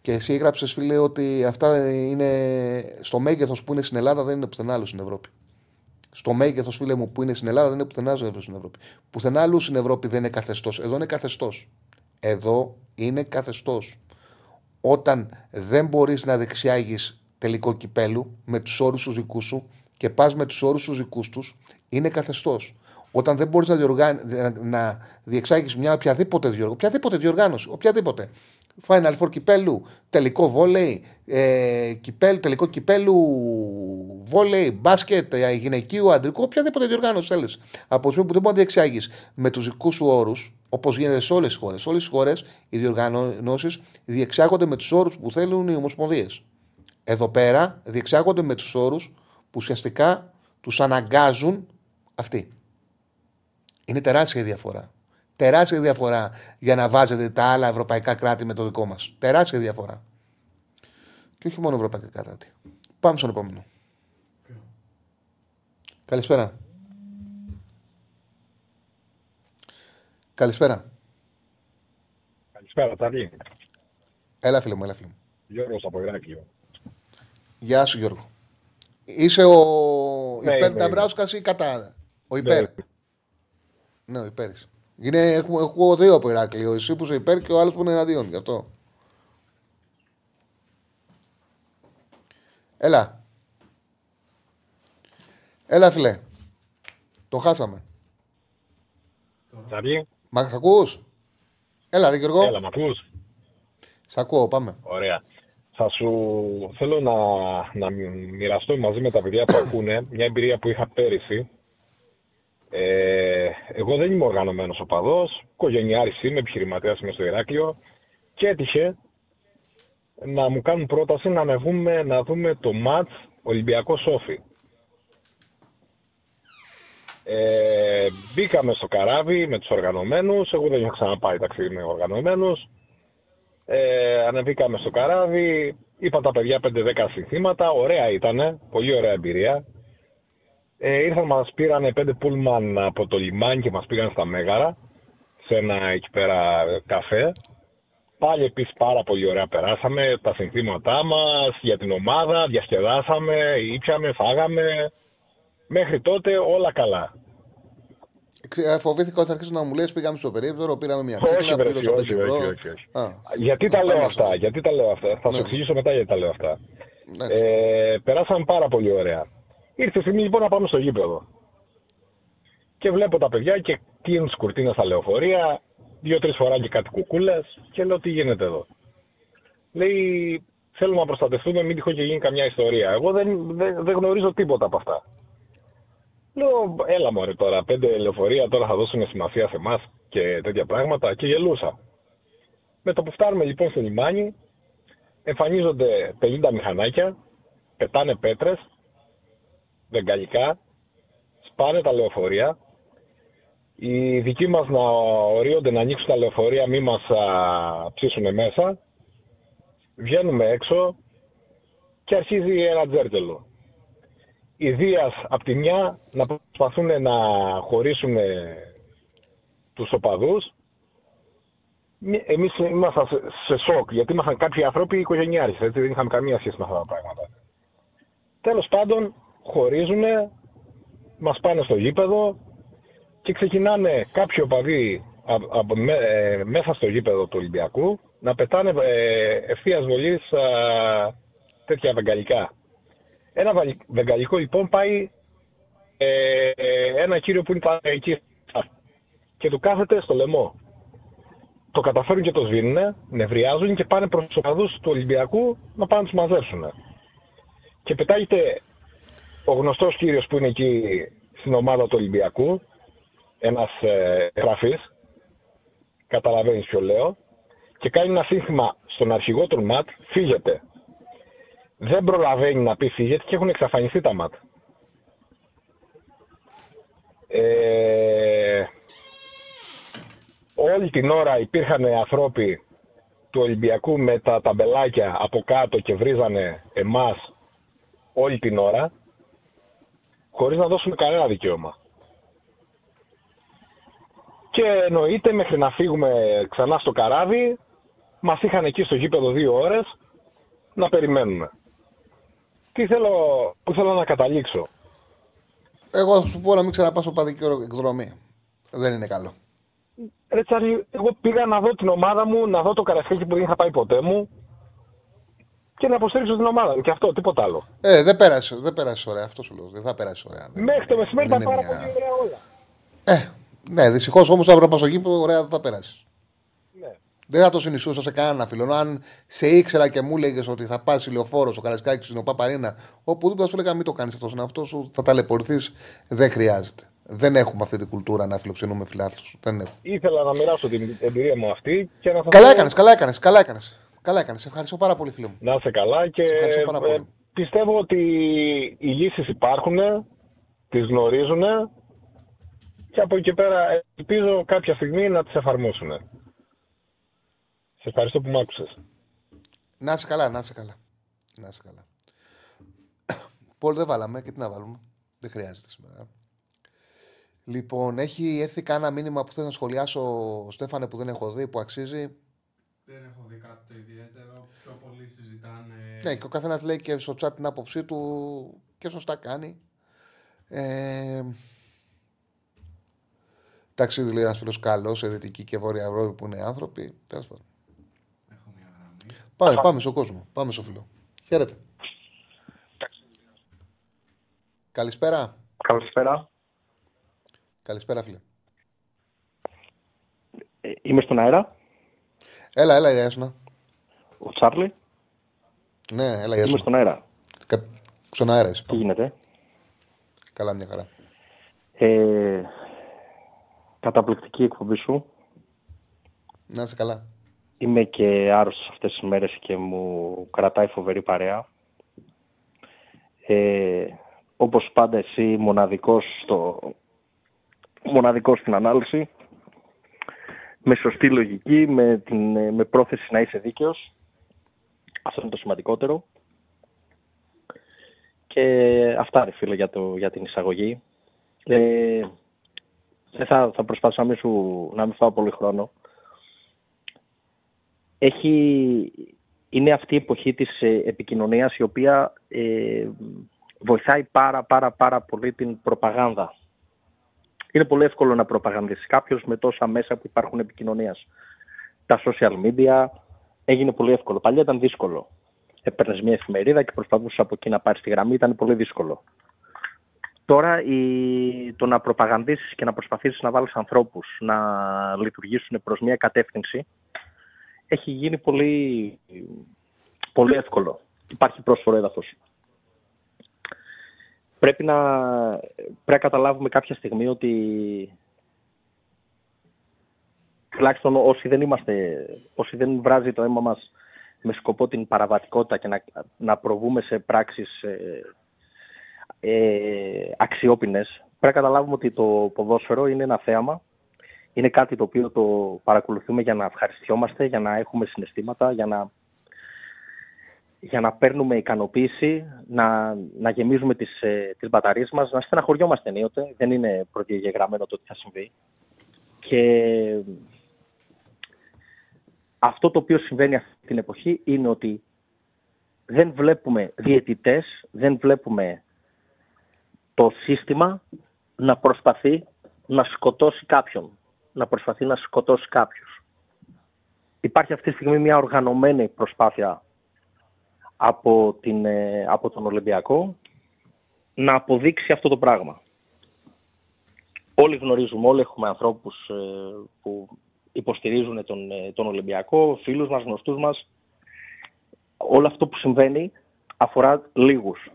Και εσύ έγραψες, φίλε, ότι αυτά είναι στο μέγεθος που είναι στην Ελλάδα, δεν είναι πουθενά άλλο στην Ευρώπη. Στο μέγεθος, φίλε μου, που είναι στην Ελλάδα, δεν είναι πουθενά άλλο στην Ευρώπη. Πουθενά αλλού στην Ευρώπη δεν είναι καθεστώς. Εδώ είναι καθεστώς. Εδώ είναι καθεστώς. Όταν δεν μπορείς να δεξιάγεις τελικό κυπέλου με τους όρους τους δικούς σου και πας με τους όρους τους δικούς τους, είναι καθεστώς. Όταν δεν μπορείς να, διοργα... να διεξάγεις μια οποιαδήποτε, διοργ... οποιαδήποτε διοργάνωση, οποιαδήποτε, Final Four κυπέλου, τελικό βόλεϊ, ε, κυπέλ, τελικό κυπέλου, βόλεϊ, μπάσκετ, ε, γυναικείου, αντρικού, οποιαδήποτε διοργάνωση θέλεις. Από τη στιγμή που δεν μπορείς να διεξάγεις με τους δικούς σου όρους, όπως γίνεται σε όλες τις χώρες. Σε όλες τις χώρες οι διοργανώσεις διεξάγονται με τους όρους που θέλουν οι ομοσπονδίες. Εδώ πέρα διεξάγονται με τους όρους που ουσιαστικά τους αναγκάζουν αυτοί. Είναι τεράστια η διαφορά. Τεράστια διαφορά για να βάζετε τα άλλα ευρωπαϊκά κράτη με το δικό μας. Τεράστια διαφορά. Και όχι μόνο ευρωπαϊκά κράτη. Πάμε στον επόμενο. Καλησπέρα. Καλησπέρα. Καλησπέρα, Ταλή. Έλα, φίλε μου, έλα, φίλε μου. Γιώργος από Ηράκλειο. Γεια σου, Γιώργο. Είσαι ο Ναι, υπέρ είμαι, Νταμπράουσκα ή κατά. Ο υπέρ. Ναι, ο υπέρ. Είσαι. Είναι, έχω, έχω δύο από Ηράκλειο. Εσύ που είσαι υπέρ και ο άλλος που είναι εναντίον. Γι' αυτό. Έλα. Έλα, φιλέ. Το χάσαμε. Ταλή. Μα σ' ακούς; Έλα, ρε Γιώργο. Έλα, μ' ακούς; Σ' ακούω, πάμε. Ωραία. Θα σου θέλω να, να μοιραστώ μαζί με τα παιδιά που ακούνε μια εμπειρία που είχα πέρυσι. Ε, εγώ δεν είμαι οργανωμένος οπαδός, οικογενειάρη είμαι, επιχειρηματία είμαι στο Ηράκλειο και έτυχε να μου κάνουν πρόταση να ανεβούμε να δούμε το ματ Ολυμπιακό Σόφι. Ε, μπήκαμε στο καράβι με τους οργανωμένους, εγώ δεν είχα ξαναπάει ταξίδι με οργανωμένους. Ε, ανεβήκαμε στο καράβι, είπαν τα παιδιά 5-10 συνθήματα, ωραία ήτανε, πολύ ωραία εμπειρία. Ε, ήρθαν, μας πήραν πέντε πούλμαν από το λιμάνι και μας πήγαν στα Μέγαρα, σε ένα εκεί πέρα καφέ. Πάλι επίσης πάρα πολύ ωραία περάσαμε, τα συνθήματά μας για την ομάδα, διασκεδάσαμε, ήπιαμε, φάγαμε. Μέχρι τότε όλα καλά. Ε, Φοβήθηκα ότι θα αρχίσει να μου λες: Πήγαμε στο περίπτερο, πήραμε μια Όχι, τσίκλα, βρε, πλήρωσα όχι, 5 ευρώ. όχι, όχι, όχι. Α, Γιατί τα πάμε λέω στο- αυτά, γιατί τα λέω αυτά. Θα Ναι. σου εξηγήσω μετά γιατί τα λέω αυτά. Εντάξει. Ε, περάσαμε πάρα πολύ ωραία. Ήρθε η στιγμή λοιπόν να πάμε στο γήπεδο. Και βλέπω τα παιδιά και κλείνουν τι κουρτίνε στα λεωφορεία, δύο-τρεις φορά και κάτι κουκούλες και λέω τι γίνεται εδώ; Λέει θέλουμε να προστατευτούμε, μην τυχόν και γίνει καμιά ιστορία. Εγώ δεν, δεν, δεν γνωρίζω τίποτα από αυτά. Λέω, έλα μωρέ τώρα, πέντε λεωφορεία τώρα θα δώσουν σημασία σε εμάς και τέτοια πράγματα και γελούσα. Με το που φτάνουμε λοιπόν στο λιμάνι, εμφανίζονται 50 μηχανάκια, πετάνε πέτρες, βεγγαλικά, σπάνε τα λεωφορεία. Οι δικοί μας να ορίονται να ανοίξουν τα λεωφορεία, μη μας α, ψήσουν μέσα. Βγαίνουμε έξω και αρχίζει ένα τζέρτελο. Οι Δίας απ' τη μια να προσπαθούν να χωρίσουν τους οπαδούς Μη- εμείς ήμασταν σε, σε σοκ, γιατί ήμασταν κάποιοι άνθρωποι οικογενειάρχες, έτσι, δεν είχαμε καμία σχέση με αυτά τα πράγματα. Τέλος πάντων, χωρίζουν, μας πάνε στο γήπεδο και ξεκινάνε κάποιοι οπαδοί α- από με- ε, μέσα στο γήπεδο του Ολυμπιακού να πετάνε ε, ευθείας βολής α, τέτοια βεγγαλικά. Ένα βαλι- βεγγαλικό λοιπόν πάει ε, ε, ένα κύριο που ήταν εκεί και του κάθεται στο λαιμό το καταφέρουν και το σβήνουν, νευριάζουν και πάνε προς τους οπαδούς του Ολυμπιακού να πάνε να τους μαζέψουν. Και πετάγεται ο γνωστός κύριος που είναι εκεί στην ομάδα του Ολυμπιακού, ένας ε, γραφής, καταλαβαίνεις ποιο λέω, και κάνει ένα σύνθημα στον αρχηγό του ΜΑΤ, φύγετε. Δεν προλαβαίνει να πει φύγετε και έχουν εξαφανιστεί τα ΜΑΤ. Ε, όλη την ώρα υπήρχαν ανθρώποι του Ολυμπιακού με τα ταμπελάκια από κάτω και βρίζανε εμάς όλη την ώρα χωρίς να δώσουμε κανένα δικαίωμα. Και εννοείται μέχρι να φύγουμε ξανά στο καράβι μας είχαν εκεί στο γήπεδο δύο ώρες να περιμένουμε. Τι θέλω, που θέλω να καταλήξω. Εγώ θα σου πω να μην ξαναπά στο παδική εκδρομή. Δεν είναι καλό. Ρε Τσάρλι, εγώ πήγα να δω την ομάδα μου, να δω το καρασκάκι που δεν είχα πάει ποτέ μου και να υποστηρίξω την ομάδα μου. Και αυτό, τίποτα άλλο. Ε, δεν πέρασε, δεν πέρασε ωραία. Αυτός σου λέω. Δεν θα πέρασε ωραία. Δεν- Μέχρι το μεσημέρι δεν ήταν είναι πάρα μια- πολύ ωραία όλα. Ε, ναι, δυστυχώς όμως αύριο πας στο γήπεδο, ωραία δεν θα πέρασες. Ναι. Δεν θα το συνιστούσα σε κανένα φίλο. Αν σε ήξερα και μου έλεγε ότι θα πας ηλιοφόρο, ο Καρασκάκη, ο Παπαρίνα, οπουδήποτε θα σου έλεγα μην το κάνεις αυτός. στον αυτός σου θα ταλαιπωρηθείς. Δεν χρειάζεται. Δεν έχουμε αυτή την κουλτούρα να φιλοξενούμε φιλάθλους. Δεν έχουμε. Ήθελα να μοιράσω την εμπειρία μου αυτή και να σας Καλά έκανες, καλά έκανες. Καλά έκανες. Καλά έκανες. Ευχαριστώ πάρα πολύ, φίλο μου. Να είσαι καλά και Σε ευχαριστώ πάρα πολύ. ε, πιστεύω ότι οι λύσεις υπάρχουν, τις γνωρίζουν και από εκεί και πέρα ελπίζω κάποια στιγμή να τις εφαρμόσουν. Σε ευχαριστώ που μ' άκουσες. Να είσαι καλά, να είσαι καλά. Να είσαι καλά. Πολ δεν βάλαμε και τι να βάλουμε; Δεν χρειάζεται σήμερα. Λοιπόν, έχει έρθει κάνα μήνυμα που θέλω να σχολιάσω, Στέφανε, που δεν έχω δει, που αξίζει. Δεν έχω δει κάτι το ιδιαίτερο. Πιο πολύ συζητάνε. Ναι, και ο καθένας λέει και στο chat την άποψή του και σωστά κάνει. Ε, ταξίδι λέει ένας φίλος καλός σε Δυτική και Βόρεια Ευρώπη που είναι άνθρωποι. Τέλος πάντων. Πάμε, πάμε στον κόσμο. Πάμε στο φίλο. Χαίρετε. Καλησπέρα. Καλησπέρα. Καλησπέρα, φίλε. Ε, Είμαι στον αέρα. Έλα, έλα, γεια σου. Ο Τσάρλι. Ναι, έλα, γεια σου. Είμαι στον αέρα. Κα... Στον αέρα είσαι. Τι γίνεται; Καλά, μια χαρά. Ε, καταπληκτική εκπομπή σου. Να είσαι καλά. Είμαι και άρρωστος αυτές τις μέρες και μου κρατάει φοβερή παρέα. Ε, όπως πάντα εσύ μοναδικός, στο... μοναδικός στην ανάλυση. Με σωστή λογική, με, την, με πρόθεση να είσαι δίκαιος. Αυτό είναι το σημαντικότερο. Και αυτά ρε φίλε για, το, για την εισαγωγή. Ε, δεν θα, θα προσπαθήσω να μην, σου, να μην φάω πολύ χρόνο. Έχει, είναι αυτή η εποχή της ε, επικοινωνίας η οποία ε, βοηθάει πάρα πάρα πάρα πολύ την προπαγάνδα. Είναι πολύ εύκολο να προπαγανδίσει κάποιος με τόσα μέσα που υπάρχουν επικοινωνίας. Τα social media έγινε πολύ εύκολο. Παλιά ήταν δύσκολο. Έπαιρνες μια εφημερίδα και προσπαθούσες από εκεί να πάρεις τη γραμμή, ήταν πολύ δύσκολο. Τώρα η... το να προπαγανδίσεις και να προσπαθήσεις να βάλεις ανθρώπους να λειτουργήσουν προς μια κατεύθυνση έχει γίνει πολύ, πολύ εύκολο. Υπάρχει πρόσφορο έδαφος. Πρέπει να, πρέπει να καταλάβουμε κάποια στιγμή ότι τουλάχιστον όσοι δεν είμαστε, όσοι δεν βράζει το αίμα μας με σκοπό την παραβατικότητα και να, να προβούμε σε πράξεις ε, ε, αξιόπινες, πρέπει να καταλάβουμε ότι το ποδόσφαιρο είναι ένα θέαμα. Είναι κάτι το οποίο το παρακολουθούμε για να ευχαριστιόμαστε, για να έχουμε συναισθήματα, για να, για να παίρνουμε ικανοποίηση, να, να γεμίζουμε τις, ε, τις μπαταρίες μας, να στεναχωριόμαστε ενίοτε. Δεν είναι προδιαγεγραμμένο το τι θα συμβεί. Και αυτό το οποίο συμβαίνει αυτή την εποχή είναι ότι δεν βλέπουμε διαιτητές, δεν βλέπουμε το σύστημα να προσπαθεί να σκοτώσει κάποιον, να προσπαθεί να σκοτώσει κάποιους. Υπάρχει αυτή τη στιγμή μια οργανωμένη προσπάθεια από, την, ε, από τον Ολυμπιακό να αποδείξει αυτό το πράγμα. Όλοι γνωρίζουμε, όλοι έχουμε ανθρώπους ε, που υποστηρίζουν τον, ε, τον Ολυμπιακό, φίλους μας, γνωστούς μας. Όλο αυτό που συμβαίνει αφορά λίγους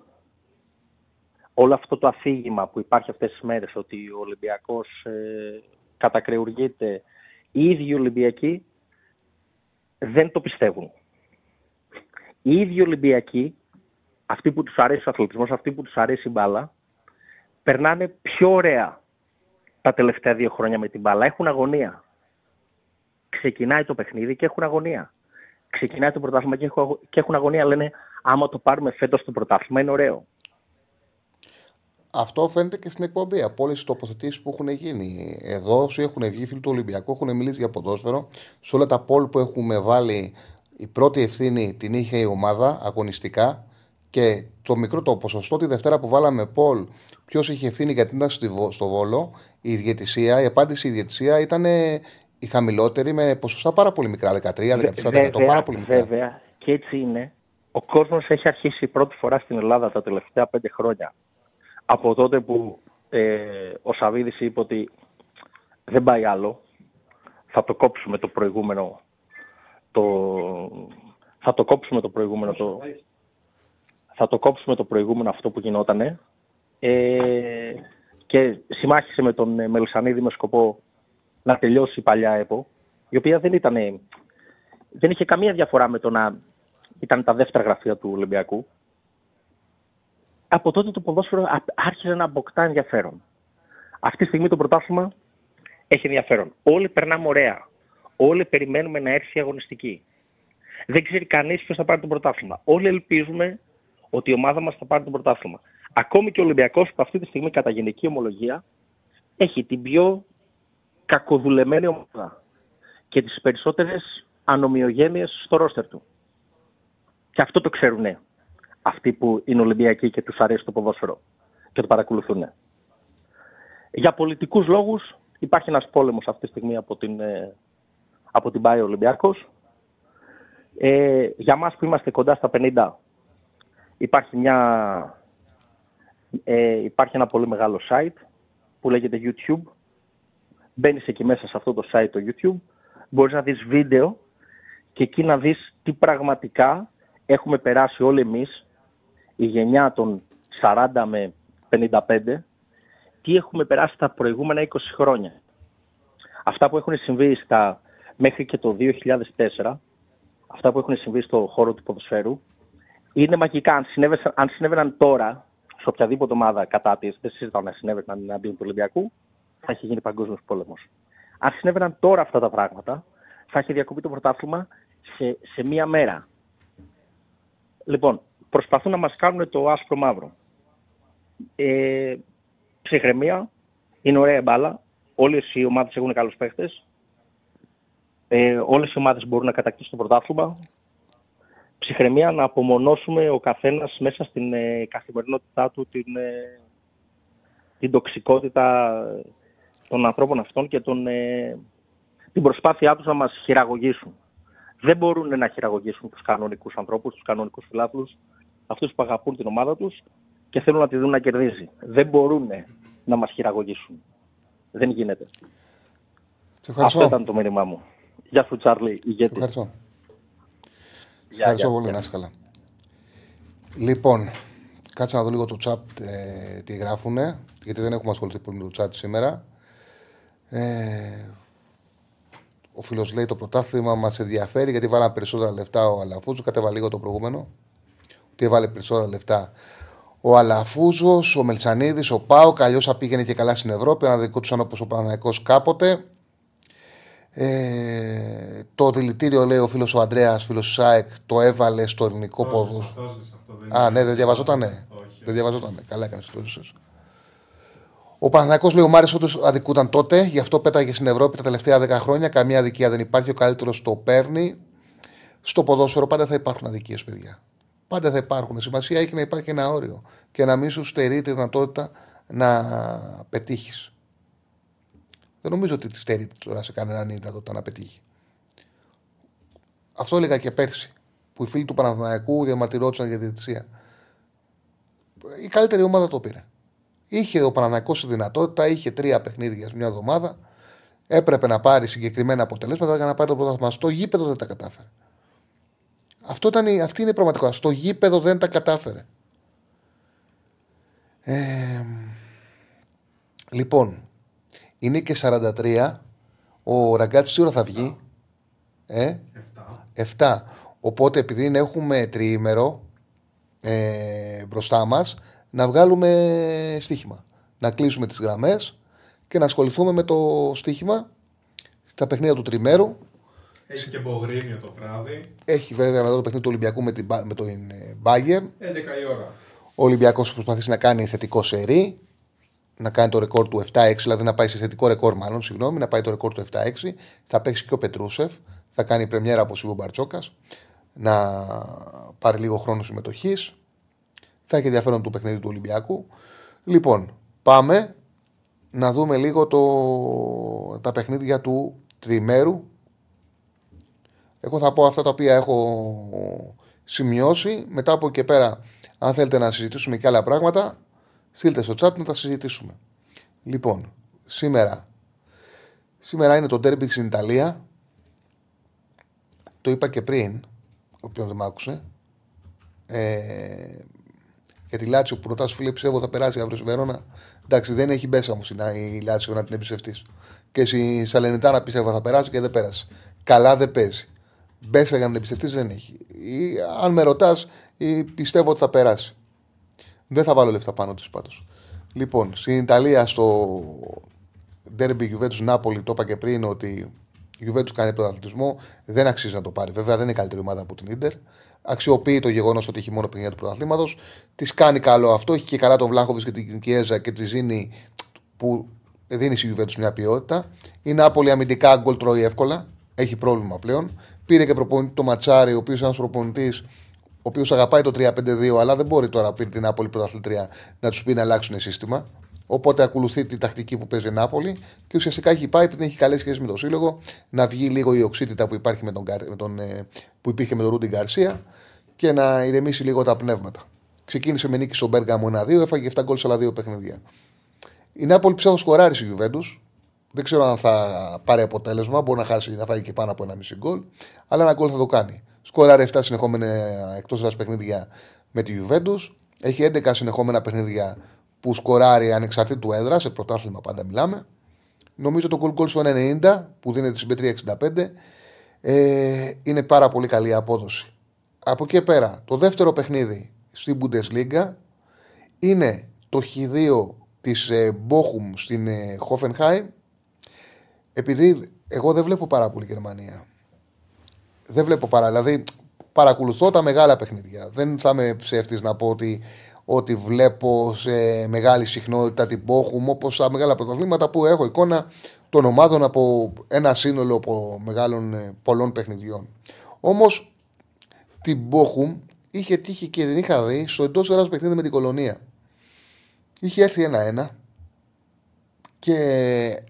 όλο αυτό το αφήγημα που υπάρχει αυτές τις μέρες ότι ο Ολυμπιακός ε, κατακρεουργείται, οι ίδιοι Ολυμπιακοί δεν το πιστεύουν. Οι ίδιοι Ολυμπιακοί, αυτοί που τους αρέσει ο αθλητισμός, αυτοί που τους αρέσει η μπάλα, περνάνε πιο ωραία τα τελευταία δύο χρόνια με την μπάλα. Έχουν αγωνία. Ξεκινάει το παιχνίδι και έχουν αγωνία. Ξεκινάει το πρωτάθλημα και έχουν- και έχουν αγωνία. Λένε, άμα το πάρουμε φέτος το πρωτάθλημα είναι ωραίο. Αυτό φαίνεται και στην εκπομπή. Από όλες τις τοποθετήσεις που έχουν γίνει εδώ, όσοι έχουν βγει φίλοι του Ολυμπιακού, έχουν μιλήσει για ποδόσφαιρο. Σε όλα τα πόλ που έχουμε βάλει, η πρώτη ευθύνη την είχε η ομάδα αγωνιστικά. Και το μικρό το ποσοστό τη Δευτέρα που βάλαμε πόλ, ποιος είχε ευθύνη γιατί ήταν στη Βο- στο Βόλο, η διαιτησία, η απάντηση η διαιτησία ήταν ε, η χαμηλότερη με ποσοστά πάρα πολύ μικρά, 13-14%. Πάρα πολύ μικρά. βέβαια, και έτσι είναι. Ο κόσμος έχει αρχίσει πρώτη φορά στην Ελλάδα τα τελευταία πέντε χρόνια. Από τότε που ε, ο Σαββίδης είπε ότι δεν πάει άλλο, θα το κόψουμε το προηγούμενο το, θα το κόψουμε το προηγούμενο το, θα το κόψουμε το προηγούμενο αυτό που γινότανε ε, και συμμάχισε με τον ε, Μελισανίδη με σκοπό να τελειώσει η παλιά ΕΠΟ η οποία δεν ήταν δεν είχε καμία διαφορά με το να ήταν τα δεύτερα γραφεία του Ολυμπιακού από τότε το ποδόσφαιρο α- άρχισε να αποκτά ενδιαφέρον. Αυτή τη στιγμή το πρωτάθλημα έχει ενδιαφέρον. Όλοι περνάμε ωραία. Όλοι περιμένουμε να έρθει η αγωνιστική. Δεν ξέρει κανείς ποιος θα πάρει το πρωτάθλημα. Όλοι ελπίζουμε ότι η ομάδα μας θα πάρει το πρωτάθλημα. Ακόμη και ο Ολυμπιακός που αυτή τη στιγμή κατά γενική ομολογία έχει την πιο κακοδουλεμένη ομάδα και τις περισσότερες ανομοιογένειες στο ρόστερ του. Και αυτό το ξέρουν αυτοί που είναι Ολυμπιακοί και τους αρέσει το ποδόσφαιρο και το παρακολουθούν. Για πολιτικούς λόγους υπάρχει ένας πόλεμος αυτή τη στιγμή από την, ε, από την ΠΑΕ Ολυμπιακός. Ε, για μας που είμαστε κοντά στα 50 υπάρχει, μια, ε, υπάρχει ένα πολύ μεγάλο site που λέγεται YouTube. Μπαίνεις εκεί μέσα σε αυτό το site το YouTube, μπορείς να δεις βίντεο και εκεί να δεις τι πραγματικά έχουμε περάσει όλοι εμείς, η γενιά των 40 με 55, τι έχουμε περάσει τα προηγούμενα 20 χρόνια. Αυτά που έχουν συμβεί στα, μέχρι και το 2004, αυτά που έχουν συμβεί στο χώρο του ποδοσφαίρου, είναι μαγικά. Αν, συνέβαιναν, αν συνέβαιναν τώρα, σε οποιαδήποτε ομάδα κατά της, δεν συζητάω να συνέβαιναν εναντίον του Ολυμπιακού, θα είχε γίνει παγκόσμιος πόλεμος. Αν συνέβαιναν τώρα αυτά τα πράγματα, θα είχε διακοπεί το πρωτάθλημα σε, σε μία μέρα. Λοιπόν, προσπαθούν να μας κάνουν το άσπρο μαύρο. Ε, ψυχραιμία, είναι ωραία μπάλα. Όλες οι ομάδες έχουν καλούς παίχτες. Ε, όλες οι ομάδες μπορούν να κατακτήσουν το πρωτάθλημα. Ψυχραιμία να απομονώσουμε ο καθένας μέσα στην ε, καθημερινότητά του την, ε, την τοξικότητα των ανθρώπων αυτών και τον, ε, την προσπάθειά τους να μας χειραγωγήσουν. Δεν μπορούν να χειραγωγήσουν τους κανονικούς ανθρώπους, τους κανονικούς φιλάθλους, αυτούς που αγαπούν την ομάδα τους και θέλουν να τη δουν να κερδίζει. Δεν μπορούν να μας χειραγωγήσουν. Δεν γίνεται. Σε ευχαριστώ. Αυτό ήταν το μήνυμά μου. Γεια σου Τσάρλι, ηγέτης. Ευχαριστώ. Γεια, Ευχαριστώ γεια, πολύ, γεια. να είσαι καλά. Λοιπόν, κάτσε να δω λίγο το chat ε, τι γράφουνε, γιατί δεν έχουμε ασχοληθεί πολύ με το chat σήμερα. Ε, ο φίλος λέει το πρωτάθλημα μας ενδιαφέρει γιατί βάλαμε περισσότερα λεφτά ο Αλαφούζος. Κατέβα λίγο το προηγούμενο. Ότι έβαλε περισσότερα λεφτά ο Αλαφούζος, ο Μελσανίδη, ο Πάο. Αλλιώς θα πήγαινε και καλά στην Ευρώπη. Να δικούτσαν όπως ο Παναναϊκό κάποτε. Ε, το δηλητήριο, λέει ο φίλος ο Αντρέα, φίλος του ΣΑΕΚ, το έβαλε στο ελληνικό ποδόσφαιρο. Α, ναι, δεν διαβαζότανε. Δεν διαβαζότανε. Καλά έκανε το έζησες. Ο Παναθηναϊκός λέει: Ο Μάρε όντως αδικούταν τότε, γι' αυτό πέταγε στην Ευρώπη τα τελευταία 10 χρόνια. Καμία αδικία δεν υπάρχει. Ο καλύτερος το παίρνει. Στο ποδόσφαιρο πάντα θα υπάρχουν αδικίες, παιδιά. Πάντα θα υπάρχουν. Σημασία έχει να υπάρχει ένα όριο και να μην σου στερεί τη δυνατότητα να πετύχεις. Δεν νομίζω ότι της στερεί τώρα σε κανέναν η δυνατότητα να πετύχει. Αυτό έλεγα και πέρσι, που οι φίλοι του Παναθηναϊκού διαμαρτυρόντουσαν για τη διαιτησία. Η καλύτερη ομάδα το πήρε. Είχε ο Παναναναϊκός τη δυνατότητα, είχε τρία παιχνίδια σε μια εβδομάδα. Έπρεπε να πάρει συγκεκριμένα αποτελέσματα για να πάρει το πρωτάθλημα. Στο γήπεδο δεν τα κατάφερε. Αυτό ήταν, η- αυτή είναι η πραγματικότητα. Στο γήπεδο δεν τα κατάφερε. Ε, λοιπόν, είναι και 43. Ο Ραγκάτσι σίγουρα θα βγει. Ε, 7. Οπότε επειδή είναι- έχουμε τριήμερο ε, μπροστά μας, να βγάλουμε στοίχημα. Να κλείσουμε τις γραμμές και να ασχοληθούμε με το στοίχημα, τα παιχνίδια του τριμέρου. Έχει και Μπογρίνιο το βράδυ. Έχει βέβαια μετά το παιχνίδι του Ολυμπιακού με, την, Μπα- με τον ε, Bayern. 11 η ώρα. Ο Ολυμπιακός προσπαθήσει να κάνει θετικό σερί, να κάνει το ρεκόρ του 7-6, δηλαδή να πάει σε θετικό ρεκόρ, μάλλον, συγγνώμη, να πάει το ρεκόρ του 7-6. Θα παίξει και ο Πετρούσεφ, θα κάνει πρεμιέρα από Σίβο Μπαρτσόκας, να πάρει λίγο χρόνο συμμετοχής. Θα έχει ενδιαφέρον το παιχνίδι του Ολυμπιακού. Λοιπόν, πάμε να δούμε λίγο το, τα παιχνίδια του τριμέρου. Εγώ θα πω αυτά τα οποία έχω σημειώσει. Μετά από εκεί και πέρα, αν θέλετε να συζητήσουμε και άλλα πράγματα, στείλτε στο chat να τα συζητήσουμε. Λοιπόν, σήμερα, σήμερα είναι το derby στην Ιταλία. το είπα και πριν, όποιον δεν μ' άκουσε. Ε, για τη Λάτσιο που ρωτάς, φίλε, πιστεύω θα περάσει αύριο στη Βερόνα. Εντάξει, δεν έχει μπέσα όμως η Λάτσιο να την εμπιστευτείς. Και η Σαλενιτάνα πιστεύω θα περάσει και δεν πέρασε. Καλά δεν παίζει. Μπέσα για να την εμπιστευτείς δεν έχει. Ή, αν με ρωτάς, πιστεύω ότι θα περάσει. Δεν θα βάλω λεφτά πάνω τη πάντως. Λοιπόν, στην Ιταλία στο Derby Juventus Νάπολη, το είπα και πριν ότι η Juventus κάνει πρωταθλητισμό. Δεν αξίζει να το πάρει. Βέβαια δεν είναι καλύτερη ομάδα από την Ιντερ. Αξιοποιεί το γεγονός ότι έχει μόνο παιχνίδια του πρωταθλήματος. Της κάνει καλό αυτό. Έχει και καλά τον Βλάχοβη και την Κιέζα και της δίνει που δίνεις στη Juventus μια ποιότητα. Η Νάπολη αμυντικά γκολ τρώει εύκολα. Έχει πρόβλημα πλέον. Πήρε και προπονητή το Ματσάρι, ο οποίος είναι ένας προπονητής ο οποίος αγαπάει το 3-5-2, αλλά δεν μπορεί τώρα πριν την Νάπολη πρωταθλητρία να τους πει να αλλάξουν σύστημα. Οπότε ακολουθεί τη τακτική που παίζει η Νάπολη και ουσιαστικά έχει πάει, επειδή έχει καλέ σχέσει με τον Σύλλογο, να βγει λίγο η οξύτητα που, υπάρχει με τον, με τον, ε, που υπήρχε με τον Ρούντιν Γκαρσία και να ηρεμήσει λίγο τα πνεύματα. Ξεκίνησε με νίκη στον Μπέργαμο 1-2, έφαγε 7 γκολ σε άλλα δύο παιχνίδια. Η Νάπολη ψάχνει σκοράρει στη Γιουβέντους. Δεν ξέρω αν θα πάρει αποτέλεσμα. Μπορεί να χάσει να φάει και πάνω από ένα μισή γκολ. Αλλά ένα γκολ θα το κάνει. Σκοράρει 7 συνεχόμενα εκτός έδρα παιχνίδια με τη Γιουβέντους. Έχει 11 συνεχόμενα παιχνίδια που σκοράρει ανεξαρτήτου έδρας, σε πρωτάθλημα πάντα μιλάμε. Νομίζω το goal goal στο 1,90 που δίνεται στην P365 ε, είναι πάρα πολύ καλή απόδοση. Από εκεί πέρα, το δεύτερο παιχνίδι στην Bundesliga είναι το Χ2 της ε, Bochum στην ε, Hoffenheim επειδή εγώ δεν βλέπω πάρα πολύ Γερμανία. Δεν βλέπω πάρα, δηλαδή παρακολουθώ τα μεγάλα παιχνίδια. Δεν θα είμαι ψεύτης να πω ότι ότι βλέπω σε μεγάλη συχνότητα την Πόχουμ, όπως τα μεγάλα πρωταθλήματα που έχω εικόνα των ομάδων από ένα σύνολο από μεγάλων ε, πολλών παιχνιδιών. Όμως την Πόχουμ είχε τύχει και δεν είχα δει στο εντός έδρα παιχνίδι με την κολονία. Είχε έρθει ένα-ένα και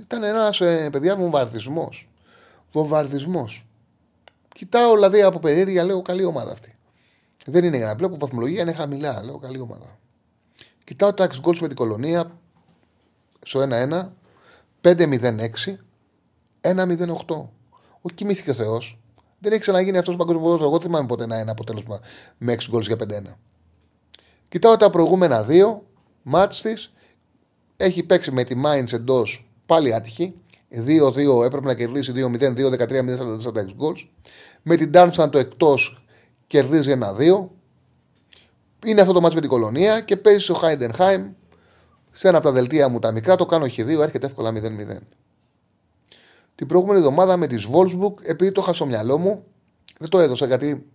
ήταν ένας ε, παιδιά βομβαρδισμός. Βομβαρδισμός. Κοιτάω δηλαδή από περίεργεια, λέω καλή ομάδα αυτή. Δεν είναι για να βλέπω βαθμολογία, είναι χαμηλά. Λέω καλή ομάδα. Κοιτάω τα 6 γκολ με την κολονία στο 1-1, 5-0-6, 1-0-8. Ο κοιμήθηκε ο Θεός. Δεν έχει ξαναγίνει αυτός ο παγκόσμιος ποδόσφαιρος. Εγώ θυμάμαι ποτέ ένα, ένα αποτέλεσμα με 6 γκολ για 5-1. Κοιτάω τα προηγούμενα δύο μάτς της. Έχει παίξει με τη Mainz εντός πάλι άτυχη. 2-2 έπρεπε να κερδίσει 2-0, 2-13, 0-46 γκολ. Με την Darmstadt το εκτός κερδίζει ένα-δύο. Είναι αυτό το μάτσο με την κολονία και παίζει στο Χάιντενχάιμ σε ένα από τα δελτία μου τα μικρά. Το κάνω χ2, έρχεται εύκολα 0-0. Την προηγούμενη εβδομάδα με τη Βόλσμπουκ, επειδή το είχα στο μυαλό μου, δεν το έδωσα γιατί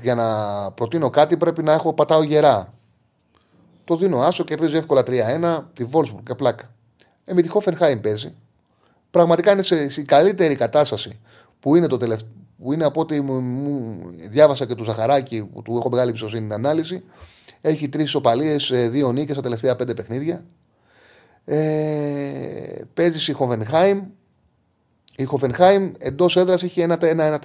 για να προτείνω κάτι πρέπει να έχω πατάω γερά. Το δίνω άσο, κερδίζει εύκολα 3-1, τη Βόλσμπουργκ και πλάκα. Ε, με τη Χόφενχάιμ παίζει. Πραγματικά είναι σε, καλύτερη κατάσταση που είναι το, τελευταίο που είναι από ό,τι μου, διάβασα και του Ζαχαράκη, που του έχω μεγάλη εμπιστοσύνη στην ανάλυση. Έχει τρεις ισοπαλίε, δύο νίκες στα τελευταία πέντε παιχνίδια. Ε, παίζει στη Χοβενχάιμ. Η Χοβενχάιμ εντός έδρας έχει 1-1-4.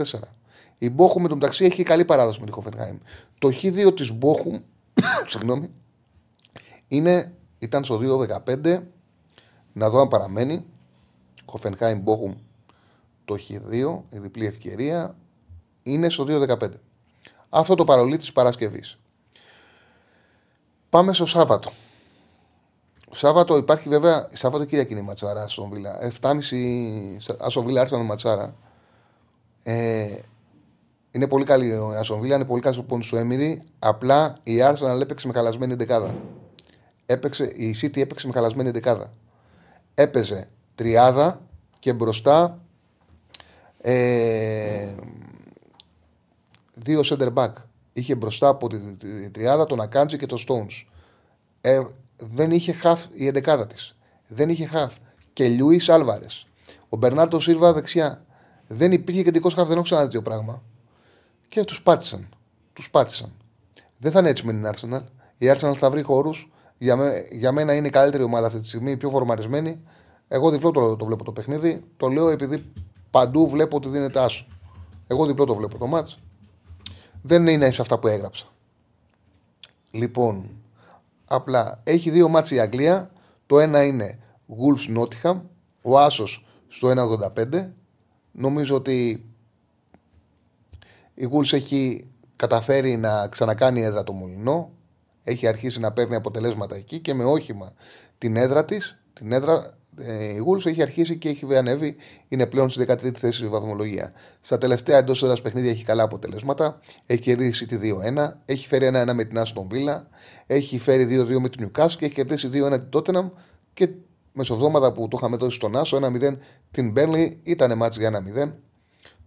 Η Μπόχου με το μεταξύ έχει καλή παράδοση με τη Χοβενχάιμ. Το Χ2 της Μπόχου, *coughs* συγγνώμη, είναι, ήταν στο 2-15. Να δω αν παραμένει. Χοφενχάιμ Μπόχουμ το Χ2, η διπλή ευκαιρία, είναι στο 2-15. Αυτό το παρολί της Παρασκευής. Πάμε στο Σάββατο. Σάββατο υπάρχει βέβαια, Σάββατο Κυριακή είναι η ματσάρα στον Βίλα. 7.30 Άσον Βίλα άρχισαν ματσάρα. Ε, είναι πολύ καλή ο Άσον Βίλα, είναι πολύ καλή στο πόντο του Έμιρη. Απλά η Arsenal έπαιξε με χαλασμένη δεκάδα. Έπαιξε, η City έπαιξε με χαλασμένη δεκάδα. Έπαιζε τριάδα και μπροστά ε, δύο center back. Είχε μπροστά από τη, τη, τριάδα τον Ακάντζη και τον Stones. Ε, δεν είχε χαφ η εντεκάδα της. Δεν είχε χαφ. Και Λιούι Άλβαρε. Ο Μπερνάρτο Σίλβα δεξιά. Δεν υπήρχε κεντρικός χαφ, δεν έχω ξαναδεί τέτοιο πράγμα. Και τους πάτησαν. Τους πάτησαν. Δεν θα είναι έτσι με την Arsenal. Η Arsenal θα βρει χώρους. Για, με, για μένα είναι η καλύτερη ομάδα αυτή τη στιγμή, πιο φορμαρισμένη. Εγώ διπλό το, το βλέπω το παιχνίδι. Το λέω επειδή Παντού βλέπω ότι δίνεται άσο. Εγώ διπλό το βλέπω το μάτς. Δεν είναι σε αυτά που έγραψα. Λοιπόν, απλά έχει δύο μάτς η Αγγλία. Το ένα είναι Wolves Nottingham, ο Άσος στο 1,85. Νομίζω ότι Η Γούλς έχει καταφέρει να ξανακάνει έδρα το Μολυνό. Έχει αρχίσει να παίρνει αποτελέσματα εκεί και με όχημα την έδρα της. Την έδρα ε, η Γούλς έχει αρχίσει και έχει ανέβει. Είναι πλέον στη 13η θέση στη βαθμολογία. Στα τελευταία εντός έδρας παιχνίδια έχει καλά αποτελέσματα. Έχει κερδίσει τη 2-1. Έχει φέρει 1-1 με την Άστον Βίλα. Έχει φέρει 2-2 με την Νιουκάσ και έχει κερδίσει 2-1 την Τότεναμ. Και μεσοβδόματα που το είχαμε δώσει στον Άσο 1-0 την Μπέρλι ήταν μάτς για 1-0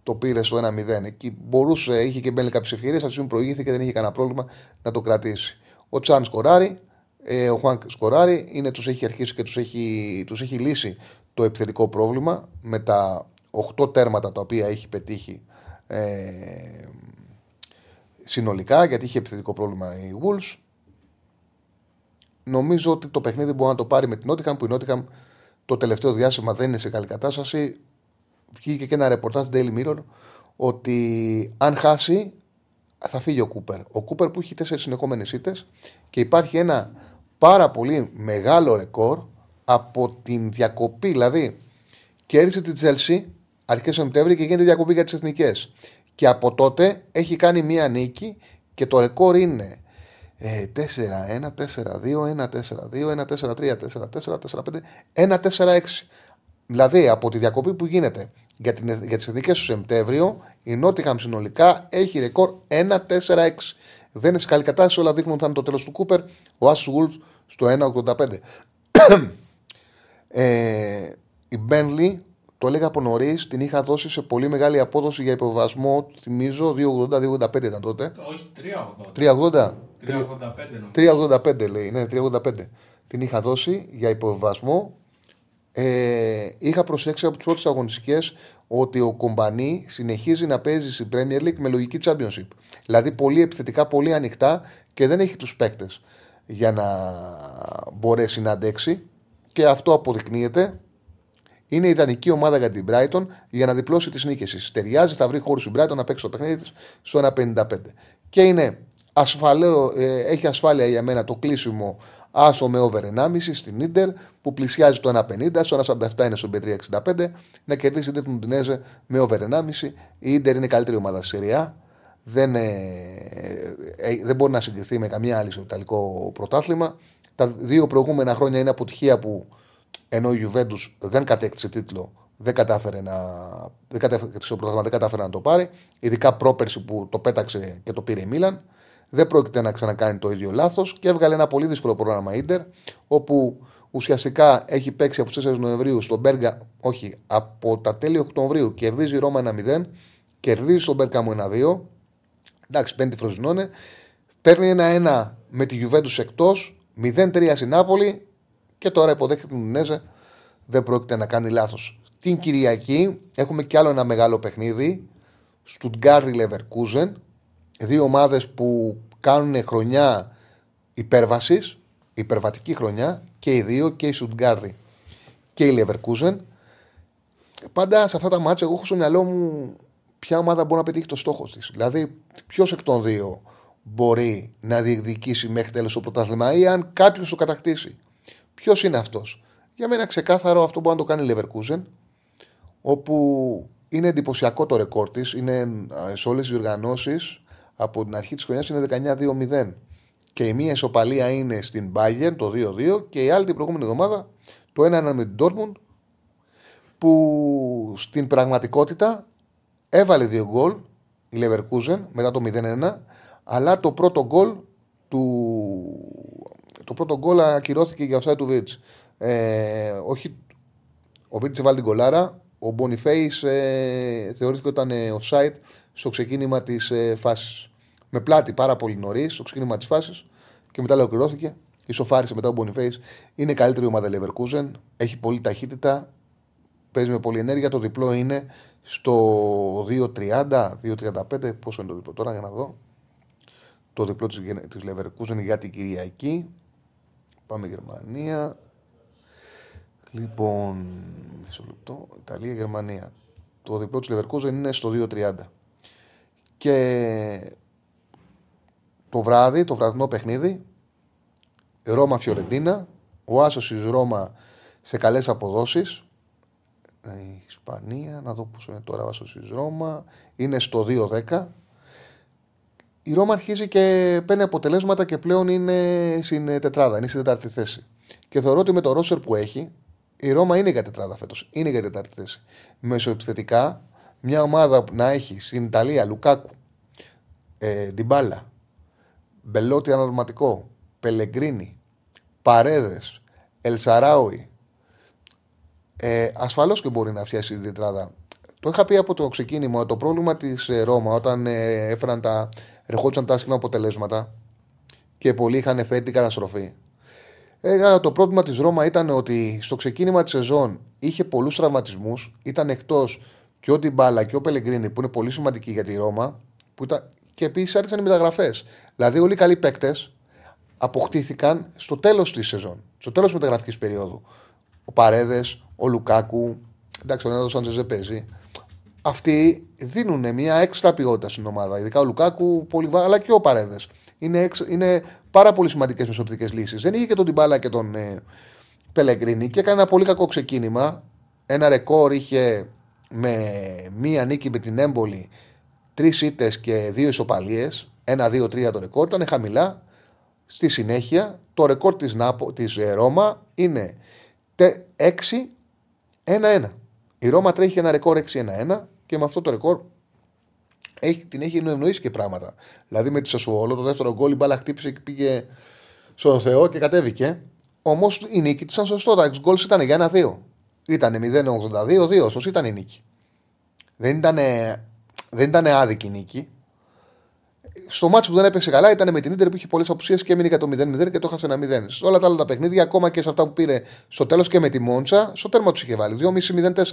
το πήρε στο 1-0. Εκεί μπορούσε, είχε και μπαίνει κάποιες ευκαιρίες, αυτή προηγήθηκε, δεν είχε κανένα πρόβλημα να το κρατήσει. Ο Τσάν σκοράρει, ε, ο Χουάνκ σκοράρει, είναι, τους έχει αρχίσει και τους έχει, τους έχει λύσει το επιθετικό πρόβλημα με τα 8 τέρματα τα οποία έχει πετύχει ε, συνολικά, γιατί είχε επιθετικό πρόβλημα η Wolves. Νομίζω ότι το παιχνίδι μπορεί να το πάρει με την Νότιχαμ, που η Νότιχαμ το τελευταίο διάστημα δεν είναι σε καλή κατάσταση βγήκε και ένα ρεπορτάζ Daily Mirror ότι αν χάσει θα φύγει ο Κούπερ. Ο Κούπερ που έχει τέσσερις συνεχόμενες ήττες και υπάρχει ένα πάρα πολύ μεγάλο ρεκόρ από την διακοπή. Δηλαδή, κέρδισε την Τζέλσι αρχές Σεπτέμβρη και γίνεται διακοπή για τις εθνικές. Και από τότε έχει κάνει μία νίκη και το ρεκόρ είναι 4-1, 4-2, 1-4-2, 1-4-3, 4-4, 4-5, 1-4-6. Δηλαδή από τη διακοπή που γίνεται για, την, για τις εθνικές του Σεπτέμβριο, η Νότιχαμ συνολικά έχει ρεκόρ 1-4-6. Δεν είναι σε καλή κατάσταση, όλα δείχνουν ότι θα είναι το τέλος του Κούπερ. Ο Άσου Γουλφ στο 1,85. ε, η Μπένλι, το έλεγα από νωρίς, την είχα δώσει σε πολύ μεγάλη απόδοση για υποβασμό. Θυμίζω 2,80-2,85 ήταν τότε. Όχι, 3,80. 3,85. 3,85 λέει, ναι, 3,85. Την είχα δώσει για υποβασμό ε, είχα προσέξει από τις πρώτες αγωνιστικές ότι ο Κομπανί συνεχίζει να παίζει στην Premier League με λογική Championship. Δηλαδή πολύ επιθετικά, πολύ ανοιχτά και δεν έχει τους παίκτες για να μπορέσει να αντέξει. Και αυτό αποδεικνύεται. Είναι ιδανική ομάδα για την Brighton για να διπλώσει τις νίκες της. Ταιριάζει, θα βρει χώρους η Brighton να παίξει το παιχνίδι της στο 1,55. Και είναι ασφαλαίο, ε, έχει ασφάλεια για μένα το κλείσιμο Άσο με over 1,5 στην ντερ που πλησιάζει το 1,50. Στο 1,47 είναι στο B365. Να κερδίσει την Μουντινέζε με over 1,5. Η ντερ είναι η καλύτερη ομάδα στη Σεριά. Δεν, ε, ε, δεν μπορεί να συγκριθεί με καμία άλλη στο Ιταλικό πρωτάθλημα. Τα δύο προηγούμενα χρόνια είναι αποτυχία που ενώ η Juventus δεν κατέκτησε τίτλο, δεν κατάφερε να, δεν κατάφερε, στο δεν κατάφερε να το πάρει. Ειδικά πρόπερση που το πέταξε και το πήρε η Μίλαν δεν πρόκειται να ξανακάνει το ίδιο λάθος και έβγαλε ένα πολύ δύσκολο πρόγραμμα Ιντερ, όπου ουσιαστικά έχει παίξει από τις 4 Νοεμβρίου στον Μπέργα, όχι, από τα τέλη Οκτωβρίου κερδίζει η Ρώμα 1-0, κερδίζει στον Μπέρκαμο 1-2. Εντάξει, παίρνει τη Φροζινόνε, παίρνει ένα-1 με τη Γιουβέντους εκτός, 0-3 στην Νάπολη και τώρα υποδέχεται την Ουνέζε. Δεν πρόκειται να κάνει λάθος. Την Κυριακή έχουμε κι άλλο ένα μεγάλο παιχνίδι. Στουτγκάρδι Λεβερκούζεν, δύο ομάδες που κάνουν χρονιά υπέρβασης, υπερβατική χρονιά και οι δύο και η Σουτγκάρδη και η Λεβερκούζεν. Πάντα σε αυτά τα μάτια, εγώ έχω στο μυαλό μου ποια ομάδα μπορεί να πετύχει το στόχο της. Δηλαδή, ποιος εκ των δύο μπορεί να διεκδικήσει μέχρι τέλος το πρωτάθλημα ή αν κάποιος το κατακτήσει. Ποιος είναι αυτός. Για μένα ξεκάθαρο αυτό μπορεί να το κάνει η Λεβερκούζεν, όπου είναι εντυπωσιακό το ρεκόρ της. Είναι σε όλες τις οργανώσεις από την αρχή της χρονιάς είναι 19-2-0. Και η μία ισοπαλία είναι στην Bayern το 2-2 και η άλλη την προηγούμενη εβδομάδα το 1-1 με την Dortmund που στην πραγματικότητα έβαλε δύο γκολ η Leverkusen μετά το 0-1 αλλά το πρώτο γκολ του το πρώτο γκολ ακυρώθηκε για offside του Βίρτς. Ε, όχι, ο Βίρτς έβαλε την κολάρα, ο Μπονιφέης ε, θεωρήθηκε ότι ήταν offside στο ξεκίνημα της ε, φάσης. Με πλάτη πάρα πολύ νωρίς στο ξεκίνημα της φάσης και μετά ολοκληρώθηκε. Ισοφάρισε μετά ο Μπονιφέη. Είναι καλύτερη ομάδα Leverkusen. Έχει πολύ ταχύτητα. Παίζει με πολλή ενέργεια. Το διπλό είναι στο 2.30, 2.35. Πόσο είναι το διπλό τώρα για να δω. Το διπλό της Leverkusen για την Κυριακή. Πάμε Γερμανία. Λοιπόν, μισό λεπτό. Ιταλία, Γερμανία. Το διπλό της Leverkusen είναι στο 2.30. Και το βράδυ, το βραδινό παιχνίδι, Ρώμα Φιωρεντίνα, ο Άσος τη Ρώμα σε καλές αποδόσεις. Η Ισπανία, να δω πόσο είναι τώρα ο Άσος τη Ρώμα, είναι στο 2-10. η Ρώμα αρχίζει και παίρνει αποτελέσματα και πλέον είναι στην τετράδα, είναι στην τετάρτη θέση. Και θεωρώ ότι με το ρόσερ που έχει, η Ρώμα είναι για τετράδα φέτος. Είναι για τετάρτη θέση. Μεσοεπιθετικά, μια ομάδα που να έχει στην Ιταλία Λουκάκου, ε, Ντιμπάλα, Μπελότη αναρματικό, Πελεγκρίνη, Παρέδες, Ελσαράουι. Ε, Ασφαλώς και μπορεί να φτιάξει την τετράδα. Το είχα πει από το ξεκίνημα. Το πρόβλημα της ε, Ρώμα όταν ε, έφεραν τα. ερχόντουσαν τα άσχημα αποτελέσματα και πολλοί είχαν φέρει την καταστροφή. Ε, το πρόβλημα της Ρώμα ήταν ότι στο ξεκίνημα της σεζόν είχε πολλούς τραυματισμούς. Ήταν εκτός και ο Ντιμπάλα και ο Πελεγκρίνη που είναι πολύ σημαντικοί για τη Ρώμα. Που ήταν... Και επίσης άρχισαν οι μεταγραφές. Δηλαδή, όλοι οι καλοί παίκτες αποκτήθηκαν στο τέλος της σεζόν. Στο τέλος της μεταγραφικής περίοδου. Ο Παρέδες, ο Λουκάκου. Εντάξει, ο Νέο Σάντζες δεν παίζει. Αυτοί δίνουν μια έξτρα ποιότητα στην ομάδα. Ειδικά ο Λουκάκου, πολύ, αλλά και ο Παρέδες. Είναι, εξ, είναι πάρα πολύ σημαντικές μεσοπτικές λύσεις. Δεν είχε και τον Τιμπάλα και τον ε, Πελεγκρίνη και έκανε ένα πολύ κακό ξεκίνημα. Ένα ρεκόρ είχε με μία νίκη με την έμπολη, τρεις ήττες και δύο ισοπαλίες. Ένα-δύο-τρία το ρεκόρ. Ήταν χαμηλά. Στη συνέχεια, το ρεκόρ της, Νάπο, της ε, Ρώμα είναι 6-1-1. Η Ρώμα τρέχει ένα ρεκόρ 6-1-1 και με αυτό το ρεκόρ έχει, την έχει ευνοήσει και πράγματα. Δηλαδή με τη Σασουόλο, το δεύτερο γκολ, η μπάλα χτύπησε και πήγε στον Θεό και κατέβηκε. Όμως η νίκη της ήταν σωστό. Τα γκολ ήταν για ένα-δύο. Ήταν 0-82-2, όσος ήταν η νίκη. Δεν ήταν, δεν ήταν άδικη η νίκη στο μάτσο που δεν έπαιξε καλά ήταν με την ντερ που είχε πολλές απουσίες και έμεινε για το 0-0 και το έχασε ένα 0. Σε όλα τα άλλα τα παιχνίδια, ακόμα και σε αυτά που πήρε στο τέλος και με τη Μόντσα, στο τέρμα τους είχε βάλει. 2,5-0-4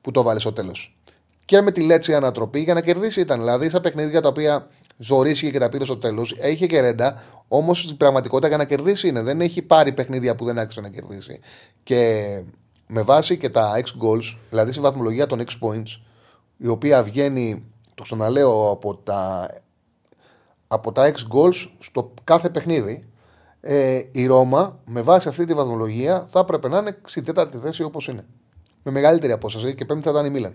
που το βάλε στο τέλος. Και με τη Λέτσι ανατροπή για να κερδίσει ήταν. Δηλαδή, στα παιχνίδια τα οποία ζωρίστηκε και τα πήρε στο τέλος, είχε και ρέντα, όμως στην πραγματικότητα για να κερδίσει είναι. Δεν έχει πάρει παιχνίδια που δεν άξιζε να κερδίσει. Και με βάση και τα X goals, δηλαδή στη βαθμολογία των X points, η οποία βγαίνει, το ξαναλέω, από τα από τα 6 goals στο κάθε παιχνίδι. Ε, η Ρώμα με βάση αυτή τη βαθμολογία θα έπρεπε να είναι στην τέταρτη θέση όπως είναι. Με μεγαλύτερη απόσταση και πέμπτη θα ήταν η Μίλαν.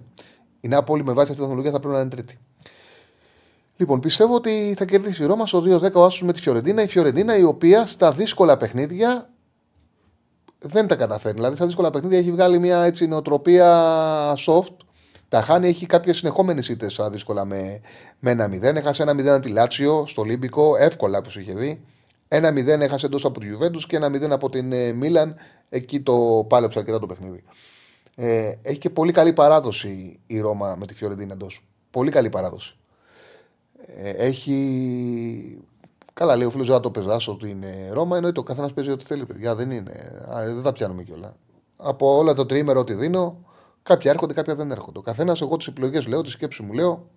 Η Νάπολη με βάση αυτή τη βαθμολογία θα πρέπει να είναι τρίτη. Λοιπόν, πιστεύω ότι θα κερδίσει η Ρώμα στο 2-10 ο Άσος με τη Φιωρεντίνα. Η Φιωρεντίνα η οποία στα δύσκολα παιχνίδια δεν τα καταφέρνει. Δηλαδή, στα δύσκολα παιχνίδια έχει βγάλει μια έτσι νοοτροπία soft τα χάνει, έχει κάποιες συνεχόμενες ήττες δύσκολα με, με ένα 0. Έχασε ένα 0 τη Λάτσιο στο Ολύμπικο, εύκολα όπω είχε δει. Ένα 0 έχασε εντός από τη Γιουβέντους και ένα 0 από την ε, Μίλαν. Εκεί το πάλεψε αρκετά το παιχνίδι. Ε, έχει και πολύ καλή παράδοση η Ρώμα με τη Φιωρεντίνα εντός. Πολύ καλή παράδοση. Ε, έχει. Καλά, λέει ο φίλος το πεζάσο ότι είναι Ρώμα, εννοείται ο καθένας παίζει ό,τι θέλει, παιδιά. Δεν είναι. Α, δεν τα πιάνουμε κιόλα. Από όλα το τρίμερο ότι δίνω, Κάποια έρχονται, κάποια δεν έρχονται. Ο καθένας, εγώ τις επιλογές λέω, τη σκέψη μου λέω.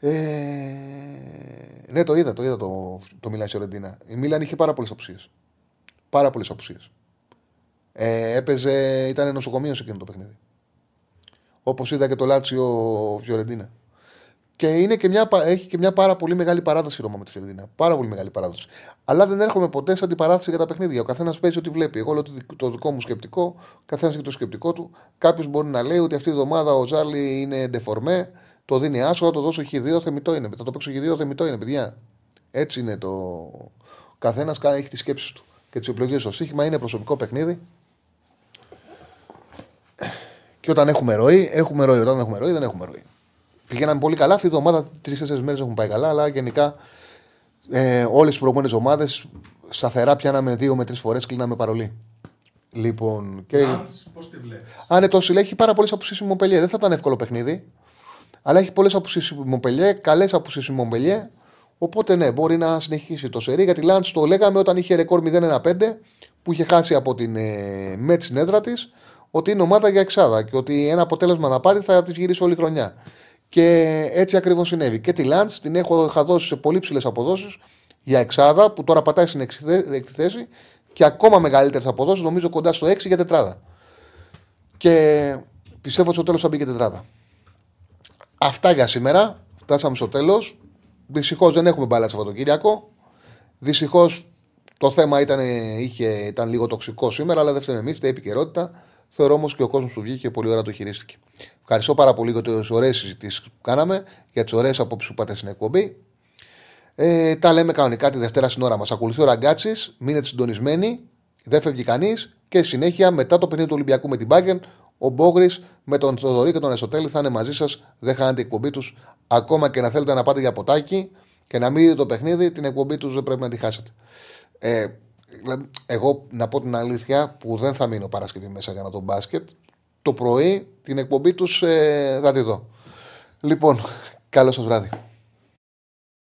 Ε, ναι, το είδα, το είδα το, το Μιλάν Σιωρεντίνα. Η Μίλαν είχε πάρα πολλές απουσίες. Πάρα πολλές απουσίες. Ε, έπαιζε, ήταν νοσοκομείο σε εκείνο το παιχνίδι. Όπως είδα και το Λάτσιο Φιωρεντίνα. Και είναι και μια, έχει και μια πάρα πολύ μεγάλη παράδοση η Ρώμα με τη Φιωρεντίνα. Πάρα πολύ μεγάλη παράδοση. Αλλά δεν έρχομαι ποτέ σε αντιπαράθεση για τα παιχνίδια. Ο καθένας παίζει ό,τι βλέπει. Εγώ λέω το δικό μου σκεπτικό, ο καθένας έχει το σκεπτικό του. Κάποιος μπορεί να λέει ότι αυτή η εβδομάδα ο Ζάλι είναι ντεφορμέ, το δίνει άσο, θα το δώσω χ2, θεμητό είναι. Θα το παίξω χ2, θεμητό είναι, παιδιά. Έτσι είναι το. Ο καθένας έχει τις σκέψεις του και τις επιλογές. Το σύγχυμα είναι προσωπικό παιχνίδι. Και όταν έχουμε ροή, έχουμε ροή. Όταν δεν έχουμε ροή, δεν έχουμε ροή. Πηγαίναμε πολύ καλά. Αυτή η εβδομάδα τρει-τέσσερι μέρες έχουν πάει καλά, αλλά γενικά ε, όλες τι προηγούμενες ομάδες σταθερά πιάναμε δύο με τρεις φορές, κλείναμε παρολί. Λοιπόν. Και... Πώς τη βλέπεις; Αν ναι, το έχει πάρα πολλές απουσίε η Μομπελιέ. Δεν θα ήταν εύκολο παιχνίδι. Αλλά έχει πολλές απουσίε η Μομπελιέ, καλές απουσίε η Μομπελιέ. Οπότε ναι, μπορεί να συνεχίσει το σερί. Γιατί Λάντς το λέγαμε όταν είχε ρεκόρ 0-1-5 που είχε χάσει από την ε, ΜΕΤ στην έδρα της ότι είναι ομάδα για εξάδα και ότι ένα αποτέλεσμα να πάρει θα τη γυρίσει όλη χρονιά. Και έτσι ακριβώς συνέβη. Και τη Λάντ την έχω είχα δώσει σε πολύ ψηλές αποδόσεις για εξάδα που τώρα πατάει στην έκτη θέση και ακόμα μεγαλύτερες αποδόσεις, νομίζω κοντά στο 6 για τετράδα. Και πιστεύω ότι στο τέλος θα μπει και τετράδα. Αυτά για σήμερα. Φτάσαμε στο τέλος. Δυστυχώς δεν έχουμε μπάλα Σαββατοκύριακο. Δυστυχώς το θέμα ήταν, είχε, ήταν λίγο τοξικό σήμερα, αλλά δεν φταίμε εμείς, φταίει επικαιρότητα. Θεωρώ όμως και ο κόσμος που βγήκε πολύ ώρα το χειρίστηκε. Ευχαριστώ πάρα πολύ για τις ωραίες συζητήσεις που κάναμε, για τις ωραίες απόψεις που πάτε στην εκπομπή. Ε, τα λέμε κανονικά τη Δευτέρα στην ώρα μας. Ακολουθεί ο Ραγκάτσης, μείνετε συντονισμένοι, δεν φεύγει κανείς και συνέχεια μετά το παιχνίδι του Ολυμπιακού με την Μπάγκεν, ο Μπόγρης με τον Θοδωρή και τον Εσωτέλη θα είναι μαζί σας. Δεν χάνετε εκπομπή τους. Ακόμα και να θέλετε να πάτε για ποτάκι και να μην δείτε το παιχνίδι, την εκπομπή τους δεν πρέπει να τη χάσετε. Ε, δηλαδή, εγώ να πω την αλήθεια που δεν θα μείνω Παρασκευή μέσα για να τον μπάσκετ. Το πρωί την εκπομπή τους ε, θα τη δω. Λοιπόν, καλό σας βράδυ.